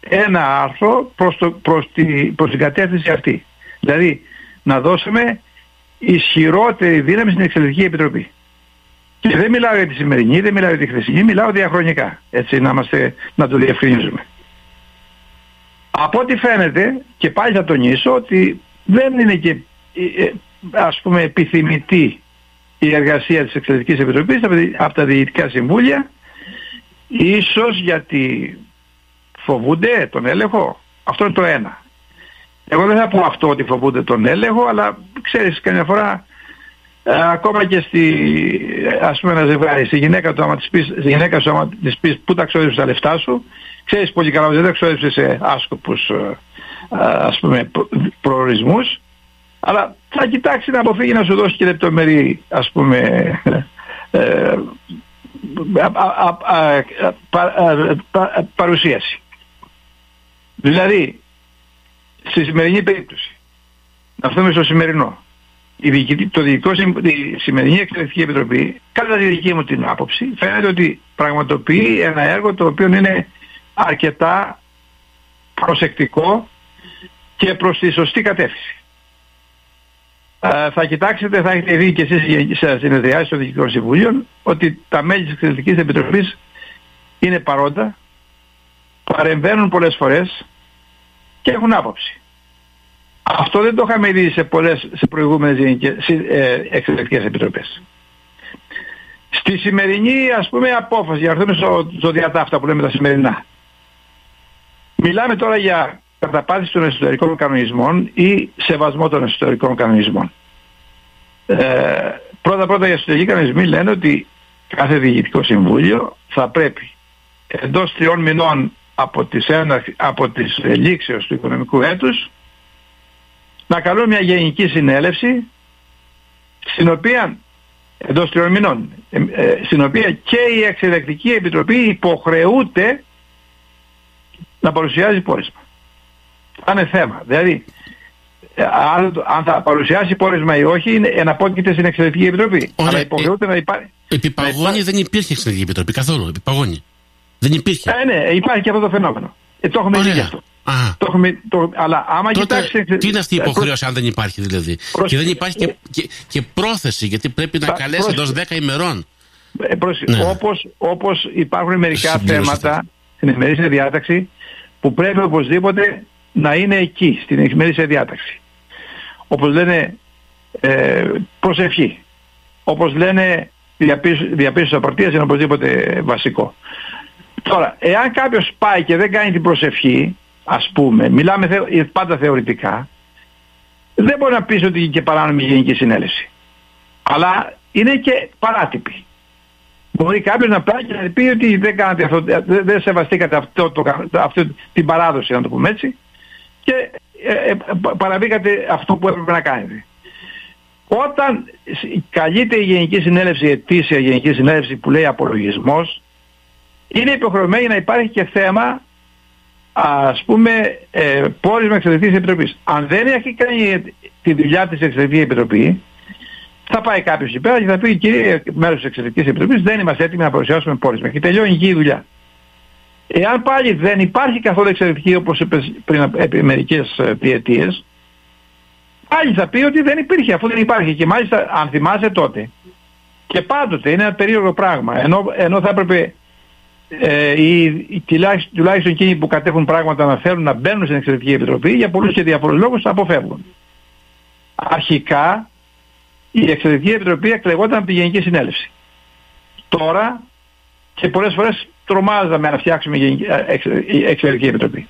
ένα άρθρο προς, το, προς, τη, προς την κατεύθυνση αυτή. Δηλαδή να δώσουμε ισχυρότερη δύναμη στην Εξελικτική Επιτροπή. Και δεν μιλάω για τη σημερινή, δεν μιλάω για τη χρυσή, μιλάω διαχρονικά. Έτσι να, είμαστε, να το διευκρινίζουμε. Από ό,τι φαίνεται και πάλι θα τονίσω ότι δεν είναι και ε, ε, ας πούμε επιθυμητή η εργασία της Εξαιρετικής Επιτροπής από τα Διοικητικά Συμβούλια ίσως γιατί φοβούνται τον έλεγχο. Αυτό είναι το ένα. Εγώ δεν θα πω αυτό ότι φοβούνται τον έλεγχο, αλλά ξέρεις καμιά φορά ε, ακόμα και στη, ας πούμε ένα ζευγάρι, στη γυναίκα, του, άμα της πεις, στη γυναίκα σου άμα της πεις πού τα ξοδεύεις τα λεφτά σου, ξέρεις πολύ καλά ότι δεν τα ξοδεύεις σε άσκοπους ε, ε, ας πούμε προορισμούς, αλλά θα κοιτάξει να αποφύγει να σου δώσει και λεπτομερή ας πούμε ε, παρουσίαση. Δηλαδή, στη σημερινή περίπτωση, να φτούμε στο σημερινό, η, το δικό, η σημερινή Εξελεκτική Επιτροπή, κατά τη δική μου την άποψη, φαίνεται ότι πραγματοποιεί ένα έργο το οποίο είναι αρκετά προσεκτικό και προς τη σωστή κατεύθυνση. θα κοιτάξετε, θα έχετε δει και εσείς σε συνεδριάσεις των Διοικητικών Συμβουλίων ότι τα μέλη της Εξελεκτικής Επιτροπής είναι παρόντα, παρεμβαίνουν πολλές φορές και έχουν άποψη. Αυτό δεν το είχαμε δει σε πολλές, σε προηγούμενες ε, εξελεκτικές επιτροπές. Στη σημερινή ας πούμε απόφαση, για να έρθουμε στο, στο διατάφτα που λέμε τα σημερινά. Μιλάμε τώρα για καταπάτηση των εσωτερικών κανονισμών ή σεβασμό των εσωτερικών κανονισμών. Ε, πρώτα πρώτα οι εσωτερικοί κανονισμοί λένε ότι κάθε διοικητικό συμβούλιο θα πρέπει εντός τριών μηνών από τις, ένα, από τις λήξεως του οικονομικού έτους να καλούν μια γενική συνέλευση στην οποία εντός τριών μηνών ε, ε, στην οποία και η Εξελεκτική Επιτροπή υποχρεούται να παρουσιάζει πόρισμα. Θα είναι θέμα. Δηλαδή, ε, αν, θα παρουσιάσει πόρισμα ή όχι, είναι εναπόκειται στην Εξελεκτική Επιτροπή. Ωραία. Αλλά υποχρεούται να υπάρχει. Επί δεν υπήρχε Εξελεκτική Επιτροπή καθόλου. Επί Δεν υπήρχε. Ε, ναι, υπάρχει και αυτό το φαινόμενο. Ε, το έχουμε δει αυτό. Το έχουμε, το, αλλά άμα Τότε, κοιτάξει... Τι είναι αυτή η υποχρέωση αν δεν υπάρχει δηλαδή; Και δεν υπάρχει και, και, και πρόθεση γιατί πρέπει να καλέσει εντός 10 ημερών. Ε, ναι. όπως, όπως υπάρχουν μερικά θέματα στην ημερήσια διάταξη που πρέπει οπωσδήποτε να είναι εκεί στην ημερήσια διάταξη. Όπως λένε ε, προσευχή. Όπως λένε διαπίστωση απαρτίας είναι οπωσδήποτε βασικό. Τώρα, εάν κάποιος πάει και δεν κάνει την προσευχή, ας πούμε, μιλάμε πάντα θεωρητικά, δεν μπορεί να πεις ότι είναι και παράνομη γενική συνέλευση. Αλλά είναι και παράτυπη. Μπορεί κάποιος να πάει και να πει ότι δεν, κάνατε αυτό, δεν σεβαστήκατε αυτό, το, αυτό, την παράδοση, να το πούμε έτσι, και ε, ε, παραβήκατε αυτό που έπρεπε να κάνετε. Όταν καλείται η Γενική Συνέλευση, η ετήσια Γενική Συνέλευση που λέει απολογισμός, είναι υποχρεωμένη να υπάρχει και θέμα ας πούμε ε, πόρισμα εξαιρετικής επιτροπής. Αν δεν έχει κάνει τη δουλειά της εξαιρετική επιτροπή, θα πάει κάποιος εκεί πέρα και θα πει κύριε μέρος της εξαιρετικής επιτροπής δεν είμαστε έτοιμοι να παρουσιάσουμε πόρισμα και τελειώνει εκεί η δουλειά. Εάν πάλι δεν υπάρχει καθόλου εξαιρετική όπως είπε πριν από μερικές ε, διετίες, πάλι θα πει ότι δεν υπήρχε αφού δεν υπάρχει και μάλιστα αν θυμάσαι τότε και πάντοτε είναι ένα περίεργο πράγμα ενώ, ενώ θα έπρεπε ε, οι, τουλάχιστον, τουλάχιστον εκείνοι που κατέχουν πράγματα να θέλουν να μπαίνουν στην Εξαιρετική Επιτροπή για πολλούς και διαφορετικούς λόγους αποφεύγουν. Αρχικά η Εξαιρετική Επιτροπή εκλεγόταν από τη Γενική Συνέλευση. Τώρα και πολλές φορές τρομάζαμε να φτιάξουμε η ε, Εξαιρετική Επιτροπή.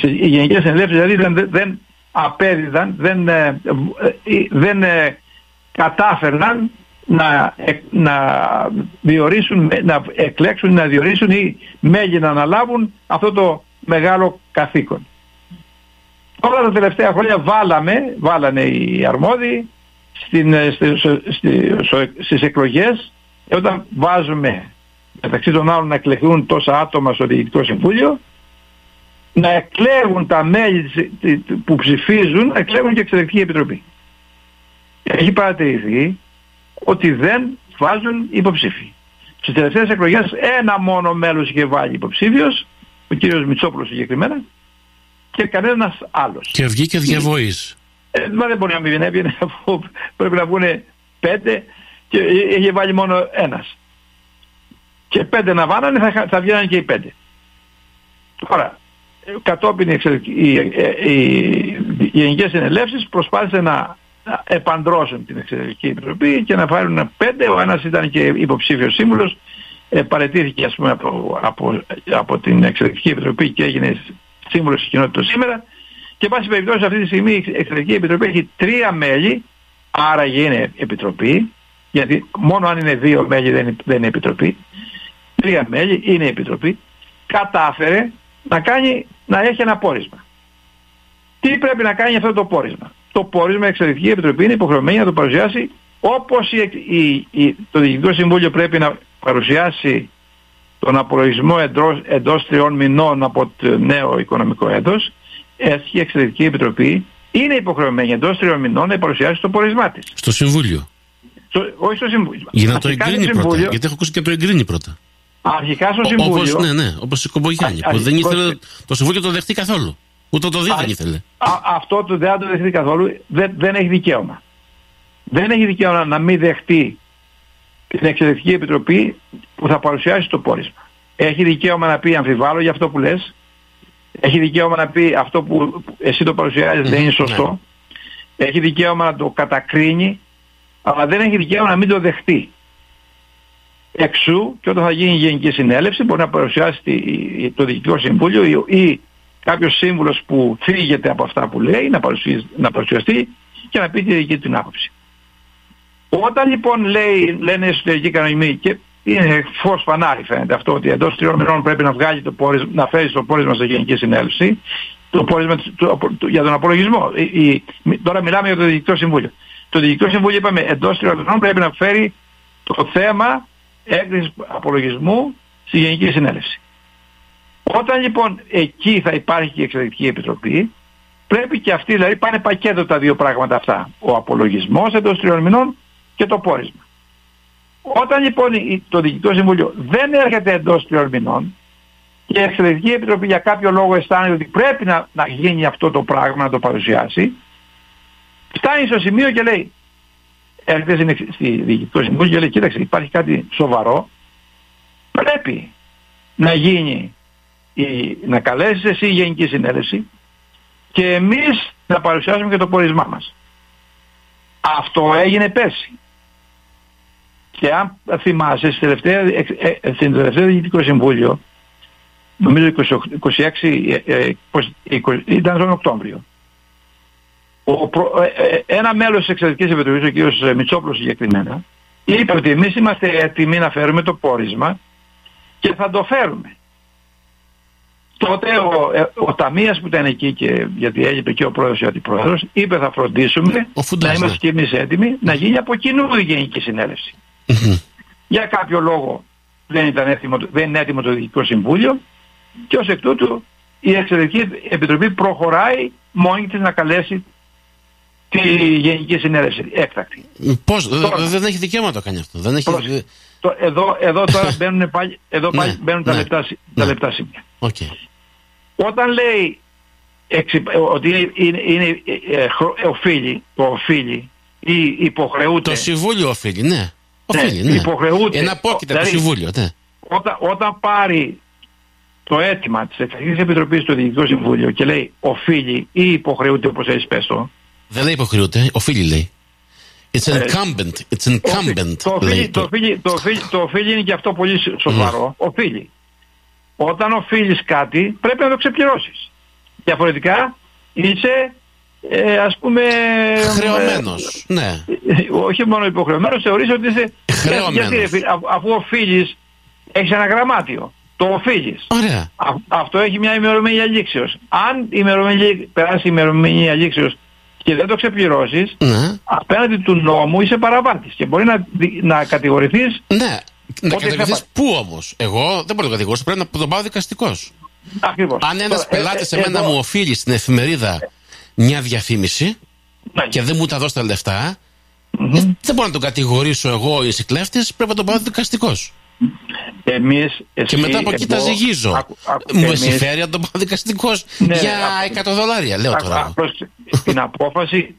Οι Γενικές Συνέλευσεις δηλαδή δεν, δεν απέδιδαν, δεν, ε, ε, δεν κατάφερναν να, να διορίσουν, να εκλέξουν, να διορίσουν ή μέλη να αναλάβουν αυτό το μεγάλο καθήκον. Όλα τα τελευταία χρόνια βάλαμε, βάλανε οι αρμόδιοι στην, στις εκλογές και όταν βάζουμε μεταξύ των άλλων να εκλεγούν τόσα άτομα στο Διοικητικό Συμβούλιο να εκλέγουν τα μέλη που ψηφίζουν, να εκλέγουν και εξελεκτική επιτροπή. Έχει παρατηρηθεί ότι δεν βάζουν υποψήφοι. Στις τελευταίες εκλογές ένα μόνο μέλος είχε βάλει υποψήφιος, ο κύριος Μητσόπουλος συγκεκριμένα, και κανένας άλλος. Και βγήκε διαβοής. Ε, μα δεν μπορεί να μην έβγαινε αφού πρέπει να βγουν πέντε και είχε βάλει μόνο ένας. Και πέντε να βάλανε θα, θα βγαίνανε και οι πέντε. Τώρα, κατόπιν οι, οι, οι, οι γενικές συνελεύσεις προσπάθησε να επαντρώσουν την Εξαιρετική Επιτροπή και να φάρουν πέντε. Ο ένας ήταν και υποψήφιος σύμβουλος, ε, παρετήθηκε ας πούμε από, από, από την Εξαιρετική Επιτροπή και έγινε σύμβουλος της κοινότητας σήμερα. Και πάση περιπτώσει αυτή τη στιγμή η Εξαιρετική Επιτροπή έχει τρία μέλη, άρα είναι Επιτροπή, γιατί μόνο αν είναι δύο μέλη δεν είναι, δεν είναι Επιτροπή. Τρία μέλη είναι Επιτροπή. Κατάφερε να, κάνει, να έχει ένα πόρισμα. Τι πρέπει να κάνει αυτό το πόρισμα; Το πόρισμα εξαιρετική επιτροπή είναι υποχρεωμένη να το παρουσιάσει όπως η, η, το Διοικητικό Συμβούλιο πρέπει να παρουσιάσει τον απολογισμό εντός, εντός τριών μηνών από το νέο οικονομικό έτος, έτσι η Εξαιρετική Επιτροπή είναι υποχρεωμένη εντός τριών μηνών να παρουσιάσει το πόρισμά της. Στο Συμβούλιο. Στο, όχι στο Συμβούλιο. Για να το εγκρίνει πρώτα. Γιατί έχω ακούσει και το εγκρίνει πρώτα. Αρχικά στο Συμβούλιο. Όπως, ναι, ναι, όπως η Κομπογιάννη. Που δεν ήθελε το Συμβούλιο το δεχτεί καθόλου. Ούτε το δει δεν ήθελε. αυτό το δεν το δεχτεί καθόλου. Δεν, δεν έχει δικαίωμα. Δεν έχει δικαίωμα να μην δεχτεί την Εξαιρετική Επιτροπή που θα παρουσιάσει το πόρισμα. Έχει δικαίωμα να πει αμφιβάλλω για αυτό που λες. Έχει δικαίωμα να πει αυτό που εσύ το παρουσιάζεις δεν είναι σωστό. Ναι. Έχει δικαίωμα να το κατακρίνει. Αλλά δεν έχει δικαίωμα να μην το δεχτεί. Εξού και όταν θα γίνει η Γενική Συνέλευση μπορεί να παρουσιάσει το Διοικητικό Συμβούλιο ή κάποιος σύμβουλος που φύγεται από αυτά που λέει να, να παρουσιαστεί και να πει τη δική του άποψη. Όταν λοιπόν λέει, λένε οι εσωτερικοί κανονισμοί και είναι φως φανάρι φαίνεται αυτό ότι εντός τριών μηνών πρέπει να, βγάλει το πόρισμα, να φέρει το πόρισμα σε Γενική Συνέλευση το πόρισμα το, το, για τον απολογισμό. Η, η, τώρα μιλάμε για το Διοικητικό Συμβούλιο. Το Διοικητικό Συμβούλιο είπαμε εντός τριών μηνών πρέπει να φέρει το θέμα έγκρισης απολογισμού στη Γενική Συνέλευση. Όταν λοιπόν εκεί θα υπάρχει και η εξαιρετική επιτροπή, πρέπει και αυτοί δηλαδή πάνε πακέτο τα δύο πράγματα αυτά. Ο απολογισμός εντός τριών μηνών και το πόρισμα. Όταν λοιπόν το Διοικητικό Συμβούλιο δεν έρχεται εντός τριών μηνών και η Εξαιρετική Επιτροπή για κάποιο λόγο αισθάνεται ότι πρέπει να, να γίνει αυτό το πράγμα, να το παρουσιάσει, φτάνει στο σημείο και λέει, έρχεται στη Διοικητικό Συμβούλιο και λέει, κοίταξε υπάρχει κάτι σοβαρό, πρέπει να γίνει η, να καλέσεις εσύ η Γενική Συνέλευση και εμείς να παρουσιάσουμε και το πορισμά μας. Αυτό έγινε πέρσι. Και αν θυμάσαι, στην τελευταία, ε, ε, στην τελευταία Διοικητικό Συμβούλιο, νομίζω 26, ε, ήταν τον Οκτώβριο, ο, ένα μέλος της Εξαιρετικής Επιτροπής, ο κ. Μητσόπουλος συγκεκριμένα, είπε ότι εμείς είμαστε έτοιμοι να φέρουμε το πόρισμα και θα το φέρουμε. Τότε ο, ε, ο Ταμίας που ήταν εκεί και γιατί έλειπε και ο πρόεδρος και ο αντιπρόεδρος είπε θα φροντίσουμε Ο Φουντάς, να είμαστε ναι. και εμείς έτοιμοι να γίνει από κοινού η Γενική Συνέλευση. Για κάποιο λόγο δεν, ήταν έτοιμο, δεν είναι έτοιμο το Διοικητικό Συμβούλιο και ως εκ τούτου η Εξελεγκτική Επιτροπή προχωράει μόνη της να καλέσει τη Γενική Συνέλευση έκτακτη. Πώς, Τώρα. δεν έχει δικαίωμα να το κάνει αυτό. Δεν έχει. Πρόσεχε. Το, εδώ, εδώ τώρα μπαίνουν πάλι, εδώ πάλι Ναι, μπαίνουν τα, ναι, λεπτά, σι- ναι. τα λεπτά σημεία. Οκ. Όταν λέει εξυ- ότι είναι, είναι, είναι ε, ε, χρο- ε, οφείλει, το οφείλει ή υποχρεούται, Το Συμβούλιο οφείλει, ναι. Οφείλει, ναι. υποχρεούται. Ένα απόκειται το Δηλαδή, Συμβούλιο, ναι. όταν, όταν πάρει το αίτημα της Εξαρτικής Επιτροπής στο Διοικητικό Συμβούλιο και λέει οφείλει ή υποχρεούται όπως έχεις πες το, Δεν λέει υποχρεούται, οφείλει λέει. It's incumbent. It's incumbent. Το οφείλει, λέει το, οφείλει, το, οφείλει, το οφείλει είναι και αυτό πολύ σ- σοβαρό. Οφείλει. Όταν οφείλεις κάτι πρέπει να το ξεπληρώσεις. Διαφορετικά είσαι ε, ας πούμε... Χρεωμένος. Ναι. ε, όχι μόνο υποχρεωμένος, θεωρείς ότι είσαι... Χρεωμένος. Γιατί, ρε φίλε, αφ- αφού οφείλεις, έχεις ένα γραμμάτιο. Το οφείλεις. Ωραία. Α- αυτό έχει μια ημερομηνία λήξεως. Αν η ημερομηνία, περάσει η ημερομηνία λήξεως και δεν το ξεπληρώσεις, Ναι. απέναντι του νόμου είσαι παραβάτης και μπορεί να, δι- να κατηγορηθείς Ναι. Να Ό,τι κατηγορηθεί θα πού όμως; Εγώ δεν μπορώ να το κατηγορήσω. Πρέπει να τον πάω δικαστικός. ακριβώς. Αν ένας Τώρα, ε, πελάτης ε, σε μένα εδώ- μου οφείλει στην εφημερίδα μια διαφήμιση Ναι. και δεν μου τα δώσει τα λεφτά, ε, δεν μπορώ να τον κατηγορήσω εγώ είσαι κλέφτης, πρέπει να τον πάω δικαστικός. Εμείς, Και εσύ, μετά από εκεί τα εγώ, ζυγίζω. άκου- άκου, Μου εμείς- συμφέρει να τον πάω δικαστικός Ναι, για άκου- 100 δολάρια, λέω άκου- τώρα. άκου, πρόσεξε. την απόφαση,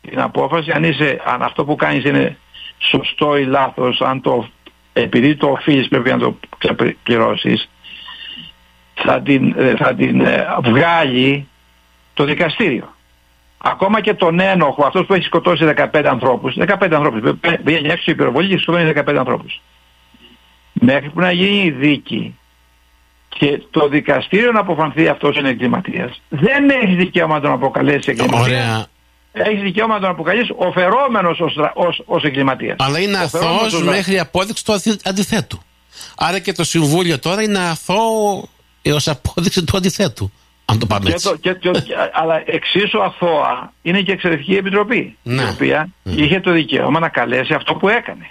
την απόφαση αν, είσαι, αν αυτό που κάνεις είναι σωστό ή λάθος, αν το, επειδή το οφείλεις πρέπει να το ξεπληρώσεις, θα την, ε, θα την ε, βγάλει το δικαστήριο. Ακόμα και τον ένοχο, αυτός που έχει σκοτώσει 15 ανθρώπους, 15 ανθρώπους, πήγαινε έξω η υπερβολή και σκοτώνει 15 ανθρώπους. Μέχρι που να γίνει η δίκη και το δικαστήριο να αποφανθεί αυτός είναι εγκληματίας, δεν έχει δικαίωμα να τον αποκαλέσει εγκληματίας. Ωραία. Έχεις δικαίωμα να τον αποκαλέσει οφερόμενος ως, δρα- ως, ως εγκληματίας. Αλλά είναι Οφερόμενος αθώος ως δρα- μέχρι απόδειξη του αθη- αντιθέτου. Άρα και το Συμβούλιο τώρα είναι αθώο έως απόδειξη του αντιθέτου. Αν το πάμε Και έτσι. το, και, και, και- αλλά εξίσου αθώα είναι και η Εξαιρετική Επιτροπή, Ναι. η οποία είχε το δικαίωμα να καλέσει αυτό που έκανε.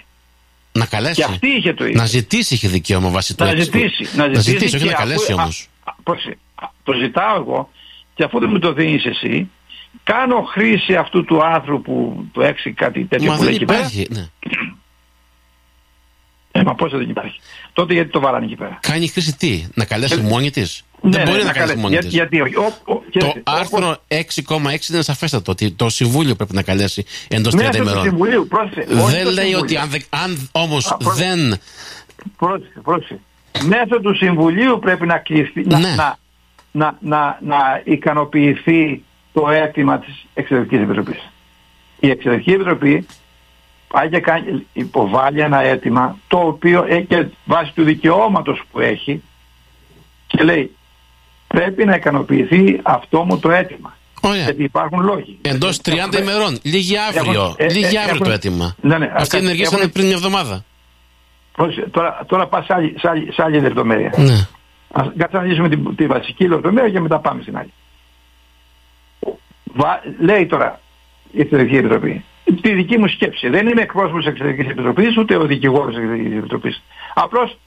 Να καλέσει. Και αυτή είχε το ίδιο. Να ζητήσει είχε δικαίωμα βάσει του να έξι του. ζητήσει. Να Να ζητήσει, ζητήσει, όχι και να καλέσει αφού- όμως. α, α, πρόσεξε, α, το ζητάω εγώ και αφού δεν μου το δίνεις εσύ, κάνω χρήση αυτού του άνθρωπου που το έξι κάτι τέτοιο Μα που λέει δεν εκεί πέρα. υπάρχει. Ναι. Ε, μα πώς δεν υπάρχει. Τότε γιατί το βάλανε εκεί πέρα; Κάνει χρήση τι, να καλέσει Ε, μόνη της; Ναι, δεν ναι, μπορεί να, καλέσει καλέ- μόνη Για- της. Γιατί όχι. Ο- ο- Το κοίταξε, άρθρο 6,6 είναι σαφέστατο ότι το Συμβούλιο πρέπει να καλέσει εντός 30 Μέσω του ημερών. Συμβουλίου, πρόσεξε. όχι Δεν το λέει Συμβούλιο. ότι αν, δε- αν όμως Α, πρόσεξε. δεν. Πρόσεξε, πρόσεξε. Μέσω του Συμβουλίου πρέπει να κλειστεί, να, Ναι. να, να, να, να ικανοποιηθεί το αίτημα της Εξαιρετικής Επιτροπής. Η Εξαιρετική Επιτροπή πάει και κάνει, υποβάλλει ένα αίτημα το οποίο έχει και βάσει του δικαιώματος που έχει και λέει πρέπει να ικανοποιηθεί αυτό μου το αίτημα. Ωραία. Γιατί υπάρχουν λόγοι. Εντός 30 Έχουν- ημερών. Λίγη αύριο. Έχουν- ε, Λίγη ε, αύριο έχουν- το αίτημα. Ναι, ναι, Αυτοί έχουν- ενεργήσανε έχουν- πριν μια εβδομάδα. Πρόσεξε, Τώρα, τώρα πας σε άλλη, σε άλλη, σε άλλη λεπτομέρεια. Ναι. Ας κάτσε να λύσουμε τη, τη βασική λεπτομέρεια και μετά πάμε στην άλλη. Βα, λέει τώρα η Εξωτερική Επιτροπή τη δική μου σκέψη. Δεν είμαι εκπρόσωπος της Εξωτερικής Επιτροπής ούτε ο δικηγόρος της Εξωτερικής Επιτροπής. Απλώς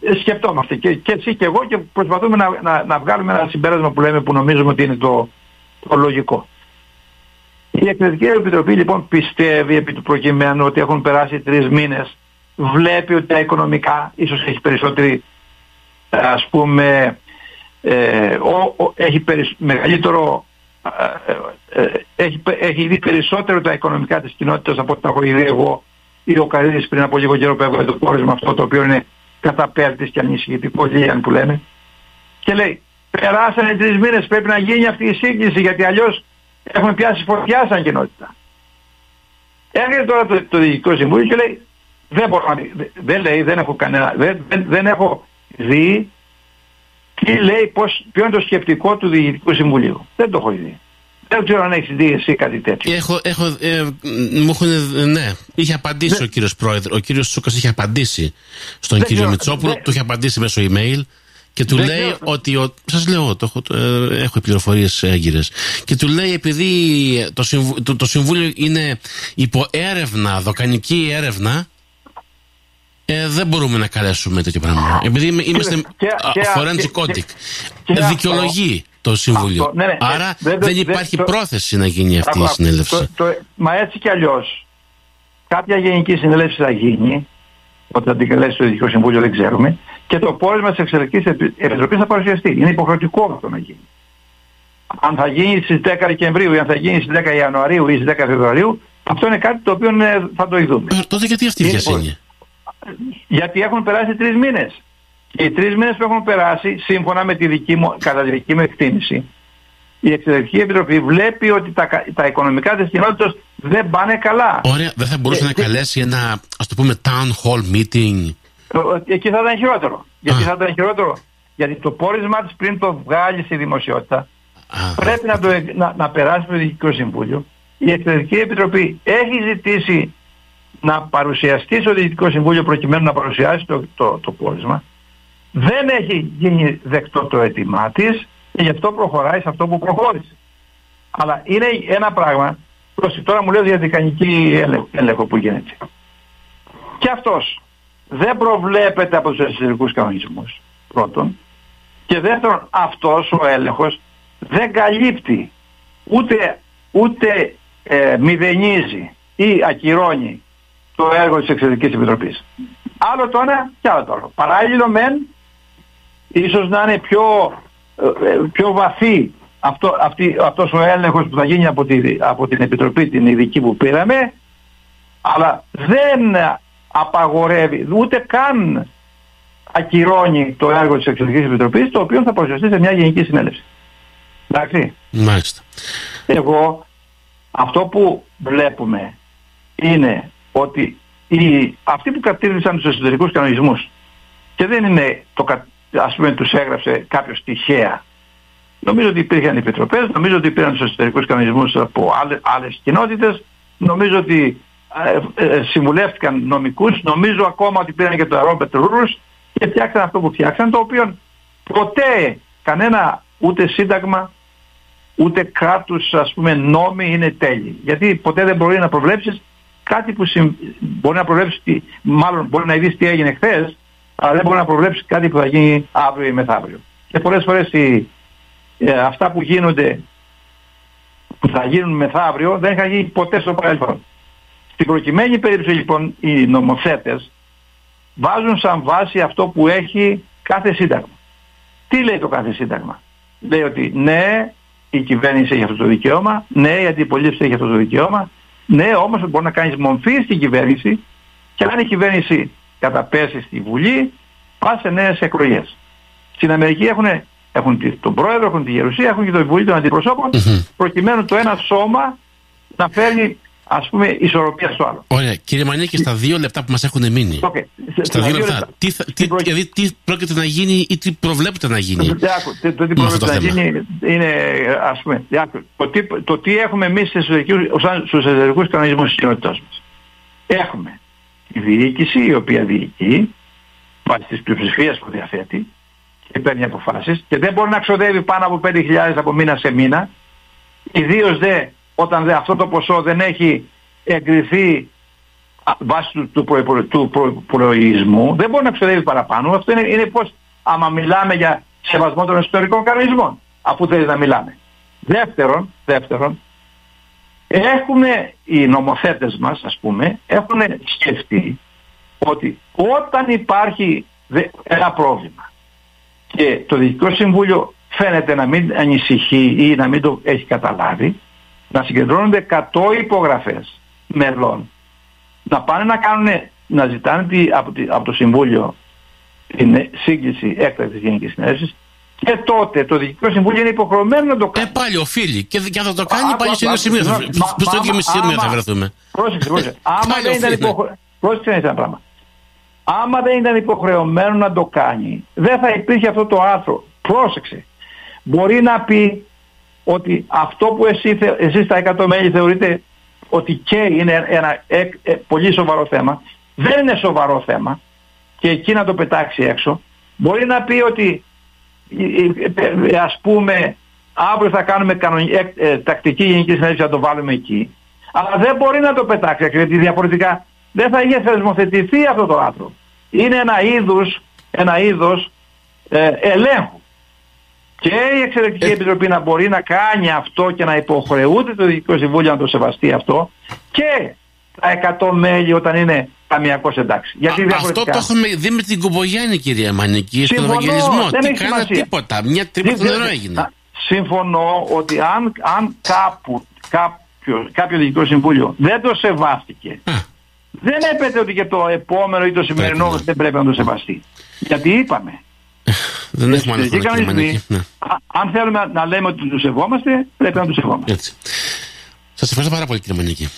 ε, σκεφτόμαστε και, και εσύ και εγώ και προσπαθούμε να, να, να βγάλουμε ένα συμπέρασμα που λέμε που νομίζουμε ότι είναι το, το λογικό. Η Εξωτερική Επιτροπή λοιπόν πιστεύει επί του προκειμένου ότι έχουν περάσει τρεις μήνες βλέπει ότι τα οικονομικά ίσως έχει περισσότερη ε, ας πούμε ε, ο, ο- έχει περισ- μεγαλύτερο ε, ε, ε, έχει, πε- έχει δει περισσότερο τα οικονομικά της κοινότητας από ό,τι τα έχω δει εγώ ή ο Καρίδης πριν από λίγο καιρό που έβγαλε το πόρισμα αυτό το οποίο είναι καταπέλτης και ανησυχητικός λίαν που λέμε και λέει περάσανε τρεις μήνες πρέπει να γίνει αυτή η σύγκληση γιατί αλλιώς έχουμε πιάσει φωτιά σαν κοινότητα. Έρχεται τώρα το, το Διοικητικό Συμβούλιο και λέει δεν μπορώ να δει- δεν- δεν λέει, δεν έχω κανένα, δεν, δεν, δεν έχω δει τι λέει, πώς, ποιο είναι το σκεπτικό του Διοικητικού Συμβουλίου. Δεν το έχω δει. Δεν ξέρω αν έχεις δει εσύ κάτι τέτοιο. Έχω, έχω, ε, μου έχουν, ε, ναι, είχε απαντήσει Ναι. ο κύριος Πρόεδρος, ο κύριος Τσούκας είχε απαντήσει στον Δεν κύριο ξέρω, Μητσόπουλο, δεν- του είχε απαντήσει μέσω email Και του Δεν λέει ξέρω. ότι. Ο... Σας λέω, το έχω, ε, έχω πληροφορίες έγκυρες. Και του λέει, επειδή το, συμβου- το, το Συμβούλιο είναι υπό έρευνα, δοκανική έρευνα, ε, δεν μπορούμε να καλέσουμε τέτοιο πράγμα. Επειδή είμαι- είμαστε και- α, και- forensic και- audit. και Ε, αυτό- Δικαιολογεί το Συμβούλιο. Αυτό, ναι, ναι, Άρα ε, δεν- δεν δεν- υπάρχει το- πρόθεση να γίνει αυτή η Άκου, συνέλευση. το- το- μα έτσι κι αλλιώς, κάποια γενική συνέλευση θα γίνει, όταν θα την καλέσει το Ειδικό Συμβούλιο δεν ξέρουμε, και το πόρισμα της Εξελεκτική Επιτροπής θα παρουσιαστεί. Είναι υποχρεωτικό αυτό να γίνει. Αν θα γίνει στις 10 Δεκεμβρίου ή αν θα γίνει στις 10 Ιανουαρίου ή στις 10 Φεβρουαρίου, αυτό είναι κάτι το οποίο ε, θα το ειδούμε. Ε, τότε γιατί αυτή η Είναι βιασύνη. Γιατί έχουν περάσει τρεις μήνες. Και οι τρεις μήνες που έχουν περάσει, σύμφωνα με τη δική μου, κατά τη δική μου εκτίμηση, η Εξελεκτική Επιτροπή βλέπει ότι τα, κα- τα οικονομικά της κοινότητας δεν πάνε καλά. Ωραία, δεν θα μπορούσε Ε, να τι- καλέσει ένα, ας το πούμε, town hall meeting. Ε, Εκεί θα ήταν χειρότερο. Γιατί Α. θα ήταν χειρότερο. Γιατί το πόρισμα της πριν το βγάλει στη δημοσιότητα Α, πρέπει να, το, ε- να, να περάσει στο Διοικητικό Συμβούλιο. Η Εξελεκτική Επιτροπή έχει ζητήσει να παρουσιαστεί στο Διοικητικό Συμβούλιο προκειμένου να παρουσιάσει το, το, το πόρισμα. Δεν έχει γίνει δεκτό το αίτημά της και γι' αυτό προχωράει σε αυτό που προχώρησε. Αλλά είναι ένα πράγμα, πρόσεχε, τώρα μου λέει για δικανική έλεγχο, έλεγχο που γίνεται. Και αυτός δεν προβλέπεται από τους εσωτερικούς κανονισμούς, πρώτον. Και δεύτερον, αυτός ο έλεγχος δεν καλύπτει ούτε, ούτε ε, μηδενίζει ή ακυρώνει το έργο της Εξαιρετικής Επιτροπής. Άλλο το ένα και άλλο το άλλο. Παράλληλο μεν, ίσως να είναι πιο, ε, ε, πιο βαθύ αυτό, αυτή, αυτός ο έλεγχος που θα γίνει από, τη, από την Επιτροπή την ειδική που πήραμε, αλλά δεν απαγορεύει, ούτε καν ακυρώνει το έργο της Εξαιρετικής Επιτροπής, το οποίο θα παρουσιαστεί σε μια γενική συνέλευση. Εντάξει. μάλιστα. Εγώ αυτό που βλέπουμε είναι ότι οι, αυτοί που κατήρθησαν τους εσωτερικούς κανονισμούς και δεν είναι το, κα- ας πούμε τους έγραψε κάποιος τυχαία νομίζω ότι υπήρχαν επιτροπές νομίζω ότι πήραν τους εσωτερικούς κανονισμούς από άλλες, άλλες κοινότητες νομίζω ότι ε, ε, συμβουλεύτηκαν νομικούς νομίζω ακόμα ότι πήραν και το Robert Rules και φτιάξαν αυτό που φτιάξαν το οποίο ποτέ κανένα ούτε σύνταγμα ούτε κράτους ας πούμε νόμοι είναι τέλειοι. Γιατί ποτέ δεν μπορεί να προβλέψεις κάτι που συμ... μπορεί να προβλέψεις, τι... μάλλον μπορεί να δεις τι έγινε χθες, αλλά δεν μπορεί να προβλέψεις κάτι που θα γίνει αύριο ή μεθαύριο. Και πολλές φορές οι... ε, αυτά που γίνονται, που θα γίνουν μεθαύριο, δεν είχαν γίνει ποτέ στο παρελθόν. Στην προκειμένη περίπτωση λοιπόν οι νομοθέτες βάζουν σαν βάση αυτό που έχει κάθε σύνταγμα. Τι λέει το κάθε σύνταγμα; Λέει ότι ναι, η κυβέρνηση έχει αυτό το δικαίωμα, ναι, η αντιπολίτευση έχει αυτό το δικαίωμα, ναι, όμως μπορεί να κάνεις μομφή στην κυβέρνηση και αν η κυβέρνηση καταπέσει στη Βουλή, πας σε νέες εκλογές. Στην Αμερική έχουν, έχουν τη- τον πρόεδρο, έχουν τη γερουσία, έχουν και το Βουλή των Αντιπροσώπων, Μμμ. προκειμένου το ένα σώμα να φέρνει, ας πούμε, ισορροπία στο άλλο. Ωραία. Κύριε Μανίκη, στα δύο λεπτά που μας έχουν μείνει. Οκ. Στα Στα δύο δύο λεπτά. λεπτά. Τι, θα- τι, Στην προ- δηλαδή, τι πρόκειται να γίνει ή τι προβλέπετε να γίνει. Άκου, το, το τι με αυτό πρόκειται το να θέμα; γίνει είναι, ας πούμε, άκου, το, τι, το τι έχουμε εμείς στους εσωτερικούς, σαν- στους εσωτερικούς κανονισμούς της κοινότητας μας. Έχουμε τη διοίκηση η οποία διοικεί βάσει της πλειοψηφίας που διαθέτει και παίρνει αποφάσεις και δεν μπορεί να ξοδεύει πάνω από 5.000 από μήνα σε μήνα ιδίως δε όταν δε, αυτό το ποσό δεν έχει εγκριθεί α, βάσει του, του, προϋπο- του προϋπολογισμού δεν μπορεί να ξοδεύει παραπάνω. Αυτό είναι, είναι πως άμα μιλάμε για σεβασμό των ιστορικών κανονισμών αφού θέλει να μιλάμε. Δεύτερον, δεύτερον έχουν οι νομοθέτες μας ας πούμε έχουν σκεφτεί ότι όταν υπάρχει δε- ένα πρόβλημα και το Διοικητικό Συμβούλιο φαίνεται να μην ανησυχεί ή να μην το έχει καταλάβει να συγκεντρώνονται 100 υπογραφές μελών να πάνε να κάνουν να ζητάνε τη- από, τη- από το Συμβούλιο την σύγκληση έκτακτης Γενικής Συνέλευσης και τότε το Διοικητικό Συμβούλιο είναι υποχρεωμένο να το Ε, κάνει. πάλι οφείλει. Και, και αν θα το κάνει, Άκου, πάλι σε άκου, ίδιο σημείο. θα- συγγνώμη. Μα- Προς το ίδιο άμα- σημείο θα άμα- βρεθούμε. Πρόσεξε, πρόσεξε. Άμα Πάλι δεν ήταν οφείλει. υποχρεωμένο. Πρόσεξε να είσαι ένα πράγμα. Άμα δεν ήταν υποχρεωμένο να το κάνει, δεν θα υπήρχε αυτό το άρθρο. Πρόσεξε. Μπορεί να πει ότι αυτό που εσύ, θε- εσείς τα 100 μέλη θεωρείτε ότι και είναι ένα ε, ε, πολύ σοβαρό θέμα, δεν είναι σοβαρό θέμα και εκεί να το πετάξει έξω. Μπορεί να πει ότι ε, ας πούμε αύριο θα κάνουμε κανονι... ε, ε, τακτική γενική συνέντευξη να το βάλουμε εκεί. Αλλά δεν μπορεί να το πετάξει γιατί διαφορετικά δεν θα είχε θεσμοθετηθεί αυτό το άνθρωπο. Είναι ένα είδος, ένα είδος ε, ελέγχου. Και η Εξελεκτική Επιτροπή να μπορεί να κάνει αυτό και να υποχρεούται το Διοικητικό Συμβούλιο να το σεβαστεί αυτό και τα 100 μέλη όταν είναι ταμιακό εντάξει. Γιατί Α, αυτό το έχουμε δει με την Κουμπογιάννη, κυρία Μανική, στον Ευαγγελισμό. Δεν Τι κάνα τίποτα. Μια τρύπα νερό έγινε. Συμφωνώ ότι αν, αν κάπου, κάποιο, κάποιο διοικητικό συμβούλιο δεν το σεβάστηκε, Α. δεν έπεται ότι και το επόμενο ή το σημερινό πρέπει, δεν πρέπει να το σεβαστεί. Γιατί είπαμε. Δεν έχουμε άλλο ναι. Αν θέλουμε να λέμε ότι το σεβόμαστε, πρέπει να το σεβόμαστε. Έτσι. Σας ευχαριστώ πάρα πολύ κύριε Μανίκη.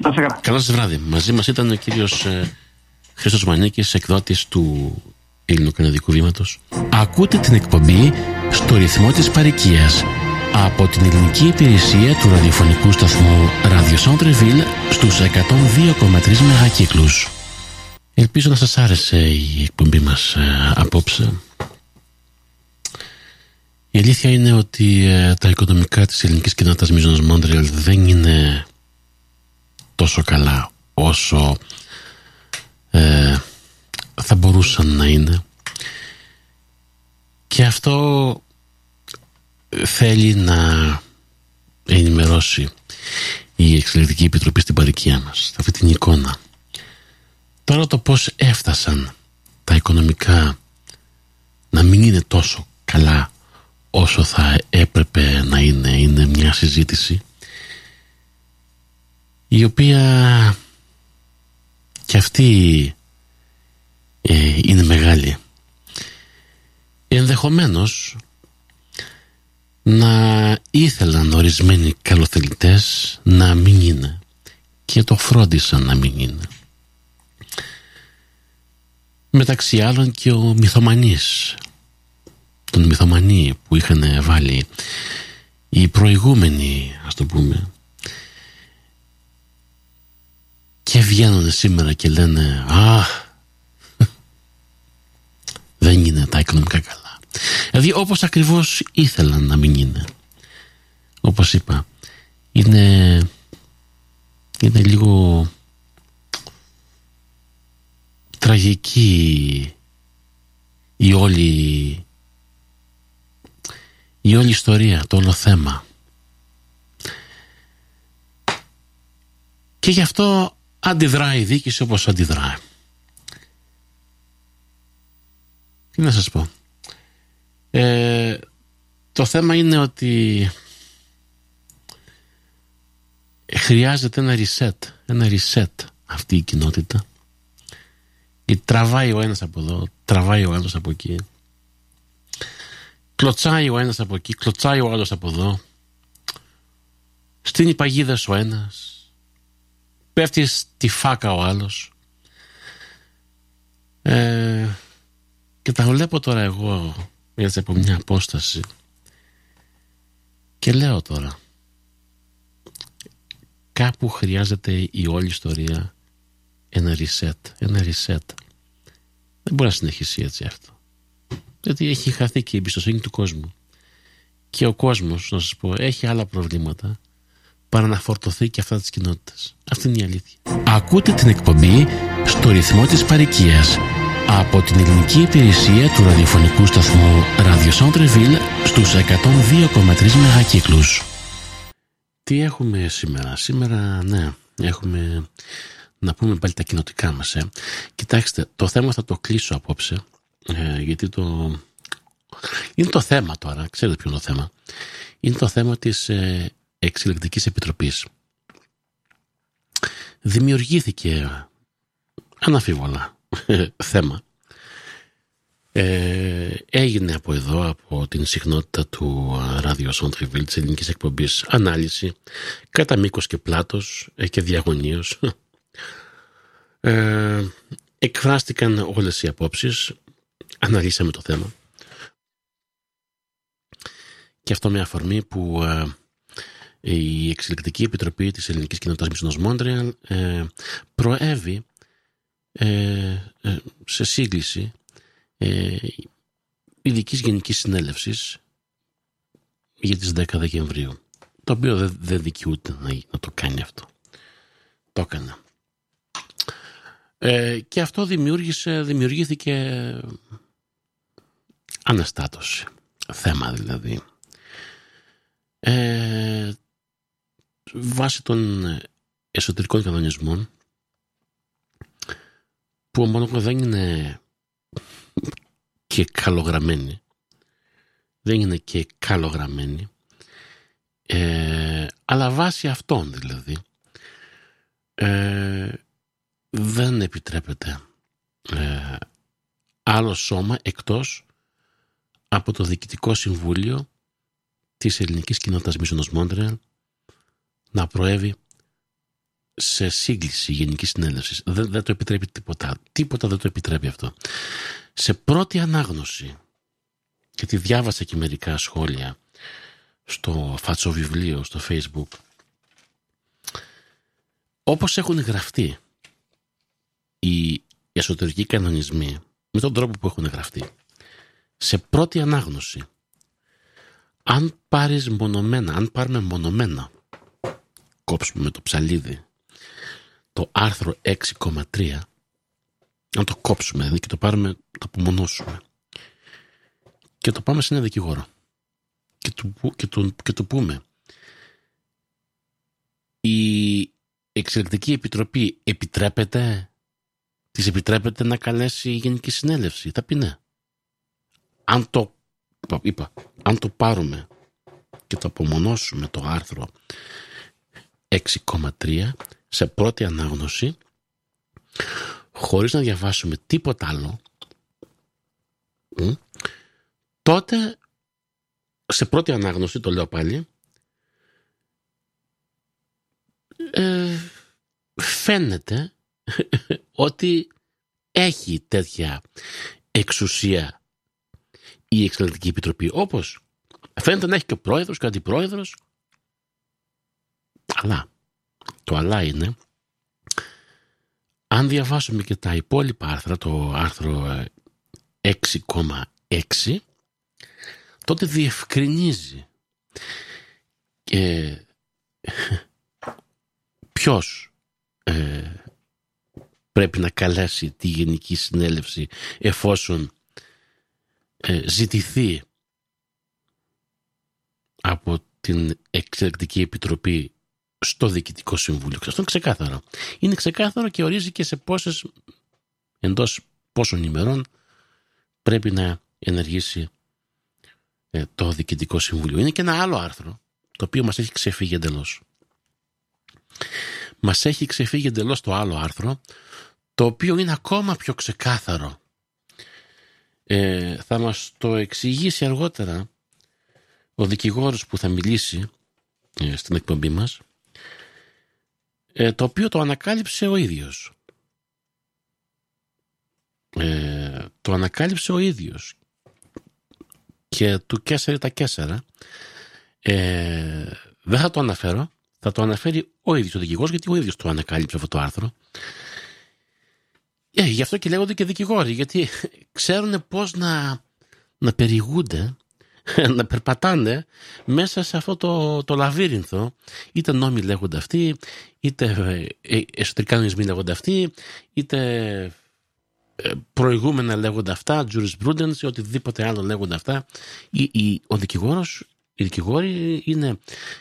Να σε καλά. Καλό σας βράδυ. Μαζί μας ήταν ο κύριος ε, Χρήστος Μανίκης, εκδότης του Ελληνοκαναδικού Βήματος. Ακούτε την εκπομπή στο ρυθμό της παρικίας από την ελληνική υπηρεσία του ραδιοφωνικού σταθμού Radio Centreville στους 102,3 μεγακύκλους. Ελπίζω να σας άρεσε η εκπομπή μας ε, απόψε. Η αλήθεια είναι ότι ε, τα οικονομικά της ελληνικής κοινότητας Μίζωνος Μόντρελ δεν είναι τόσο καλά όσο ε, θα μπορούσαν να είναι. Και αυτό θέλει να ενημερώσει η Εξελικτική Επιτροπή στην παροικία μας αυτή την εικόνα. Τώρα το πως έφτασαν τα οικονομικά να μην είναι τόσο καλά όσο θα έπρεπε να είναι είναι μια συζήτηση η οποία και αυτή ε, είναι μεγάλη. Ενδεχομένως να ήθελαν ορισμένοι καλοθελητές να μην είναι και το φρόντισαν να μην είναι. Μεταξύ άλλων και ο μυθομανής τον μυθομανή που είχαν βάλει οι προηγούμενοι ας το πούμε και βγαίνουν σήμερα και λένε «Αχ, δεν είναι τα οικονομικά καλά». Δηλαδή όπως ακριβώς ήθελαν να μην είναι. Όπως είπα, είναι, είναι λίγο τραγική η όλη η όλη ιστορία, το όλο θέμα. Και γι' αυτό αντιδράει η δίκηση όπως αντιδράει. Τι να σας πω. Ε, το θέμα είναι ότι χρειάζεται ένα reset, ένα reset αυτή η κοινότητα. Η τραβάει ο ένας από εδώ, τραβάει ο άλλος από εκεί. Κλωτσάει ο ένας από εκεί, κλωτσάει ο άλλος από εδώ. Στείνει παγίδες ο ένας. Πέφτει στη φάκα ο άλλος. Ε, και τα βλέπω τώρα εγώ έτσι από μια απόσταση. Και λέω τώρα κάπου χρειάζεται η όλη ιστορία ένα reset, ένα reset. Δεν μπορεί να συνεχίσει έτσι αυτό γιατί έχει χαθεί και η εμπιστοσύνη του κόσμου και ο κόσμος να σας πω έχει άλλα προβλήματα παρά να φορτωθεί και αυτά της κοινότητας. Αυτή είναι η αλήθεια. Ακούτε την εκπομπή στο ρυθμό της παρικίας από την ελληνική υπηρεσία του ραδιοφωνικού σταθμού Radio Centreville στους 102,3 μεγακύκλους. Τι έχουμε σήμερα; Σήμερα, ναι, έχουμε να πούμε πάλι τα κοινοτικά μας. Ε. Κοιτάξτε, το θέμα θα το κλείσω απόψε, ε, γιατί το... Είναι το θέμα τώρα, ξέρετε ποιο είναι το θέμα. Είναι το θέμα της ε, Εξελεκτικής Επιτροπής. Δημιουργήθηκε αναφίβολα θέμα. Ε, έγινε από εδώ από την συχνότητα του ράδιο Σοντριβίλ της ελληνικής εκπομπής ανάλυση κατά μήκος και πλάτος ε, και διαγωνίως. Ε, εκφράστηκαν όλες οι απόψεις αναλύσαμε το θέμα και αυτό με αφορμή που ε, η Εξελικτική Επιτροπή της Ελληνικής Κοινότητας Μισθονός Μόντρεαλ ε, προέβη ε, ε, σε σύγκληση ε, ειδικής Γενικής Συνέλευσης για τις 10 Δεκεμβρίου το οποίο δεν, δεν δικαιούται να, να το κάνει αυτό. Το έκανε. Ε, και αυτό δημιούργησε, δημιουργήθηκε αναστάτωση. Θέμα δηλαδή. Ε, βάσει των εσωτερικών κανονισμών που μόνο δεν είναι και καλογραμμένοι δεν είναι και καλογραμμένοι ε, αλλά βάσει αυτών δηλαδή ε, δεν επιτρέπεται ε, άλλο σώμα εκτός από το Διοικητικό Συμβούλιο της Ελληνικής Κοινότητας Μίσονος Μόντρεαλ να προέβει σε σύγκληση γενική συνέλευση. Δεν, δεν το επιτρέπει τίποτα. Τίποτα δεν το επιτρέπει αυτό. Σε πρώτη ανάγνωση, γιατί διάβασα και μερικά σχόλια στο φάτσο βιβλίο στο facebook, όπως έχουν γραφτεί οι εσωτερικοί κανονισμοί με τον τρόπο που έχουν γραφτεί σε πρώτη ανάγνωση. Αν πάρεις μονομένα αν πάρουμε μονομένα κόψουμε με το ψαλίδι το άρθρο 6,3 να το κόψουμε δηλαδή και το πάρουμε, το απομονώσουμε και το πάμε σε ένα δικηγόρο και του, και του, και του πούμε η εξελικτική επιτροπή επιτρέπεται της επιτρέπεται να καλέσει η Γενική Συνέλευση θα πει ναι αν το είπα, αν το πάρουμε και το απομονώσουμε το άρθρο 6,3 σε πρώτη ανάγνωση χωρίς να διαβάσουμε τίποτα άλλο τότε σε πρώτη ανάγνωση το λέω πάλι ε, φαίνεται ότι έχει τέτοια εξουσία η Εξελεκτική Επιτροπή όπως φαίνεται να έχει και ο πρόεδρος και ο αντιπρόεδρος. Αλλά το αλλά είναι αν διαβάσουμε και τα υπόλοιπα άρθρα, το άρθρο 6,6 ε, τότε διευκρινίζει ε, ποιος ε, πρέπει να καλέσει τη Γενική Συνέλευση εφόσον ε, ζητηθεί από την Εξελεκτική Επιτροπή στο Διοικητικό Συμβούλιο. Αυτό είναι ξεκάθαρο. Είναι ξεκάθαρο και ορίζει και σε πόσες, εντός πόσων ημερών πρέπει να ενεργήσει ε, το Διοικητικό Συμβούλιο. Είναι και ένα άλλο άρθρο το οποίο μας έχει ξεφύγει εντελώς. Μας έχει ξεφύγει εντελώς το άλλο άρθρο το οποίο είναι ακόμα πιο ξεκάθαρο. Ε, θα μας το εξηγήσει αργότερα ο δικηγόρος που θα μιλήσει ε, στην εκπομπή μας ε, το οποίο το ανακάλυψε ο ίδιος. Ε, το ανακάλυψε ο ίδιος. Και του Κέσσερι τα Κέσσερα ε, δεν θα το αναφέρω. Θα το αναφέρει ο ίδιος ο δικηγόρος γιατί ο ίδιος το ανακάλυψε αυτό το άρθρο ε, γι' αυτό και λέγονται και δικηγόροι γιατί ξέρουν πώς να, να περιηγούνται να περπατάνε μέσα σε αυτό το, το λαβύρινθο. Είτε νόμοι λέγονται αυτοί, είτε ε, ε, εσωτερικά νομισμοί λέγονται αυτοί, είτε ε, προηγούμενα λέγονται αυτά, jurisprudence ή οτιδήποτε άλλο λέγονται αυτά. ο δικηγόρος, οι δικηγόροι είναι,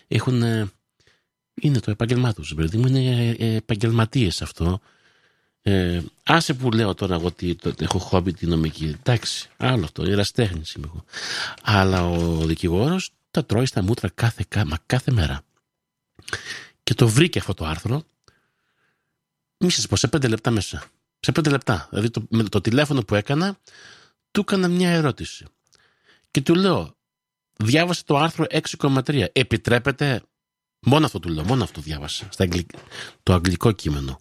έχουν, είναι το επάγγελμά τους, δηλαδή είναι επαγγελματίες αυτό ε, άσε που λέω τώρα εγώ ότι έχω χόμπι τη νομική. Εντάξει, άλλο αυτό, εραστέχνη είμαι εγώ. Αλλά ο δικηγόρος τα τρώει στα μούτρα κάθε, μα κάθε μέρα. Και το βρήκε αυτό το άρθρο. Μη σας πω, σε πέντε λεπτά μέσα. Σε πέντε λεπτά. Δηλαδή το, με το τηλέφωνο που έκανα, του έκανα μια ερώτηση. Και του λέω, διάβασε το άρθρο 6,3. Επιτρέπεται Μόνο αυτό του λέω, μόνο αυτό διάβασα. Στα Το αγγλικό κείμενο.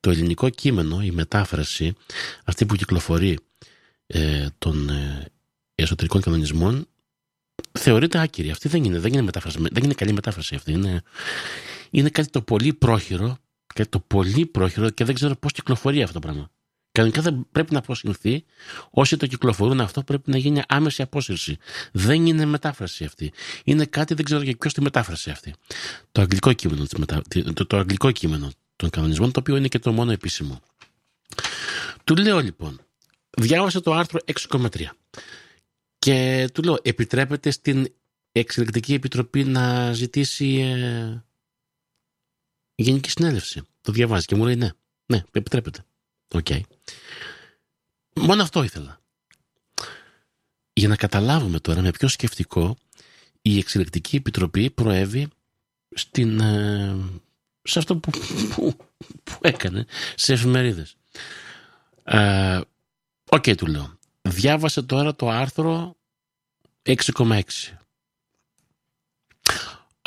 Το ελληνικό κείμενο, η μετάφραση, αυτή που κυκλοφορεί ε, των ε, εσωτερικών κανονισμών, θεωρείται άκυρη. Αυτή δεν είναι, δεν είναι, μετάφραση, δεν είναι καλή μετάφραση αυτή. Είναι, είναι κάτι το πολύ πρόχειρο, κάτι το πολύ πρόχειρο και δεν ξέρω πώς κυκλοφορεί αυτό το πράγμα. Κανονικά δεν πρέπει να αποσυρθεί. Όσοι το κυκλοφορούν αυτό πρέπει να γίνει άμεση απόσυρση. Δεν είναι μετάφραση αυτή. Είναι κάτι, δεν ξέρω για ποιος τη μετάφραση αυτή. Το αγγλικό κείμενο, το, το αγγλικό κείμενο των κανονισμών, το οποίο είναι και το μόνο επίσημο. Του λέω λοιπόν, διάβασε το άρθρο 6,3 και του λέω, επιτρέπεται στην Εξελεκτική Επιτροπή να ζητήσει ε, Γενική Συνέλευση. Το διαβάζει και μου λέει ναι, ναι, επιτρέπεται. Okay. Μόνο αυτό ήθελα. Για να καταλάβουμε τώρα με ποιο σκεπτικό η Εξελεγκτική Επιτροπή προέβη στην, ε, σε αυτό που, που, που έκανε σε εφημερίδες. Ε, οκ, του λέω. Διάβασε τώρα το άρθρο 6,6.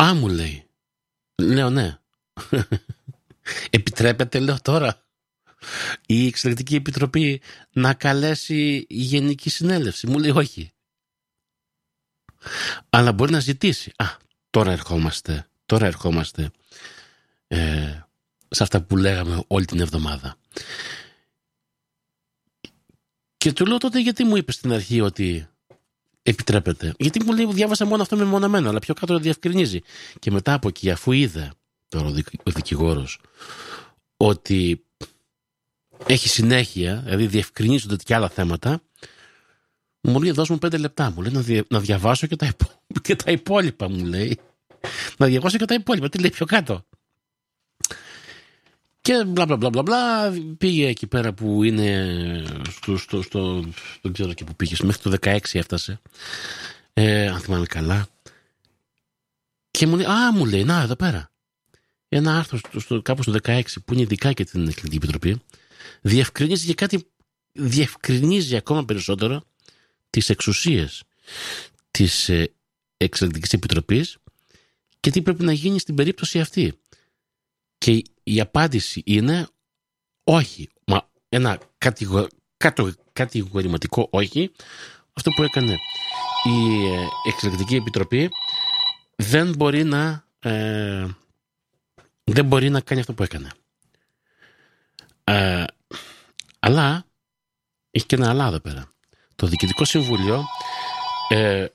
Α, μου λέει. Λέω ναι. Επιτρέπεται, λέω τώρα, η Εξελεκτική Επιτροπή να καλέσει η Γενική Συνέλευση. Μου λέει όχι. Αλλά μπορεί να ζητήσει. Α, τώρα ερχόμαστε. Τώρα ερχόμαστε ε, σε αυτά που λέγαμε όλη την εβδομάδα. Και του λέω τότε γιατί μου είπε στην αρχή ότι επιτρέπεται. Γιατί μου λέει διάβασα μόνο αυτό μεμονωμένο, αλλά πιο κάτω το διευκρινίζει. Και μετά από εκεί, αφού είδε τώρα ο δικηγόρος ότι έχει συνέχεια, δηλαδή διευκρινίζονται και άλλα θέματα, μου λέει δώσ' μου πέντε λεπτά. Μου λέει να, διαβάσω και τα, και τα υπόλοιπα, μου λέει. Να διαβάσω και τα υπόλοιπα. Τι λέει πιο κάτω. Και μπλα μπλα μπλα μπλα μπλα πήγε εκεί πέρα που είναι στο, στο, στο δεν ξέρω και που πήγε, μέχρι το 16 έφτασε. Ε, αν θυμάμαι καλά. Και μου λέει, α, μου λέει, να, εδώ πέρα. Ένα άρθρο στο, στο, κάπου στο 16 που είναι ειδικά και την Εκλογική Επιτροπή διευκρινίζει και κάτι διευκρινίζει ακόμα περισσότερο τις εξουσίες της ε, Εξελεκτικής Επιτροπής και τι πρέπει να γίνει στην περίπτωση αυτή. Και η απάντηση είναι όχι. Μα ένα κατηγο, κατηγορηματικό όχι. Αυτό που έκανε η ε, Εξελεκτική Επιτροπή δεν μπορεί να ε, δεν μπορεί να κάνει αυτό που έκανε. Ε, αλλά έχει και ένα αλλά εδώ πέρα. Το Διοικητικό Συμβούλιο ε,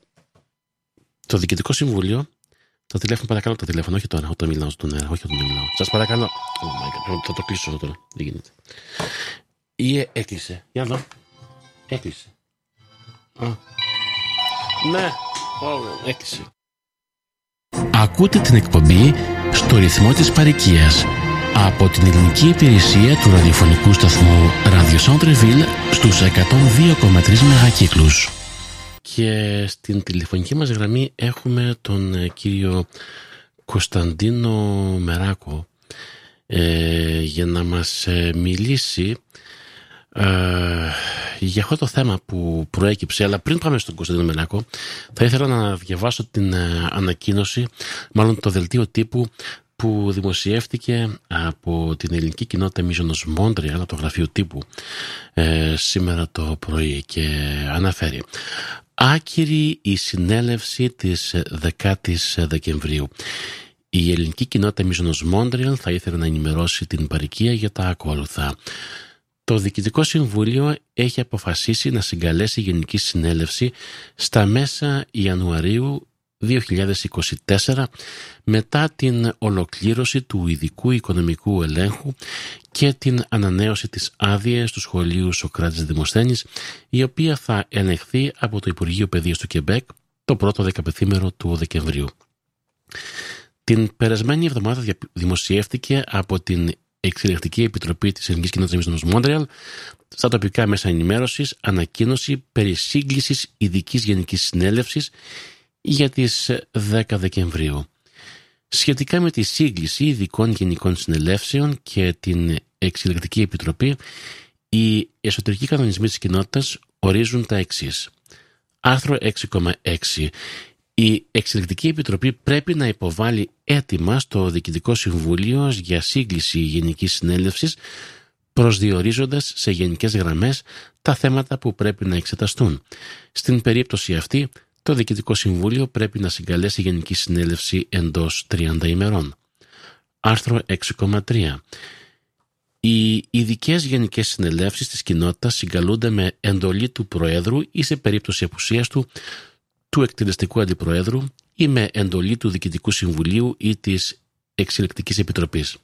το Διοικητικό Συμβούλιο το τηλέφωνο, παρακαλώ το τηλέφωνο, όχι τώρα, όταν μιλάω στον αέρα, όχι όταν μιλάω. Σας παρακαλώ. Oh my God, θα το κλείσω αυτό τώρα. Δεν γίνεται. Ή ε, έκλεισε. Για να δω. Έκλεισε. Α. Ναι. Oh, έκλεισε. Ακούτε την εκπομπή στο ρυθμό της παροικίας από την ελληνική υπηρεσία του ραδιοφωνικού σταθμού Radio Centreville στους 102,3 μεγακύκλους. Και στην τηλεφωνική μας γραμμή έχουμε τον ε, κύριο Κωνσταντίνο Μεράκο ε, για να μας ε, μιλήσει ε, για αυτό το θέμα που προέκυψε αλλά πριν πάμε στον Κωνσταντίνο Μεράκο θα ήθελα να διαβάσω την ανακοίνωση μάλλον το δελτίο τύπου που δημοσιεύτηκε από την ελληνική κοινότητα Μίζωνος Μόντρια, το γραφείο τύπου, ε, σήμερα το πρωί και αναφέρει άκυρη η συνέλευση της 10ης Δεκεμβρίου. Η ελληνική κοινότητα Μίζωνος Μόντριαλ θα ήθελε να ενημερώσει την παροικία για τα ακόλουθα. Το Διοικητικό Συμβούλιο έχει αποφασίσει να συγκαλέσει Γενική Συνέλευση στα μέσα Ιανουαρίου 2024 μετά την ολοκλήρωση του ειδικού οικονομικού ελέγχου και την ανανέωση της άδειας του σχολείου Σοκράτης Δημοσθένης η οποία θα ελεγχθεί από το Υπουργείο Παιδείας του Κεμπέκ το πρώτο δεκαπεθήμερο του Δεκεμβρίου. Την περασμένη εβδομάδα δημοσιεύτηκε από την Εξελεκτική Επιτροπή της Ελληνικής Κοινότητας Μόντρεαλ στα τοπικά μέσα ενημέρωσης ανακοίνωση περί σύγκλησης ειδικής γενικής συνέλευσης για τις 10 Δεκεμβρίου. Σχετικά με τη σύγκληση ειδικών γενικών συνελεύσεων και την Εξηλεκτική Επιτροπή, οι εσωτερικοί κανονισμοί της κοινότητας ορίζουν τα εξής. Άρθρο 6,6. Η Εξελεκτική Επιτροπή πρέπει να υποβάλει έτοιμα στο Διοικητικό Συμβούλιο για σύγκληση Γενικής Συνέλευσης προσδιορίζοντας σε γενικές γραμμές τα θέματα που πρέπει να εξεταστούν. Στην περίπτωση αυτή το Διοικητικό Συμβούλιο πρέπει να συγκαλέσει Γενική Συνέλευση εντός 30 ημερών. Άρθρο 6,3. Οι ειδικές γενικές συνελεύσεις της κοινότητας συγκαλούνται με εντολή του Προέδρου ή σε περίπτωση απουσίας του, του εκτελεστικού αντιπροέδρου ή με εντολή του Διοικητικού Συμβουλίου ή της Εξηλεκτικής Επιτροπής.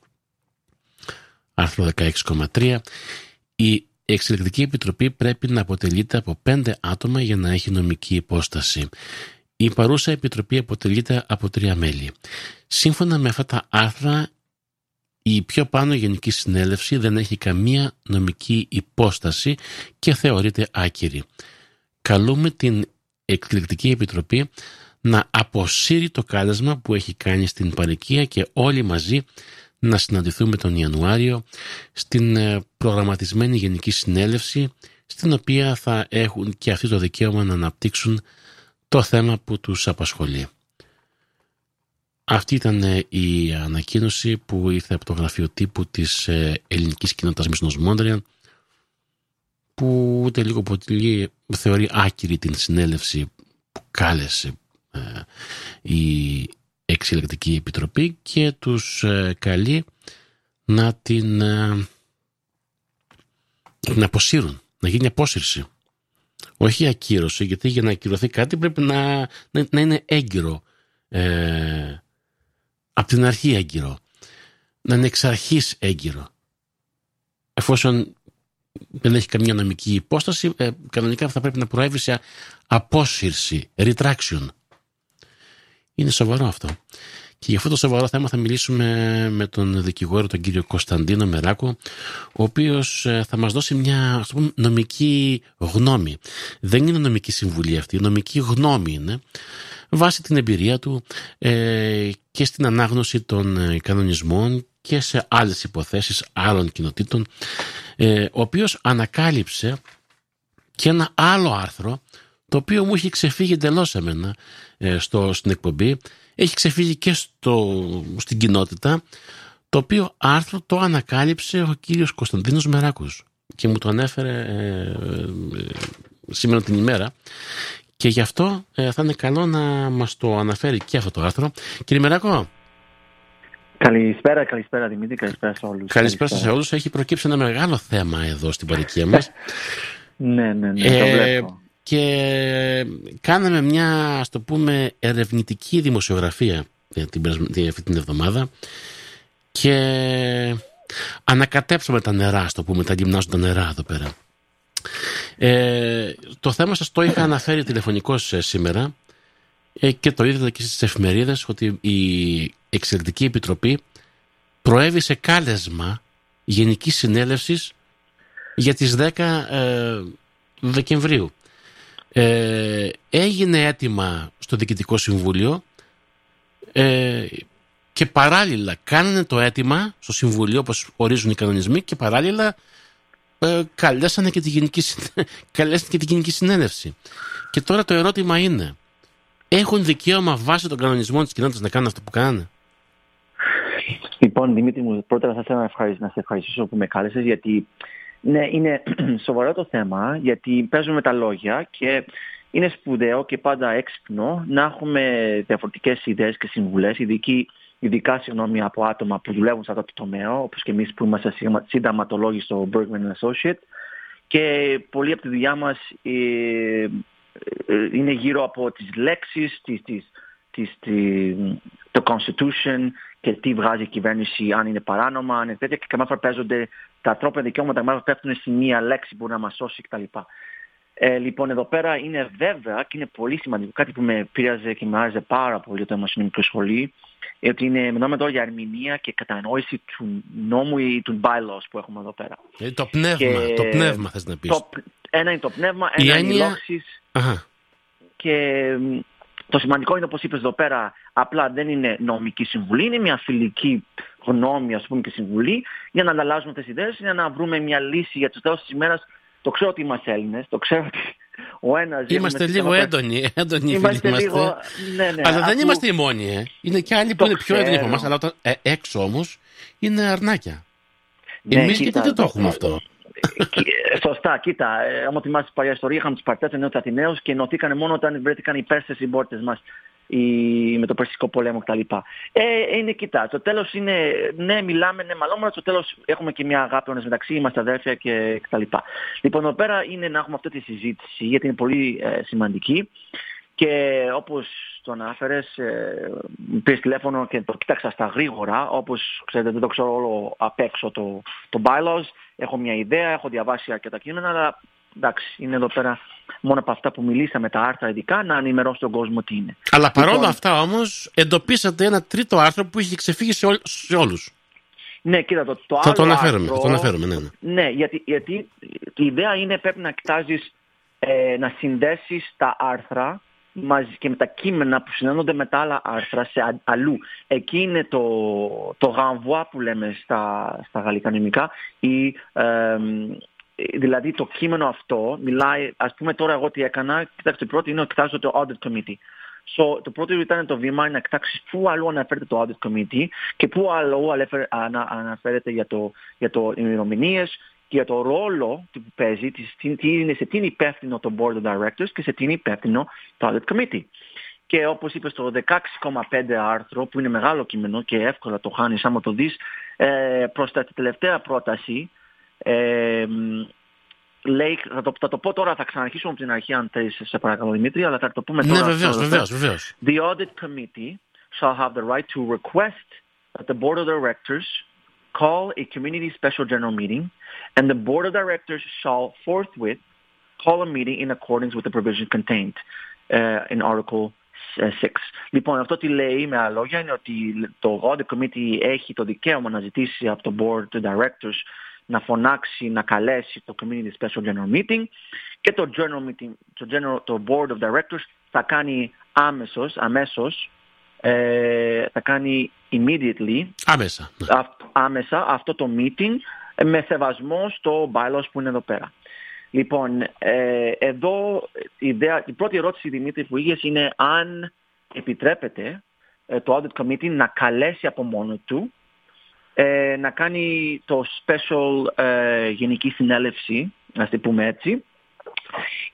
Άρθρο 16,3 Η Εξελεκτική Επιτροπή πρέπει να αποτελείται από πέντε άτομα για να έχει νομική υπόσταση. Η παρούσα επιτροπή αποτελείται από τρία μέλη. Σύμφωνα με αυτά τα άρθρα, η πιο πάνω γενική συνέλευση δεν έχει καμία νομική υπόσταση και θεωρείται άκυρη. Καλούμε την Εκλεκτική Επιτροπή να αποσύρει το κάλεσμα που έχει κάνει στην παρικία και όλοι μαζί να συναντηθούμε τον Ιανουάριο στην ε, προγραμματισμένη Γενική Συνέλευση στην οποία θα έχουν και αυτοί το δικαίωμα να αναπτύξουν το θέμα που τους απασχολεί. Αυτή ήταν ε, η ανακοίνωση που ήρθε από το γραφείο τύπου της ε, ελληνικής κοινότητας Μισνός Μόντριαν που ούτε λίγο πολύ θεωρεί άκυρη την συνέλευση που κάλεσε η Εξηλεκτική Επιτροπή και τους καλεί να την, την αποσύρουν, να γίνει απόσυρση. Όχι ακύρωση, γιατί για να ακυρωθεί κάτι πρέπει να, να, είναι έγκυρο. Ε, από την αρχή έγκυρο. Να είναι εξ αρχής έγκυρο. Εφόσον δεν έχει καμία νομική υπόσταση, ε, κανονικά θα πρέπει να προέβει σε απόσυρση, retraction. Είναι σοβαρό αυτό. Και για αυτό το σοβαρό θέμα θα μιλήσουμε με τον δικηγόρο τον κύριο Κωνσταντίνο Μεράκο ο οποίος ε, θα μας δώσει μια πούμε, νομική γνώμη. Δεν είναι νομική συμβουλή αυτή, νομική γνώμη είναι βάσει την εμπειρία του ε, και στην ανάγνωση των ε, κανονισμών και σε άλλες υποθέσεις άλλων κοινοτήτων ε, ο οποίος ανακάλυψε και ένα άλλο άρθρο το οποίο μου έχει ξεφύγει εντελώς εμένα ε, στο, στην εκπομπή έχει ξεφύγει και στο, στην κοινότητα το οποίο άρθρο το ανακάλυψε ο κύριος Κωνσταντίνος Μεράκος και μου το ανέφερε ε, ε, σήμερα την ημέρα και γι' αυτό ε, θα είναι καλό να μας το αναφέρει και αυτό το άρθρο. Κύριε Μεράκο. Καλησπέρα, καλησπέρα Δημήτρη, καλησπέρα σε όλους. Καλησπέρα, σε όλους. Έχει προκύψει ένα μεγάλο θέμα εδώ στην παροικία μας. ναι, ναι, ναι, το βλέπω και κάναμε μια ας το πούμε ερευνητική δημοσιογραφία την, αυτή την εβδομάδα και ανακατέψαμε τα νερά, το πούμε, τα γυμνάζοντα νερά εδώ πέρα. Ε, το θέμα σας το είχα αναφέρει τηλεφωνικώς ε, σήμερα ε, και το είδατε και στις εφημερίδες ότι η Εξελικτική Επιτροπή προέβησε κάλεσμα Γενικής Συνέλευσης για τις 10 ε, Δεκεμβρίου. Ε, έγινε έτοιμα στο Διοικητικό Συμβούλιο ε, και παράλληλα κάνανε το αίτημα στο Συμβουλίο όπως ορίζουν οι κανονισμοί και παράλληλα ε, καλέσανε και τη Γενική, καλέσανε και τη Γενική Συνέλευση. Και τώρα το ερώτημα είναι έχουν δικαίωμα βάσει των κανονισμών της κοινότητας να κάνουν αυτό που κάνανε; Λοιπόν, Δημήτρη μου, πρώτα θα ήθελα να, να σε ευχαριστήσω που με κάλεσες γιατί ναι, είναι σοβαρό το θέμα γιατί παίζουμε τα λόγια και είναι σπουδαίο και πάντα έξυπνο να έχουμε διαφορετικές ιδέες και συμβουλές, ειδική, ειδικά συγγνώμη, από άτομα που δουλεύουν σε αυτό το τομέα, όπως και εμείς που είμαστε συνταματολόγοι στο Bergman Associate και πολλοί από τη δουλειά μας ε, ε, είναι γύρω από τις λέξεις, τις, τις, τις, το Constitution και τι βγάζει η κυβέρνηση, αν είναι παράνομα, αν είναι τέτοια και καμιά φορά παίζονται τα ανθρώπινα δικαιώματα, καμιά φορά πέφτουν σε μία λέξη που να μας σώσει κτλ. Ε, λοιπόν, εδώ πέρα είναι βέβαια και είναι πολύ σημαντικό κάτι που με πείραζε και με άρεσε πάρα πολύ όταν ήμουν στην σχολή, ότι είναι, μιλάμε εδώ για ερμηνεία και κατανόηση του νόμου ή του bylaws που έχουμε εδώ πέρα. Ε, το πνεύμα, και το πνεύμα θες να πεις. Το, ένα είναι το πνεύμα, ένα είναι οι λόγσεις. Και το σημαντικό είναι όπως είπες εδώ πέρα, απλά δεν είναι νομική συμβουλή, είναι μια φιλική γνώμη ας πούμε και συμβουλή για να ανταλλάζουμε τις ιδέες, για να βρούμε μια λύση για τους τέλος της ημέρας. Το ξέρω ότι είμαστε Έλληνες, το ξέρω ότι ο ένας... Είμαστε λίγο έντονοι, έντονοι είμαστε φίλοι λίγο... Ναι, ναι, αλλά δεν είμαστε οι μόνοι, ε. είναι και άλλοι που είναι πιο έντονοι από εμάς, αλλά όταν, ε, έξω όμως είναι αρνάκια. Ναι, Εμείς γιατί δεν το έχουμε αυτό; Σωστά, κοίτα, ε, άμα θυμάσαι την παλιά ιστορία, είχαμε τους παρτέτε νέου Αθηναίους και ενωθήκαν μόνο όταν βρέθηκαν οι Πέρσες συμπόρτε μας. ή με το Περσικό πολέμο κτλ. Ε, είναι, κοιτά, το τέλος είναι, ναι, μιλάμε, ναι, μαλώματα, στο τέλος έχουμε και μια αγάπη μας μεταξύ, είμαστε αδέρφια και κτλ. Λοιπόν, εδώ πέρα είναι να έχουμε αυτή τη συζήτηση, γιατί είναι πολύ ε, σημαντική. Και όπως το ανάφερες, ε, πήρες τηλέφωνο και το κοίταξα στα γρήγορα, όπως ξέρετε δεν το ξέρω όλο απ' έξω το, το bylaws, έχω μια ιδέα, έχω διαβάσει αρκετά κείμενα, αλλά εντάξει, είναι εδώ πέρα μόνο από αυτά που μιλήσαμε, τα άρθρα ειδικά, να ενημερώσω τον κόσμο τι είναι. Αλλά παρόλα λοιπόν, αυτά όμως εντοπίσατε ένα τρίτο άρθρο που είχε ξεφύγει σε, ό, σε όλους. Ναι, κοίτα, το, το Θα το αναφέρουμε, άρθρο, το αναφέρουμε, ναι, ναι. Ναι, γιατί, γιατί η ιδέα είναι πρέπει να κοιτάζεις, ε, να συνδέσεις τα άρθρα μαζί και με τα κείμενα που συνένονται με τα άλλα άρθρα σε αλλού. Εκεί είναι το, το γαμβουά που λέμε στα, στα γαλλικά νομικά ή δηλαδή το κείμενο αυτό μιλάει, ας πούμε τώρα εγώ τι έκανα, κοιτάξτε το πρώτο είναι ότι κοιτάζω το Audit Committee. So, το πρώτο ήταν το βήμα είναι να κοιτάξει πού αλλού αναφέρεται το Audit Committee και πού αλλού αναφέρεται για το, για το ημερομηνίες, και για το ρόλο που παίζει, τι είναι, σε τι είναι υπεύθυνο το Board of Directors και σε τι είναι υπεύθυνο το Audit Committee. Και όπως είπες στο 16,5 άρθρο, που είναι μεγάλο κείμενο και εύκολα το χάνεις άμα το δεις, ε, προς τα τελευταία πρόταση, ε, λέει, θα το, θα το πω τώρα, θα ξαναρχίσουμε από την αρχή αν θες, σε παρακαλώ Δημήτρη, αλλά θα το πούμε ναι, τώρα. Ναι, βεβαίως, βεβαίως, βεβαίως. The Audit Committee shall have the right to request that the Board of Directors call a community special general meeting, and the board of directors shall forthwith call a meeting in accordance with the provision contained uh, in Article 6. Λοιπόν, αυτό τι λέει με άλλα λόγια είναι ότι το Audit Committee έχει το δικαίωμα να ζητήσει από το Board of Directors να φωνάξει, να καλέσει το Community Special General Meeting και το, general meeting, το, general, το Board of Directors θα κάνει άμεσος, αμέσως ε, θα κάνει immediately άμεσα, ναι. άμεσα αυτό το meeting με σεβασμό στο bylaws που είναι εδώ πέρα. Λοιπόν, ε, εδώ η, ιδέα, η πρώτη ερώτηση Δημήτρη που είχες είναι αν επιτρέπεται ε, το Audit Committee να καλέσει από μόνο του ε, να κάνει το special ε, γενική συνέλευση, να το πούμε έτσι.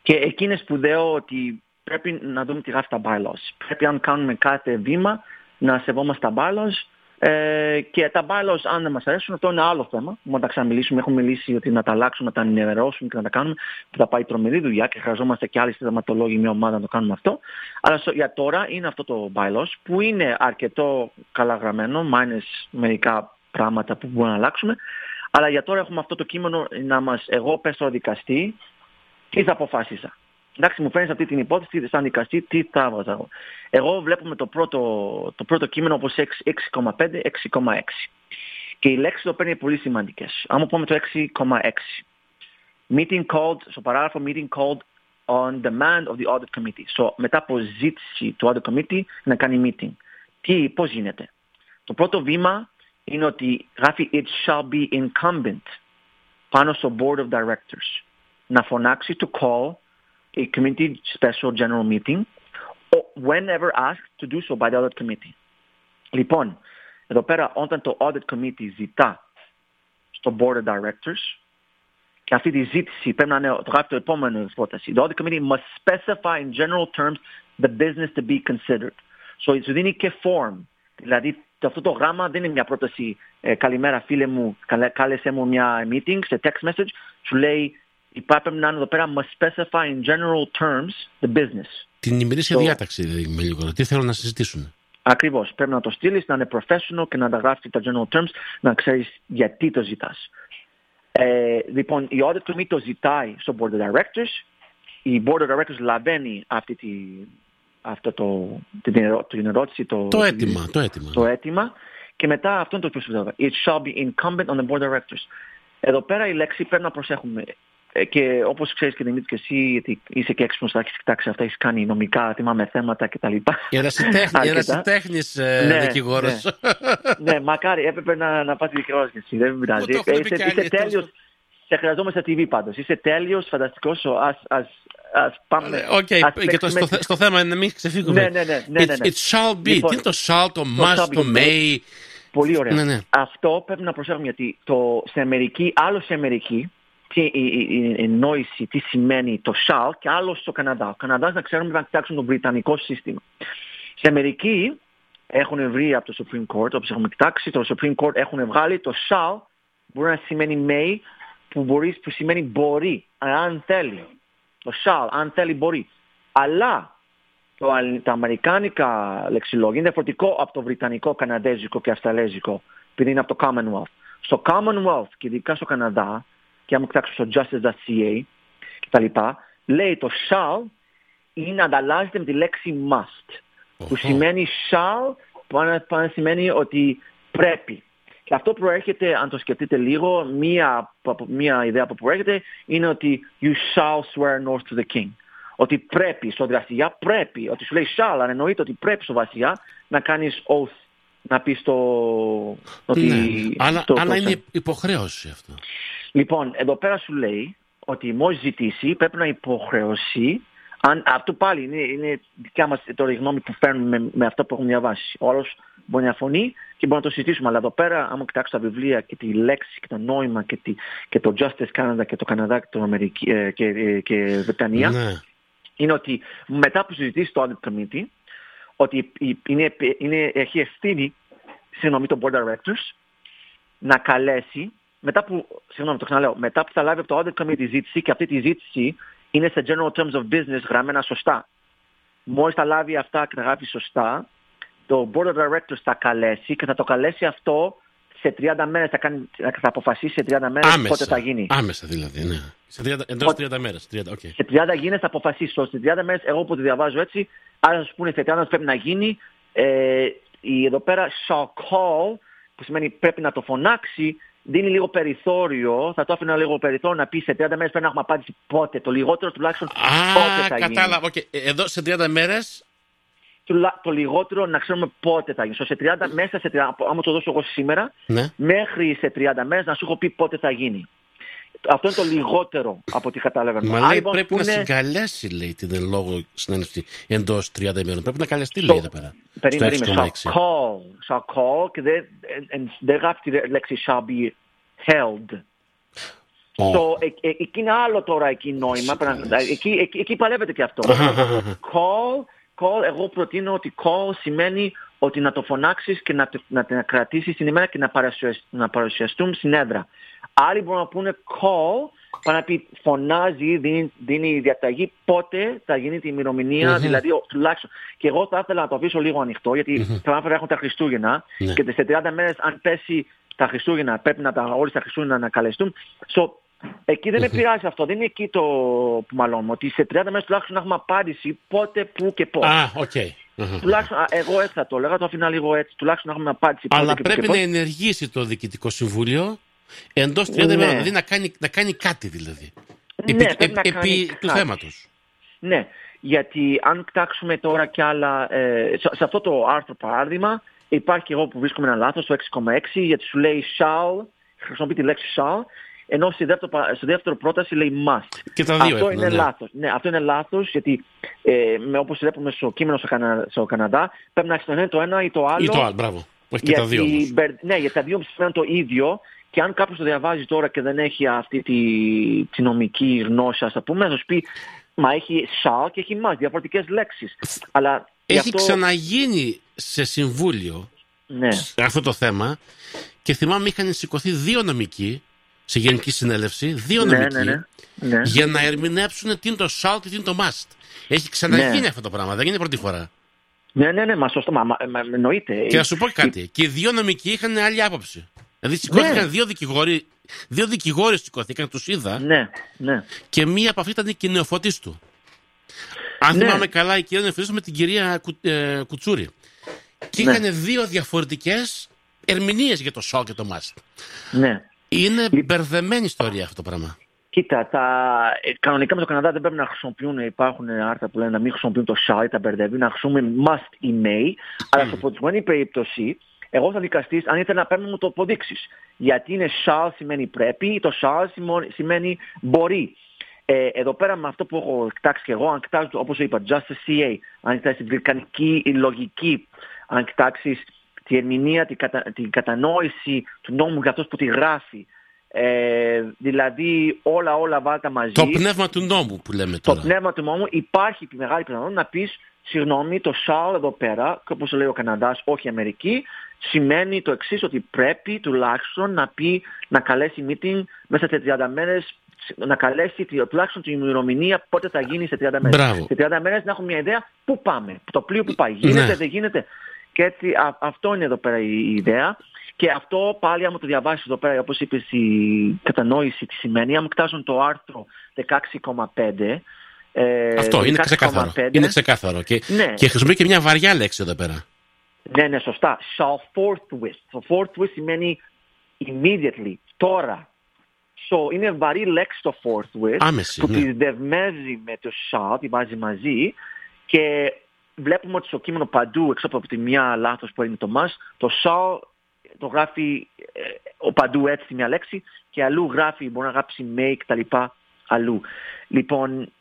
Και εκεί είναι σπουδαίο ότι πρέπει να δούμε τι γράφει τα bylaws. Πρέπει αν κάνουμε κάθε βήμα να σεβόμαστε τα bylaws ε, και τα bylaws αν δεν μας αρέσουν αυτό είναι άλλο θέμα. Μόνο τα ξαναμιλήσουμε. Έχουμε μιλήσει ότι να τα αλλάξουμε, να τα ενημερώσουμε και να τα κάνουμε που θα πάει τρομερή δουλειά και χρειαζόμαστε και άλλοι συνταγματολόγοι μια ομάδα να το κάνουμε αυτό. Αλλά για τώρα είναι αυτό το bylaws που είναι αρκετό καλά γραμμένο, minus μερικά πράγματα που μπορούμε να αλλάξουμε. Αλλά για τώρα έχουμε αυτό το κείμενο να μας, εγώ πες στο δικαστή, τι θα αποφάσισα. Εντάξει, μου φαίνεται αυτή την υπόθεση, σαν δικαστή, τι θα έβαζα εγώ. Εγώ βλέπουμε το πρώτο, το πρώτο κείμενο όπως 6,5, 6,6. Και οι λέξεις εδώ πέρα είναι πολύ σημαντικές. Αν μου πούμε το 6,6. Meeting called, στο παράγραφο meeting called on demand of the audit committee. So, μετά από ζήτηση του audit committee να κάνει meeting. Τι, πώς γίνεται; Το πρώτο βήμα είναι ότι γράφει it shall be incumbent πάνω στο board of directors να φωνάξει to call a committee special general meeting whenever asked to do so by the audit committee. Λοιπόν, εδώ πέρα όταν το audit committee ζητά στο board of directors και αυτή τη ζήτηση πρέπει να είναι, το γράφει το επόμενο πρόταση. The audit committee must specify in general terms the business to be considered. So, σου δίνει και form. Δηλαδή, αυτό το γράμμα δεν είναι μια πρόταση ε, καλημέρα φίλε μου, κάλεσε μου μια meeting σε text message. Σου λέει Υπάρχει να είναι εδώ πέρα must specify in general terms the business. Την ημερήσια so, διάταξη δηλαδή με λίγο. Τι θέλω να συζητήσουν. Ακριβώς. Πρέπει να το στείλεις, να είναι professional και να τα γράφεις τα general terms, να ξέρεις γιατί το ζητάς. Ε, λοιπόν, η audit committee το ζητάει στο board of directors. Η board of directors λαβαίνει αυτή τη, αυτό το, την, την ερώτηση, το, το αίτημα, το αίτημα. Το αίτημα και μετά αυτό είναι το πιο It shall be incumbent on the board of directors. Εδώ πέρα η λέξη πρέπει να προσέχουμε. Ε, και όπως ξέρεις και Δημήτρη και εσύ, γιατί είσαι και έξυπνος, θα έχεις κοιτάξει αυτά, έχεις κάνει νομικά, θυμάμαι θέματα κτλ. Ερασιτέχνης ε, ναι, δικηγόρος. Ναι. ναι, μακάρι, έπρεπε να, να πας δικηγόρος και εσύ, δεν πειράζει. Ε, είσαι, είσαι τέλειος, σε χρειαζόμαστε TV πάντως. Είσαι τέλειος, φανταστικός, ας, ας, ας πάμε. Okay, και το, στο, στο, θέμα είναι να μην ξεφύγουμε. Ναι, ναι, ναι. ναι, ναι, It, it shall be. Λοιπόν, Τι είναι το shall, το must, το may. Πολύ ωραία. Ναι, ναι. Αυτό πρέπει να προσέχουμε γιατί το, σε Αμερική, άλλο σε Αμερική, τι, η, η, η, νόηση, τι σημαίνει το shall και άλλο στο Καναδά. Ο Καναδάς να ξέρουμε να κοιτάξουν το βρετανικό σύστημα. Στην Αμερική έχουν βρει από το Supreme Court, όπως έχουμε κοιτάξει, το Supreme Court έχουν βγάλει το shall μπορεί να σημαίνει may που, μπορείς, που σημαίνει μπορεί, αν θέλει. Το shall, αν θέλει μπορεί. Αλλά το, τα αμερικάνικα λεξιλόγια είναι διαφορετικό από το βρυτανικό, καναδέζικο και αυστραλέζικο, επειδή είναι από το Commonwealth. Στο Commonwealth και ειδικά στο Καναδά, και αν κοιτάξω στο justice.ca κτλ, λέει το shall είναι ανταλλάζεται με τη λέξη must, που σημαίνει shall, που να σημαίνει ότι πρέπει. Και αυτό προέρχεται, αν το σκεφτείτε λίγο, μία, μία ιδέα που προέρχεται είναι ότι you shall swear north to the king. Ότι πρέπει στο βασιλιά, πρέπει, ότι σου λέει shall, αν εννοείται ότι πρέπει στο βασιλιά να κάνεις oath, να πεις το... Ότι, ναι. αλλά, το, αλλά είναι υποχρέωση αυτό. Λοιπόν, εδώ πέρα σου λέει ότι μόλις ζητήσει πρέπει να υποχρεώσει αν, αυτό πάλι είναι, είναι δικιά μας τώρα η γνώμη που φέρνουμε με, με αυτό που έχουμε διαβάσει. Ο άλλος μπορεί να φωνεί και μπορεί να το συζητήσουμε. Αλλά εδώ πέρα, άμα κοιτάξω τα βιβλία και τη λέξη και το νόημα και, τη, και το Justice Canada και το Καναδά και, το Αμερική, ε, και, ε, και Βρετανία, ναι. είναι ότι μετά που συζητήσει το Audit Committee, ότι είναι, είναι, έχει ευθύνη, συγγνώμη, το Board Directors, να καλέσει, μετά που, συγγνώμη, το ξαναλέω, μετά που θα λάβει από το Audit Committee ζήτηση και αυτή τη ζήτηση είναι σε general terms of business γραμμένα σωστά. Μόλις θα λάβει αυτά και θα γράφει σωστά, το board of directors θα καλέσει και θα το καλέσει αυτό σε 30 μέρες, θα, κάνει, θα αποφασίσει σε 30 μέρες Άμεσα. πότε θα γίνει. Άμεσα δηλαδή, ναι. Σε 30, εντός 30 μέρες. 30, okay. Σε 30 γίνες θα αποφασίσει. Σε 30 μέρες, εγώ που τη διαβάζω έτσι, άρα θα σου πούνε σε 30 μέρες πρέπει να γίνει. Ε, εδώ πέρα shall call, που σημαίνει πρέπει να το φωνάξει, δίνει λίγο περιθώριο, θα το άφηνα λίγο περιθώριο να πει σε 30 μέρες πρέπει να έχουμε απάντηση πότε, το λιγότερο τουλάχιστον Α, πότε θα κατάλαβα. Okay. Εδώ σε 30 μέρες; Το λιγότερο να ξέρουμε πότε θα γίνει. σε 30, μέσα σε 30, άμα το δώσω εγώ σήμερα, ναι. μέχρι σε 30 μέρες να σου έχω πει πότε θα γίνει. Αυτό είναι το λιγότερο από ό,τι κατάλαβα. Μα λέει λοιπόν, πρέπει να συγκαλέσει λέει την εν λόγω συνέντευξη εντός 30 ημέρων. Πρέπει να καλεστεί λέει εδώ πέρα. Περίμενε, shall call. Shall call και δεν, δεν γράφει τη λέξη shall be held. Oh. So, ε, ε, εκεί είναι άλλο τώρα εκεί νόημα. εκεί, εκεί, εκεί παλεύεται και αυτό. call call, εγώ προτείνω ότι call σημαίνει ότι να το φωνάξεις και να, να, να κρατήσεις την ημέρα και να, να παρουσιαστούν στην έδρα. Άλλοι μπορούν να πούνε call, πάνω να πει φωνάζει, δίνει, δίνει διαταγή πότε θα γίνει τη ημερομηνία, mm-hmm. δηλαδή τουλάχιστον. Και εγώ θα ήθελα να το αφήσω λίγο ανοιχτό, γιατί mm-hmm. θα έχουν τα Χριστούγεννα mm-hmm. και σε 30 μέρες αν πέσει τα Χριστούγεννα, πρέπει να τα, όλοι τα Χριστούγεννα να καλεστούν. So, Εκεί δεν με πειράζει αυτό. Δεν είναι εκεί το που μαλώνουμε. Ότι σε 30 μέρες τουλάχιστον να έχουμε απάντηση πότε, πού και πώς. Α, οκ. Τουλάχιστον, εγώ έτσι θα το έλεγα, το άφηνα λίγο έτσι. Τουλάχιστον να έχουμε απάντηση πότε Αλλά και πρέπει και να ενεργήσει το Διοικητικό Συμβούλιο εντός 30 ναι. μέρων. Δηλαδή να κάνει, να κάνει κάτι δηλαδή. Ναι, επί, επί, επί του θέματος. Ναι, γιατί αν κοιτάξουμε τώρα κι άλλα. Ε, σε, αυτό το άρθρο παράδειγμα, υπάρχει και εγώ που βρίσκομαι ένα λάθος, το 6,6, γιατί σου λέει shall, χρησιμοποιεί τη λέξη shall ενώ στη δεύτερο, στη δεύτερο πρόταση λέει must. Και τα δύο αυτό έχουν, είναι ναι. λάθος. Ναι, αυτό είναι λάθος γιατί ε, με, όπως βλέπουμε στο κείμενο στο, Κανα, στο Καναδά πρέπει να έχει το ένα ή το άλλο. Ή το άλλο, μπράβο. Όχι και τα δύο όμως. Ναι, γιατί τα δύο σημαίνουν το ίδιο και αν κάποιος το διαβάζει τώρα και δεν έχει αυτή τη, τη νομική γνώση, ας το πούμε, θα σου πει Μα έχει shall και έχει must, διαφορετικές λέξεις. Αλλά έχει αυτό... ξαναγίνει σε συμβούλιο ναι. αυτό το θέμα και θυμάμαι είχαν σηκωθεί δύο νομικοί σε γενική συνέλευση, δύο ναι, νομικοί, ναι, ναι, ναι. για να ερμηνεύσουν τι είναι το shall και τι είναι το must. Έχει ξαναγίνει ναι. αυτό το πράγμα, δεν είναι πρώτη φορά. Ναι, ναι, ναι, μα σωστό, μα, μα, μα εννοείται. Και να σου πω κάτι, και οι δύο νομικοί είχαν άλλη άποψη. Δηλαδή σηκώθηκαν ναι. δύο δικηγόροι, δύο δικηγόροι σηκώθηκαν, τους είδα. Ναι, ναι. Και μία από αυτή ήταν και η νεοφωτή του. Αν ναι. θυμάμαι καλά, η κυρία νεοφωτή με την κυρία Κου, ε, Κουτσούρη. Και ναι. είχαν δύο διαφορετικές ερμηνείες για το shall και το must. Ναι. Είναι μπερδεμένη ιστορία αυτό το πράγμα. Κοίτα, τα... Ε, κανονικά με το Καναδά δεν πρέπει να χρησιμοποιούν, υπάρχουν άρθρα που λένε να μην χρησιμοποιούν το shall, τα μπερδεύει, να χρησιμοποιούν must ή may, αλλά στο προτιμμένη περίπτωση, εγώ θα δικαστής, αν ήθελα να παίρνω μου το αποδείξεις. Γιατί είναι shall σημαίνει πρέπει, το shall σημαίνει μπορεί. Ε, εδώ πέρα με αυτό που έχω κοιτάξει και εγώ, αν κοιτάξω όπως είπα, Justice CA, αν κοιτάξει την βρυκανική λογική, αν κοιτάξει τη ερμηνεία, την, κατα... την κατανόηση του νόμου για αυτός που τη γράφει, Ε, δηλαδή όλα όλα βάλτα μαζί. Το πνεύμα του νόμου που λέμε Το τώρα. πνεύμα του νόμου υπάρχει μεγάλη πιθανότητα να πεις συγγνώμη το ΣΑΛ εδώ πέρα, και όπως λέει ο Καναδάς, όχι η Αμερική, σημαίνει το εξής ότι πρέπει τουλάχιστον να πει, να καλέσει meeting μέσα σε 30 μέρες να καλέσει τη- τουλάχιστον την ημερομηνία πότε θα γίνει σε 30 μέρες. Μπράβο. Σε 30 μέρες να έχουμε μια ιδέα πού πάμε, το πλοίο που πάει. Γίνεται, Ναι. δεν γίνεται. Και έτσι α- αυτό είναι εδώ πέρα η, η ιδέα. Και αυτό πάλι άμα το διαβάσεις εδώ πέρα, όπως είπες, η κατανόηση τι σημαίνει. Αν κοιτάζουν το άρθρο 16,5, ε, Αυτό είναι 16,5, ξεκάθαρο. Είναι ξεκάθαρο. Και, Ναι. και χρησιμοποιεί και μια βαριά λέξη εδώ πέρα. Ναι, ναι, σωστά. Shall forthwith. Το forthwith σημαίνει immediately, τώρα. So, είναι βαρύ λέξη το forthwith Άμεση, που ναι. τη δεσμεύει με το shall, τη βάζει μαζί και βλέπουμε ότι στο κείμενο παντού, έξω από τη μία λάθος που είναι το μας, το shall το γράφει ε, ο παντού έτσι τη μία λέξη και αλλού γράφει, μπορεί να γράψει may κτλ. αλλού. Λοιπόν,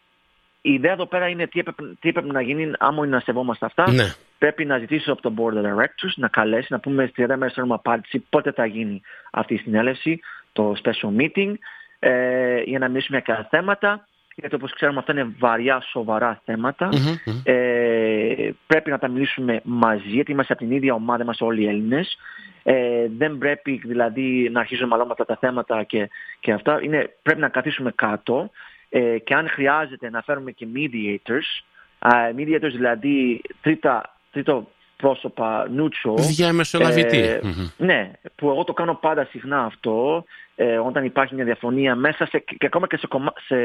η ιδέα εδώ πέρα είναι τι έπρεπε, τι έπρεπε να γίνει άμα είναι να σεβόμαστε αυτά Ναι. πρέπει να ζητήσω από το Board of Directors να καλέσει, να πούμε στη 30 μέρες θέλουμε απάντηση πότε θα γίνει αυτή η συνέλευση, το special meeting, ε, για να μιλήσουμε για κάποια θέματα. Γιατί όπως ξέρουμε αυτά είναι βαριά, σοβαρά θέματα. Μμμ, μμμ. Ε, πρέπει να τα μιλήσουμε μαζί, γιατί είμαστε από την ίδια ομάδα, είμαστε όλοι οι Έλληνες. Ε, δεν πρέπει δηλαδή να αρχίζουμε μάλλον με αυτά τα θέματα και, και αυτά. Είναι, πρέπει να καθίσουμε κάτω ε, και αν χρειάζεται να φέρουμε και mediators, α, mediators δηλαδή τρίτα, τρίτο πρόσωπα, neutral. Διαμεσολαβητή. Ε, Μμμ. ναι, που εγώ το κάνω πάντα συχνά αυτό, ε, όταν υπάρχει μια διαφωνία μέσα σε, και ακόμα και σε, κομμα, σε,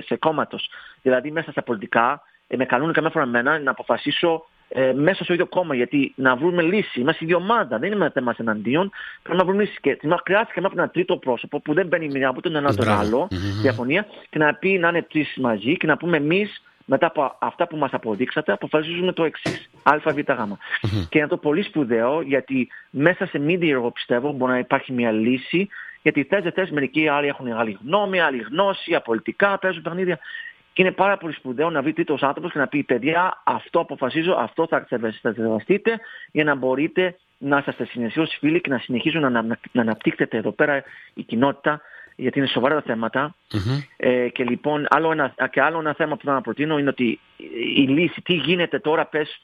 σε κόμματος. Δηλαδή μέσα στα πολιτικά, ε, με καλούν καμιά φορά εμένα να αποφασίσω ε, μέσα στο ίδιο κόμμα, γιατί να βρούμε λύση. Είμαστε η ίδια ομάδα, δεν είμαστε μας εναντίον. Πρέπει να βρούμε λύση. Και μα χρειάστηκε να ένα τρίτο πρόσωπο που δεν μπαίνει μία από τον ένα τον Μπράβο. άλλο, Μμμ. διαφωνία, και να πει να είναι τρεις μαζί και να πούμε εμείς μετά από αυτά που μας αποδείξατε αποφασίζουμε το εξής. Α, Β, Γ. Και είναι το πολύ σπουδαίο γιατί μέσα σε media εγώ πιστεύω μπορεί να υπάρχει μια λύση γιατί θες δεν θες μερικοί άλλοι έχουν άλλη γνώμη, άλλη γνώση, απολυτικά, παίζουν παιχνίδια. Και είναι πάρα πολύ σπουδαίο να βρει τρίτος άνθρωπος και να πει παιδιά αυτό αποφασίζω, αυτό θα εξεταστείτε για να μπορείτε να είσαστε συναισθήσεις φίλοι και να συνεχίζουν να, να, να αναπτύξετε εδώ πέρα η κοινότητα γιατί είναι σοβαρά τα θέματα. Μμμ. Ε, και λοιπόν, άλλο ένα, και άλλο ένα θέμα που θα να προτείνω είναι ότι η λύση, τι γίνεται τώρα, πες,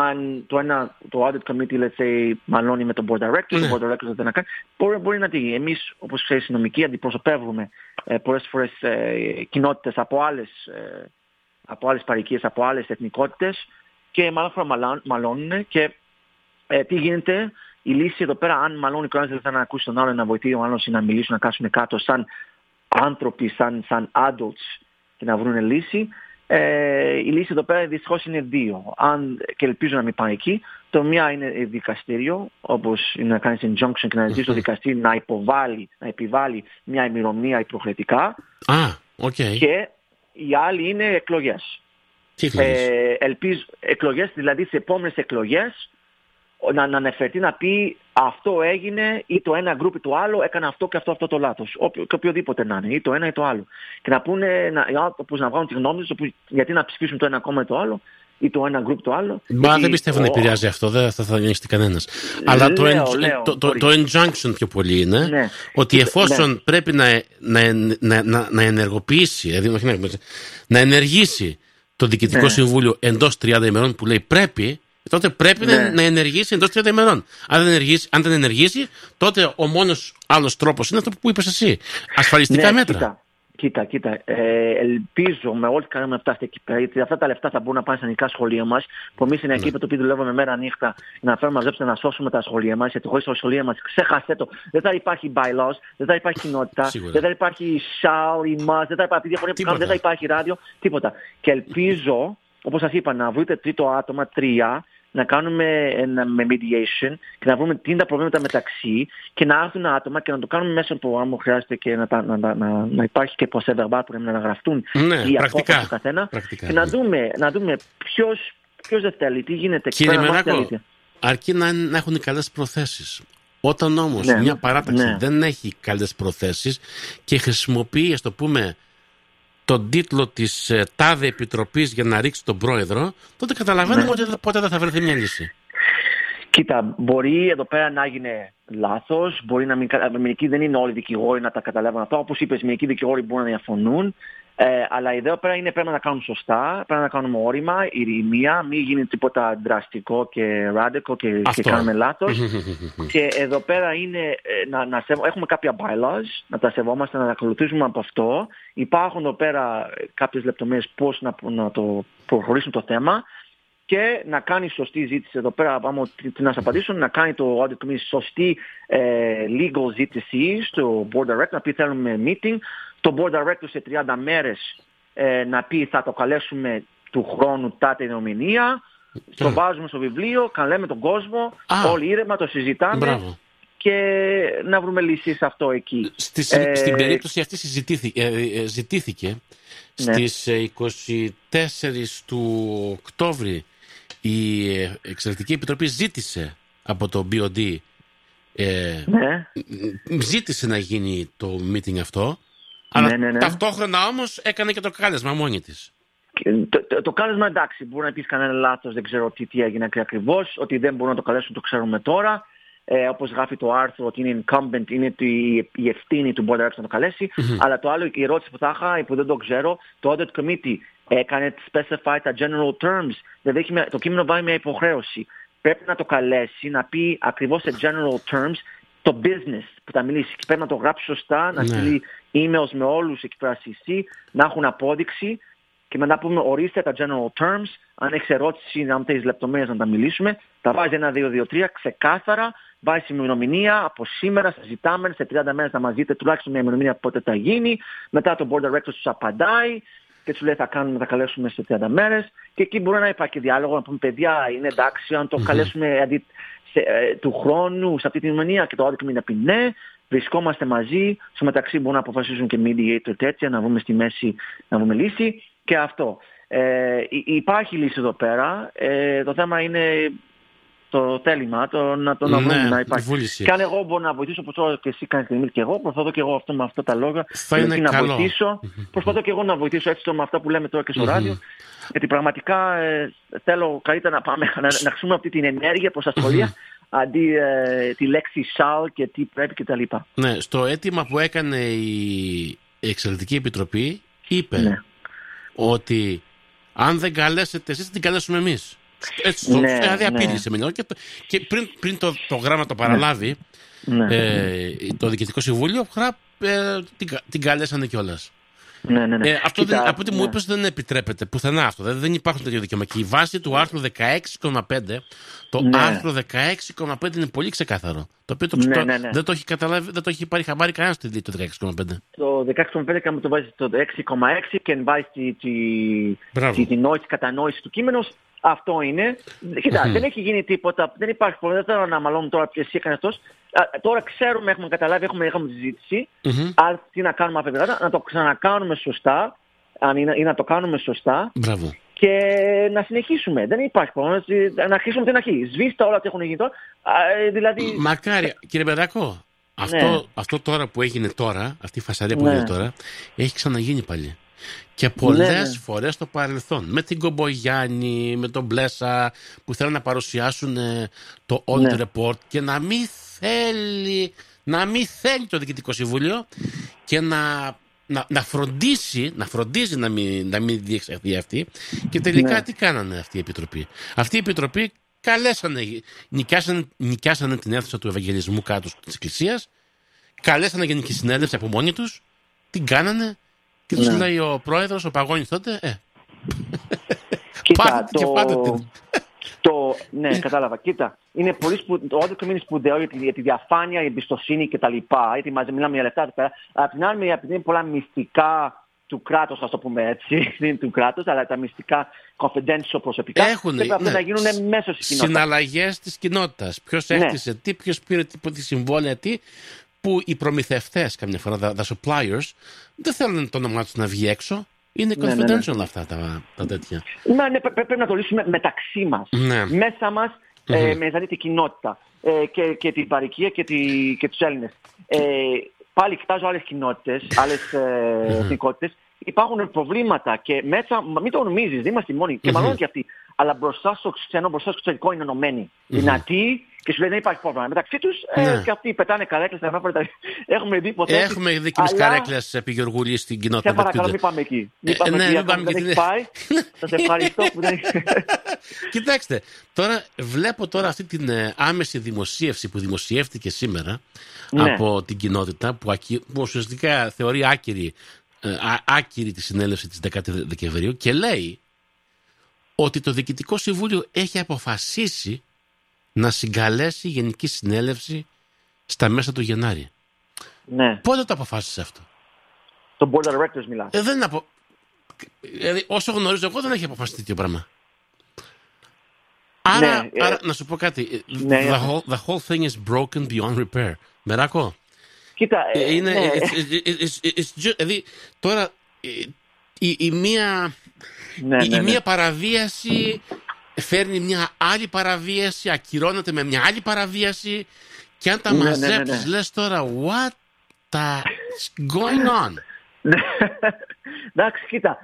αν το, ένα, το audit committee, let's say, μαλώνει με το board director, Ναι. το board director δεν να κάνει, μπορεί, μπορεί να τι. Εμείς, όπως ξέρεις, οι νομικοί αντιπροσωπεύουμε ε, πολλές φορές ε, κοινότητες από άλλες, ε, από άλλες παροικίες, από άλλες εθνικότητες και μάλλον φορά μαλά- μαλώνουν και ε, τι γίνεται, η λύση εδώ πέρα, αν μάλλον ο ένας δεν θέλει να ακούσει τον άλλο, να βοηθήσει ο άλλος ή να μιλήσουν, να κάσουν κάτω σαν άνθρωποι, σαν, σαν adults και να βρουν λύση, ε, η λύση εδώ πέρα δυστυχώς είναι δύο. Αν, και ελπίζω να μην πάει εκεί. Το μία είναι δικαστήριο, όπως είναι να κάνεις injunction και να ζητήσει το δικαστήριο να υποβάλει, να επιβάλλει μια ημερομηνία προχρετικά. Α, οκ. Και η άλλη είναι εκλογές. Τι εκλογές; Ε, ελπίζω, εκλογές, δηλαδή σε επόμενες εκλογές, να, να αναφερθεί να πει αυτό έγινε ή το ένα γκρουπ ή το άλλο έκανε αυτό και αυτό αυτό το λάθος. Όποιο, και οποιοδήποτε να είναι, ή το ένα ή το άλλο. Και να πούνε, να, οι άνθρωποι να βγάλουν τη γνώμη τους, όπου- γιατί να ψηφίσουν το ένα κόμμα ή το άλλο, ή το ένα γκρουπ το άλλο. Μα Γιατί δεν πιστεύω να ο- επηρεάζει αυτό, δεν θα, θα νοιαστεί κανένας. Αλλά το, Λέω, en- λέω, το, το, μπορεί. το injunction πιο πολύ είναι Ναι. ότι Ναι. εφόσον πρέπει να, να, να, να, να ενεργοποιήσει, δηλαδή όχι να, ενεργοποιήσει, να ενεργήσει το Διοικητικό Ναι. Συμβούλιο εντός 30 ημερών που λέει πρέπει, τότε πρέπει Ναι. να, να ενεργήσει εντός 30 ημερών. Αν δεν, ενεργήσει, αν δεν ενεργήσει, τότε ο μόνος άλλος τρόπος είναι αυτό που είπες εσύ. Ασφαλιστικά Ναι, μέτρα. Κοίτα, κοίτα, κοίτα. Ε, ελπίζω με ό,τι κάνουμε φτάσει εκεί πέρα, γιατί αυτά τα λεφτά θα μπορούν να πάνε στα ελληνικά σχολεία μας, που εμείς είναι εκεί Ναι. το οποίο δουλεύουμε μέρα νύχτα, να φέρουμε μαζέψουμε να σώσουμε τα σχολεία μας, γιατί χωρίς τα σχολεία μας, ξέχασέ το. Δεν θα υπάρχει bylaws, δεν θα υπάρχει κοινότητα, Σίγουρα. δεν θα υπάρχει shall ή must, δεν θα υπάρχει διαφορία που κάνουν, δεν θα υπάρχει ράδιο, τίποτα. Και ελπίζω, όπως σας είπα, να βρείτε τρίτο άτομα, τρία, να κάνουμε ένα με mediation και να βρούμε τι είναι τα προβλήματα μεταξύ και να έρθουν άτομα και να το κάνουμε μέσω του άμα χρειάζεται και να, τα- να, να, να, να υπάρχει και procès verbal που να γραφτούν Ναι, οι πρακτικά. απόφασεις του καθένα Πρακτικά, και να ναι. δούμε, να δούμε ποιος, ποιος δεν θέλει, τι γίνεται εκεί Κύριε πέρα, να μάθει Μενάκο, αλήθεια. αρκεί να, να έχουν καλές προθέσεις. Όταν όμως Ναι, μια παράταξη ναι. δεν έχει καλές προθέσεις και χρησιμοποιεί, ας το πούμε, τον τίτλο της ε, τάδε επιτροπής για να ρίξει τον πρόεδρο, τότε καταλαβαίνουμε Ναι. ότι ποτέ δεν θα βρεθεί μια λύση. Κοίτα, μπορεί εδώ πέρα να έγινε λάθος, μπορεί να μην. κα- Μερικοί δεν είναι όλοι δικηγόροι να τα καταλάβουν αυτό. Όπως είπες, μερικοί δικηγόροι μπορούν να διαφωνούν. Ε, αλλά η ιδέα πέρα είναι πρέπει να τα κάνουμε σωστά, πρέπει να τα κάνουμε όρημα, ηρεμία, μην γίνει τίποτα δραστικό και radical και, και Αυτό. κάνουμε λάθος. και εδώ πέρα είναι ε, να, να σεβ- έχουμε κάποια bylaws, να τα σεβόμαστε, να τα ακολουθήσουμε από αυτό. Υπάρχουν εδώ πέρα κάποιες λεπτομέρειες πώς να, να το προχωρήσουμε το θέμα και να κάνει σωστή ζήτηση εδώ πέρα, άμα τι τι να σα απαντήσω, να κάνει το audit committee σωστή ε, legal ζήτηση στο board director, να πει θέλουμε meeting, το board director σε 30 μέρες ε, να πει θα το καλέσουμε του χρόνου τάτε ημερομηνία, το βάζουμε στο βιβλίο, καλέμε τον κόσμο, Α. όλοι ήρεμα το συζητάμε Μπράβο. και να βρούμε λύσεις σε αυτό εκεί. Στη, συ- Ε, στην περίπτωση αυτή συζητήθηκε, ε, ε, ζητήθηκε Ναι. στις ε, 24 του Οκτώβρη η ε, Εξελεκτική Επιτροπή ζήτησε από το BOD ε, Ναι. μ, ζήτησε να γίνει το meeting αυτό αλλά Ναι, ναι, ναι. ταυτόχρονα όμως έκανε και το κάλεσμα μόνη της. Και Το, το, το κάλεσμα εντάξει, μπορεί να πεις κανένα λάθος, δεν ξέρω τι, τι έγινε ακριβώς. Ότι δεν μπορούν να το καλέσουν, το ξέρουμε τώρα. Ε, Όπως γράφει το άρθρο, ότι είναι incumbent, είναι το- η, η ευθύνη του board director να το καλέσει. Αλλά το άλλο, η ερώτηση που θα είχα, που δεν το ξέρω, το audit committee έκανε specify τα general terms. Δηλαδή έχει μια- το κείμενο πάει μια υποχρέωση. Πρέπει να το καλέσει, να πει ακριβώς σε general terms το business που θα μιλήσει. Και πρέπει να το γράψει σωστά, να Ναι. στείλει emails με όλους εκεί πέρα CC, να έχουν απόδειξη και μετά πούμε ορίστε τα general terms, αν έχεις ερώτηση, αν θέλεις λεπτομέρειες να τα μιλήσουμε, τα βάζει ένα, δύο, δύο, τρία, ξεκάθαρα, βάζει ημερομηνία, από σήμερα σας ζητάμε, σε 30 μέρες να μας δείτε τουλάχιστον μια ημερομηνία πότε θα γίνει, μετά το board director τους απαντάει και τους λέει θα κάνουμε, θα καλέσουμε σε 30 μέρες και εκεί μπορεί να υπάρχει διάλογο, να πούμε παιδιά είναι εντάξει αν το καλέσουμε αντί, σε, ε, του χρόνου σε αυτή την ημερομηνία και το άλλο να πει ναι, βρισκόμαστε μαζί, στο μεταξύ μπορούν να αποφασίσουν και mediator τέτοια, να βρούμε στη μέση, να βρούμε λύση και αυτό. Ε, υ- υπάρχει λύση εδώ πέρα. Ε, το θέμα είναι το θέλημα, το να το να Ναι, βρούμε να η υπάρχει. βούληση. Και αν εγώ μπορώ να βοηθήσω, όπως τώρα και εσύ κάνεις την και εγώ, προσπαθώ και εγώ αυτό με αυτά τα λόγια. Θα είναι να καλό. βοηθήσω. Προσπαθώ και εγώ να βοηθήσω έτσι το με αυτά που λέμε τώρα και στο ράδιο. Γιατί πραγματικά ε, θέλω καλύτερα να πάμε να, να χρησιμοποιούμε αυτή την ενέργεια προς τα σχολεία αντί ε, τη λέξη shall και τι πρέπει κτλ. Ναι, στο αίτημα που έκανε η Εξελεκτική Επιτροπή είπε Ναι. ότι αν δεν καλέσετε εσείς θα την καλέσουμε εμείς. Έτσι, το, Ναι, δηλαδή ναι. απήντησε με και, το- και πριν, πριν το, το γράμμα το παραλάβει Ναι. ε, το Διοικητικό Συμβούλιο γρα, ε, την, κα- την καλέσανε κιόλας. ναι, ναι, ναι. Ε, αυτό Κοίτα, δεν, από ό,τι μου ναι. είπες δεν επιτρέπεται πουθενά αυτό. Δηλαδή δεν υπάρχουν τέτοιο δικαίωμα. Και η βάση του άρθρου 16,5, το Ναι. άρθρο 16,5 είναι πολύ ξεκάθαρο. Το οποίο το, Ναι, το- ναι, ναι. δεν το έχει καταλάβει, δεν το έχει πάρει χαμπάρι κανένας στη δίκη το 16,5. Το 16,5 και το βάζει το 6,6 και βάζει τη, τη, Μπράβο. τη, τη νόηση, κατανόηση του κείμενου. Αυτό είναι. Κοίτα, δεν έχει γίνει τίποτα. Δεν υπάρχει πρόβλημα. Δεν θέλω να μαλώνουμε τώρα ποιος έκανε αυτός. Τώρα ξέρουμε, έχουμε καταλάβει, έχουμε, έχουμε συζήτηση. Μμμ. Άρα τι να κάνουμε αφεντικά, να το ξανακάνουμε σωστά. Αν είναι, ή να το κάνουμε σωστά Μπράβο. και να συνεχίσουμε. Δεν υπάρχει πρόβλημα. Να αρχίσουμε την αρχή. Σβήστε όλα τι έχουν γίνει τώρα. Α, ε, Δηλαδή. Μακάρι, κύριε Παιδάκο, αυτό, Ναι. αυτό τώρα που έγινε τώρα, αυτή η φασαρία που Ναι. έγινε τώρα, έχει ξαναγίνει πάλι. Και πολλές Ναι, ναι. φορές στο παρελθόν, με την Κομπογιάννη, με τον Μπλέσα, που θέλουν να παρουσιάσουν ε, το audit Ναι. report και να μην θέλει, να μην θέλει το Διοικητικό Συμβούλιο και να, να, να φροντίσει, να φροντίζει να μην, να μην διεξαχθεί αυτή. Και τελικά Ναι. τι κάνανε αυτή η Επιτροπή. Αυτή η Επιτροπή καλέσανε, νοικιάσανε, νοικιάσανε την αίθουσα του Ευαγγελισμού κάτω της Εκκλησίας, καλέσανε γενική συνέλευση από μόνοι τους, την κάνανε και τους Ναι. λέει ο πρόεδρος, ο Παγώνης τότε, ε, Κοίτα, Πάτε και πάτε την. το, ναι, κατάλαβα. Κοίτα, είναι πολύ σπου... το audit είναι σπουδαίο για τη, για τη διαφάνεια, η εμπιστοσύνη κτλ. Γιατί μαζί μιλάμε για λεφτά. Αλλά απ' την άλλη, μεριά, επειδή είναι πολλά μυστικά του κράτους, ας το πούμε έτσι, δεν είναι του κράτους, αλλά τα μυστικά confidential προσωπικά, Έχουν, πρέπει αυτά ναι. να γίνουν μέσω της κοινότητας. συναλλαγές της κοινότητας. Ποιος Ναι. έκτισε τι, ποιος πήρε τι, τι συμβόλαια τι, που οι προμηθευτές καμιά φορά, τα, τα suppliers, δεν θέλουν το όνομά τους να βγει έξω. Είναι Ναι, ναι, ναι. confidential αυτά τα, τα τέτοια. Ναι, ναι, πρέ- πρέπει να το λύσουμε μεταξύ μας. Ναι. Μέσα μας, ε, με δηλαδή την κοινότητα ε, και, και την παροικία και, τη, και τους Έλληνες. Ε, πάλι κοιτάζω άλλες κοινότητες, άλλες ε, εθνικότητες. Υπάρχουν προβλήματα και μέσα, μα μην το νομίζει, δεν είμαστε οι μόνοι. Και μάλλον και αυτοί. Αλλά μπροστά στο ξένο, μπροστά στο εξωτερικό είναι ενωμένοι. Δυνατοί και σου λέει δεν υπάρχει πρόβλημα. Μεταξύ τους Ναι. ε, και αυτοί πετάνε καρέκλες. Έχουμε δει ποτέ. Έχουμε δει και εμείς καρέκλες επί Γεωργούλης στην Σε κοινότητα. παρακαλώ, Μπακτούντε. μην πάμε εκεί. Μην Ε, πάμε ναι, εκεί. μην ακόμα πάμε δεν γιατί έχει δεν- πάει. Σα ευχαριστώ που δεν Κοιτάξτε, τώρα βλέπω τώρα αυτή την ε, άμεση δημοσίευση που δημοσιεύτηκε σήμερα Ναι. από την κοινότητα που, ακυ- που ουσιαστικά θεωρεί άκυρη, ε, α- άκυρη τη συνέλευση της 10 Δεκεμβρίου και λέει ότι το Διοικητικό Συμβούλιο έχει αποφασίσει να συγκαλέσει Γενική Συνέλευση στα μέσα του Γενάρη. Ναι, Πότε το αποφάσισε αυτό; το board of directors μιλά. Ε, δεν απο... Δηλαδή, όσο γνωρίζω εγώ δεν έχει αποφασιστεί τέτοιο πράγμα. Άρα, Ναι, ε, άρα να σου πω κάτι. ε, ναι, the, ε. whole, the whole thing is broken beyond repair. Μεράκο. Κοίτα, ε, Ε, είναι, ναι. it's, it's, it's, it's just, δηλαδή, τώρα ε, η, η, μία, Ναι, η, ναι, η ναι. μία παραβίαση φέρνει μια άλλη παραβίαση, ακυρώνεται με μια άλλη παραβίαση και αν τα Ναι, ναι, ναι, μαζέψεις ναι. λες τώρα what the going on; Ναι. Εντάξει, κοίτα.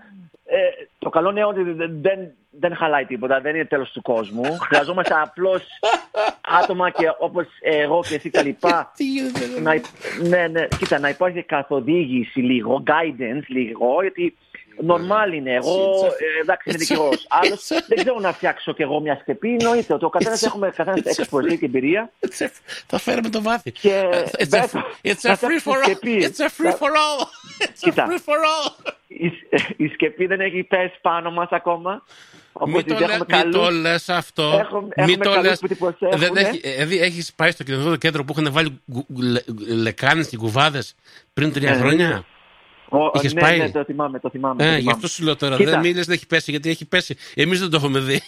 Ε, το καλό είναι ότι δεν, δεν, δεν χαλάει τίποτα, δεν είναι τέλος του κόσμου. Χρειαζόμαστε απλώς άτομα και όπως εγώ και εσύ τα λοιπά. Τι γίνεται εδώ; να, υ- ναι, ναι, κοίτα, να υπάρχει καθοδήγηση λίγο, guidance λίγο, γιατί normal είναι. Εγώ, ε, εντάξει, είμαι It's- δικηγόρος. Άλλος it's- δεν ξέρω να φτιάξω κι εγώ μια σκεπή. Εννοείται ότι ο καθένας It's- έχουμε καθένας it's- εξπορτή και εμπειρία. It's a- Θα φέρουμε το βάθη. Και It's a, βέβαια, it's να a free for all. φτιάξουμε It's a free σκεπή. for all. It's a Κοίτα. free for all. Η, η σκεπή δεν έχει πέσει πάνω μας ακόμα. Μην Όπως το, ήδη λέ, έχουμε μην το καλούς. λες αυτό. Έχουμε- Μην έχουμε το καλούς λες. που την προσέχουνε. Δεν έχει, δηλαδή έχεις πάει στο κοινωνικό κέντρο που έχουν βάλει γκου- λε, λεκάνες και κουβάδες πριν τρία Ε, χρόνια; Ο- Είχες ναι, πάει; ναι, το θυμάμαι, το θυμάμαι. το Ε, γι' θυμάμαι. αυτό σου λέω τώρα. Κοίτα. Δεν μίλες να έχει πέσει, γιατί έχει πέσει. Εμείς δεν το έχουμε δει.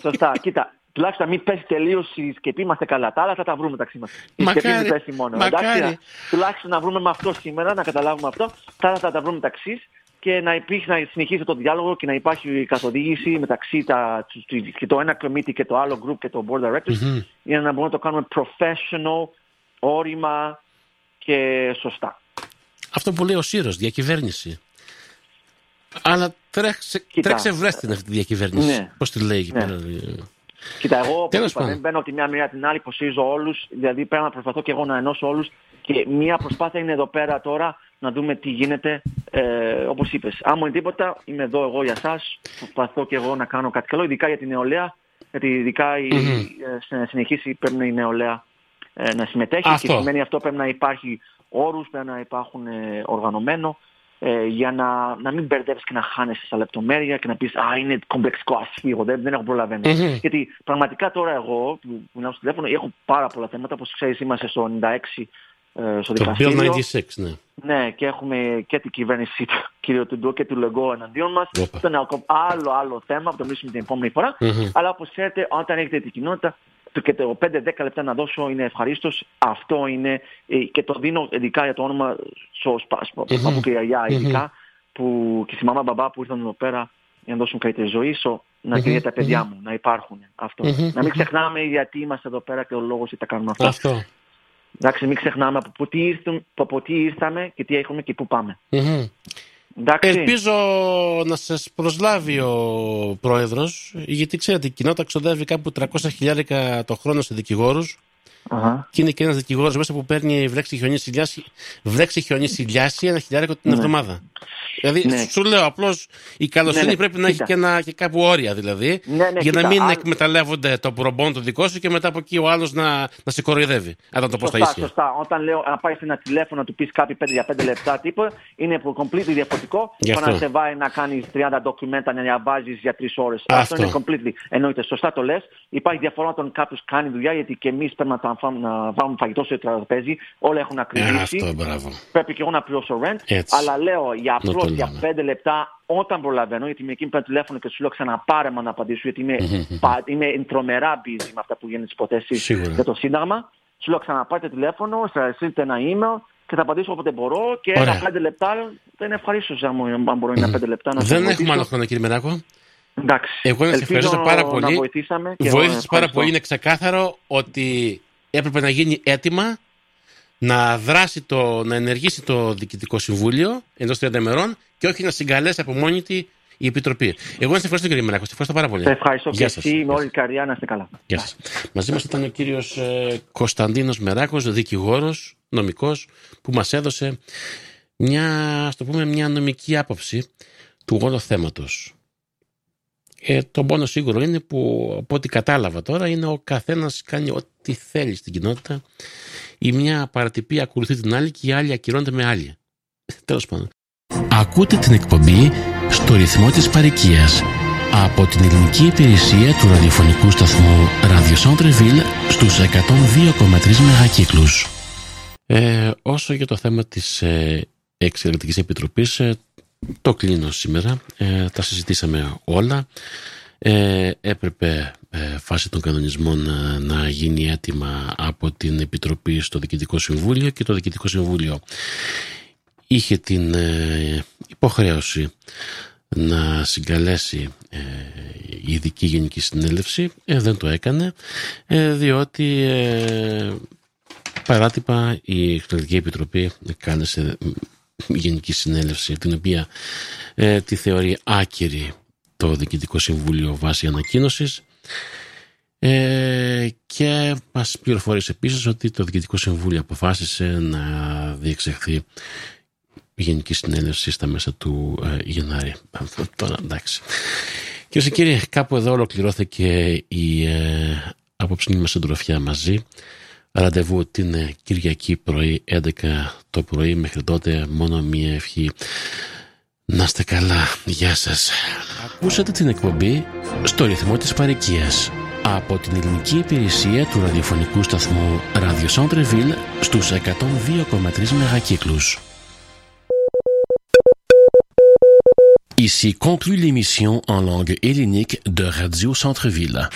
Σωστά, κοίτα. Τουλάχιστον να μην πέσει τελείως η σκεπή, είμαστε καλά. Τα άλλα θα τα βρούμε μεταξύ μας. Η Μακάρι, σκεπή μην πέσει μόνο. μακάρι. Εντάξει, τουλάχιστον να βρούμε με αυτό σήμερα, να καταλάβουμε αυτό. Τα άλλα θα τα βρούμε μεταξύ και να, υπήρχε, να συνεχίσει το διάλογο και να υπάρχει καθοδήγηση μεταξύ τα, του- του- και το ένα committee και το άλλο group και το board of directors για να μπορούμε να το κάνουμε professional, όρημα και σωστά. Αυτό που λέει ο Σύρος, διακυβέρνηση. Αλλά τρέξε, Κοίτα. τρέξε βρες την αυτή τη διακυβέρνηση. Ναι. Πώς τη λέει εκεί Ναι. πέρα. ε. Κοίτα, εγώ όπως Τέλος είπα, πάντων. δεν μπαίνω από τη μια μεριά την άλλη, υποστηρίζω όλους. Δηλαδή πρέπει να προσπαθώ και εγώ να ενώσω όλους. Και μία προσπάθεια είναι εδώ πέρα τώρα να δούμε τι γίνεται. Ε, Όπως είπες, άμα είναι τίποτα, είμαι εδώ εγώ για εσά. Προσπαθώ και εγώ να κάνω κάτι καλό, ειδικά για την νεολαία. Γιατί ειδικά η, ε, να συνεχίσει πρέπει η νεολαία ε, να συμμετέχει. Αυτό. Και σημαίνει αυτό πρέπει να υπάρχει όρους, πρέπει να υπάρχουν ε, οργανωμένο. Ε, για να, να μην μπερδεύεις και να χάνεσαι στα λεπτομέρεια και να πεις Α, είναι κομπλεξικό, ας φύγω, δεν, δεν έχω προλαβαίνει. Μμμ. Γιατί πραγματικά τώρα εγώ που που μιλάω στο τηλέφωνο έχω πάρα πολλά θέματα. Όπως ξέρεις, είμαστε στο 96 ε, στο Το Bill δικαστήριο. 96, ναι. Ναι, και έχουμε και την κυβέρνηση του κ. Τουντού και του Λεγκό εναντίον μας. Όπα. Αυτό είναι άλλο, άλλο θέμα που το μιλήσουμε την επόμενη φορά. Μμμ. Αλλά όπως ξέρετε, όταν έχετε την κοινότητα το- και το 5-10 λεπτά να δώσω είναι ευχαρίστως. Αυτό είναι ε, και το δίνω ειδικά για το όνομα στο σπάσπο, παππού και γιαγιά, ειδικά που, και στη μαμά μπαμπά που ήρθαν εδώ πέρα για να δώσουν καλύτερη ζωή. So, να και για τα παιδιά μου να υπάρχουν. Αυτό. Μμμ, Να μην ξεχνάμε γιατί είμαστε εδώ πέρα και ο λόγος γιατί τα κάνουμε αυτά. Αυτό. Εντάξει, μην ξεχνάμε από πού τι ήρθαμε, από τι ήρθαμε και τι έχουμε και πού πάμε. Μμμ. Εντάξει. Ελπίζω να σας προσλάβει ο πρόεδρος, γιατί ξέρετε η κοινότητα ξοδεύει κάπου 300 χιλιάρικα το χρόνο σε δικηγόρους Αχα. και είναι και ένας δικηγόρος μέσα που παίρνει βλέξη χιονί ηλιάση, βλέξη χιονί ηλιάση ένα χιλιάρικο την εβδομάδα. Δηλαδή Ναι. σου λέω απλώς η καλοσύνη Ναι, ναι. πρέπει να έχει Κοίτα. και, ένα, και κάπου όρια δηλαδή Ναι, ναι, για να κοίτα, μην άλλο- εκμεταλλεύονται το προμπόν το δικό σου και μετά από εκεί ο άλλος να, να σε κοροϊδεύει. Αν το πω στα Σωστά, ίσια. σωστά. Όταν λέω να πάει σε ένα τηλέφωνο να του πεις κάτι 5 για 5 λεπτά τίποτα, είναι completely διαφορετικό Γι' από αυτό. να σε βάει να κάνεις 30 ντοκουμέντα να διαβάζεις για 3 ώρες. Αυτό. Αυτό είναι completely. Εννοείται, σωστά το λες. Υπάρχει διαφορά όταν κάποιος κάνει δουλειά, γιατί και εμείς πρέπει να, τα φάμε- να βάλουμε φαγητό στο τραπέζι. Όλα έχουν Ε, ακριβήσει. αυτό, μπράβο. Πρέπει και εγώ να πληρώσω rent. Έτσι. Αλλά λέω για Να απλώς το για λέμε. 5 λεπτά όταν προλαβαίνω, γιατί με εκείνη παίρνω τηλέφωνο και σου λέω ξαναπάρε με να απαντήσω, γιατί είμαι, πα- είμαι τρομερά busy με αυτά που γίνονται τι υποθέσεις Σίγουρα. για το Σύνταγμα. Σου λέω ξαναπάρτε τηλέφωνο, θα στείλετε ένα email και θα απαντήσω όποτε μπορώ και Ωραία. ένα πέντε λεπτά δεν είναι ευχαρίστως αν, μου- αν μπορώ να είναι πέντε λεπτά να σας Δεν βοηθήσω. έχουμε άλλο χρόνο κύριε Μεράκο. Εντάξει. Εγώ να σε Ελπίζω ευχαριστώ πάρα Να πολύ. βοηθήσαμε. και εγώ Βοήθησες πάρα ευχαριστώ. πολύ. Είναι ξεκάθαρο ότι έπρεπε να γίνει έτοιμα να δράσει το, να ενεργήσει το Διοικητικό Συμβούλιο εντός 30 ημερών και όχι να συγκαλέσει από μόνη τη η Επιτροπή. Εγώ να σε ευχαριστώ κύριε Μελάκο, σε ευχαριστώ πάρα πολύ. Σε ευχαριστώ Γεια και σας. εσύ με όλη την καρδιά να είστε καλά. Γεια σας. Μαζί μας ήταν ο κύριος ε, Κωνσταντίνος Μεράκος, δικηγόρος, νομικός, που μας έδωσε μια, ας το πούμε, μια νομική άποψη του όλου θέματος. Ε, το μόνο σίγουρο είναι που, από ό,τι κατάλαβα τώρα, είναι ο καθένας κάνει ό,τι θέλει στην κοινότητα. Η μια παρατυπία ακολουθεί την άλλη και η άλλη ακυρώνεται με άλλη. Τέλος πάντων. Ακούτε την εκπομπή στο ρυθμό της παροικίας από την ελληνική υπηρεσία του ραδιοφωνικού σταθμού Radio Centreville στους 102,3 μεγακύκλους. Ε, όσο για το θέμα της ε, Εξελεκτικής Επιτροπής, ε, το κλείνω σήμερα. Ε, τα συζητήσαμε όλα. Ε, έπρεπε ε, φάση των κανονισμών να, να γίνει έτοιμα από την Επιτροπή στο Διοικητικό Συμβούλιο και το Διοικητικό Συμβούλιο είχε την ε, υποχρέωση να συγκαλέσει ε, η ειδική γενική συνέλευση ε, δεν το έκανε ε, διότι ε, παράτυπα η Εκτελετική Επιτροπή κάλεσε γενική συνέλευση την οποία ε, τη θεωρεί άκυρη το Διοικητικό Συμβούλιο βάσει ανακοίνωσης ε, και μας πληροφορήσε επίσης ότι το Διοικητικό Συμβούλιο αποφάσισε να διεξεχθεί η Γενική Συνέλευση στα μέσα του ε, Γενάρη. Τώρα εντάξει. Κυρίες και κύριοι, κάπου εδώ ολοκληρώθηκε η ε, απόψινή μας συντροφιά μαζί. Ραντεβού την ε, Κυριακή πρωί 11 το πρωί μέχρι τότε μόνο μία ευχή. Να είστε καλά. Γεια σας. Ακούσατε την εκπομπή στο ρυθμό της παροικίας από την ελληνική υπηρεσία του ραδιοφωνικού σταθμού Radio Centreville στους 102,3 μεγακύκλους. Ici conclut l'émission en langue hellénique de Radio Centreville.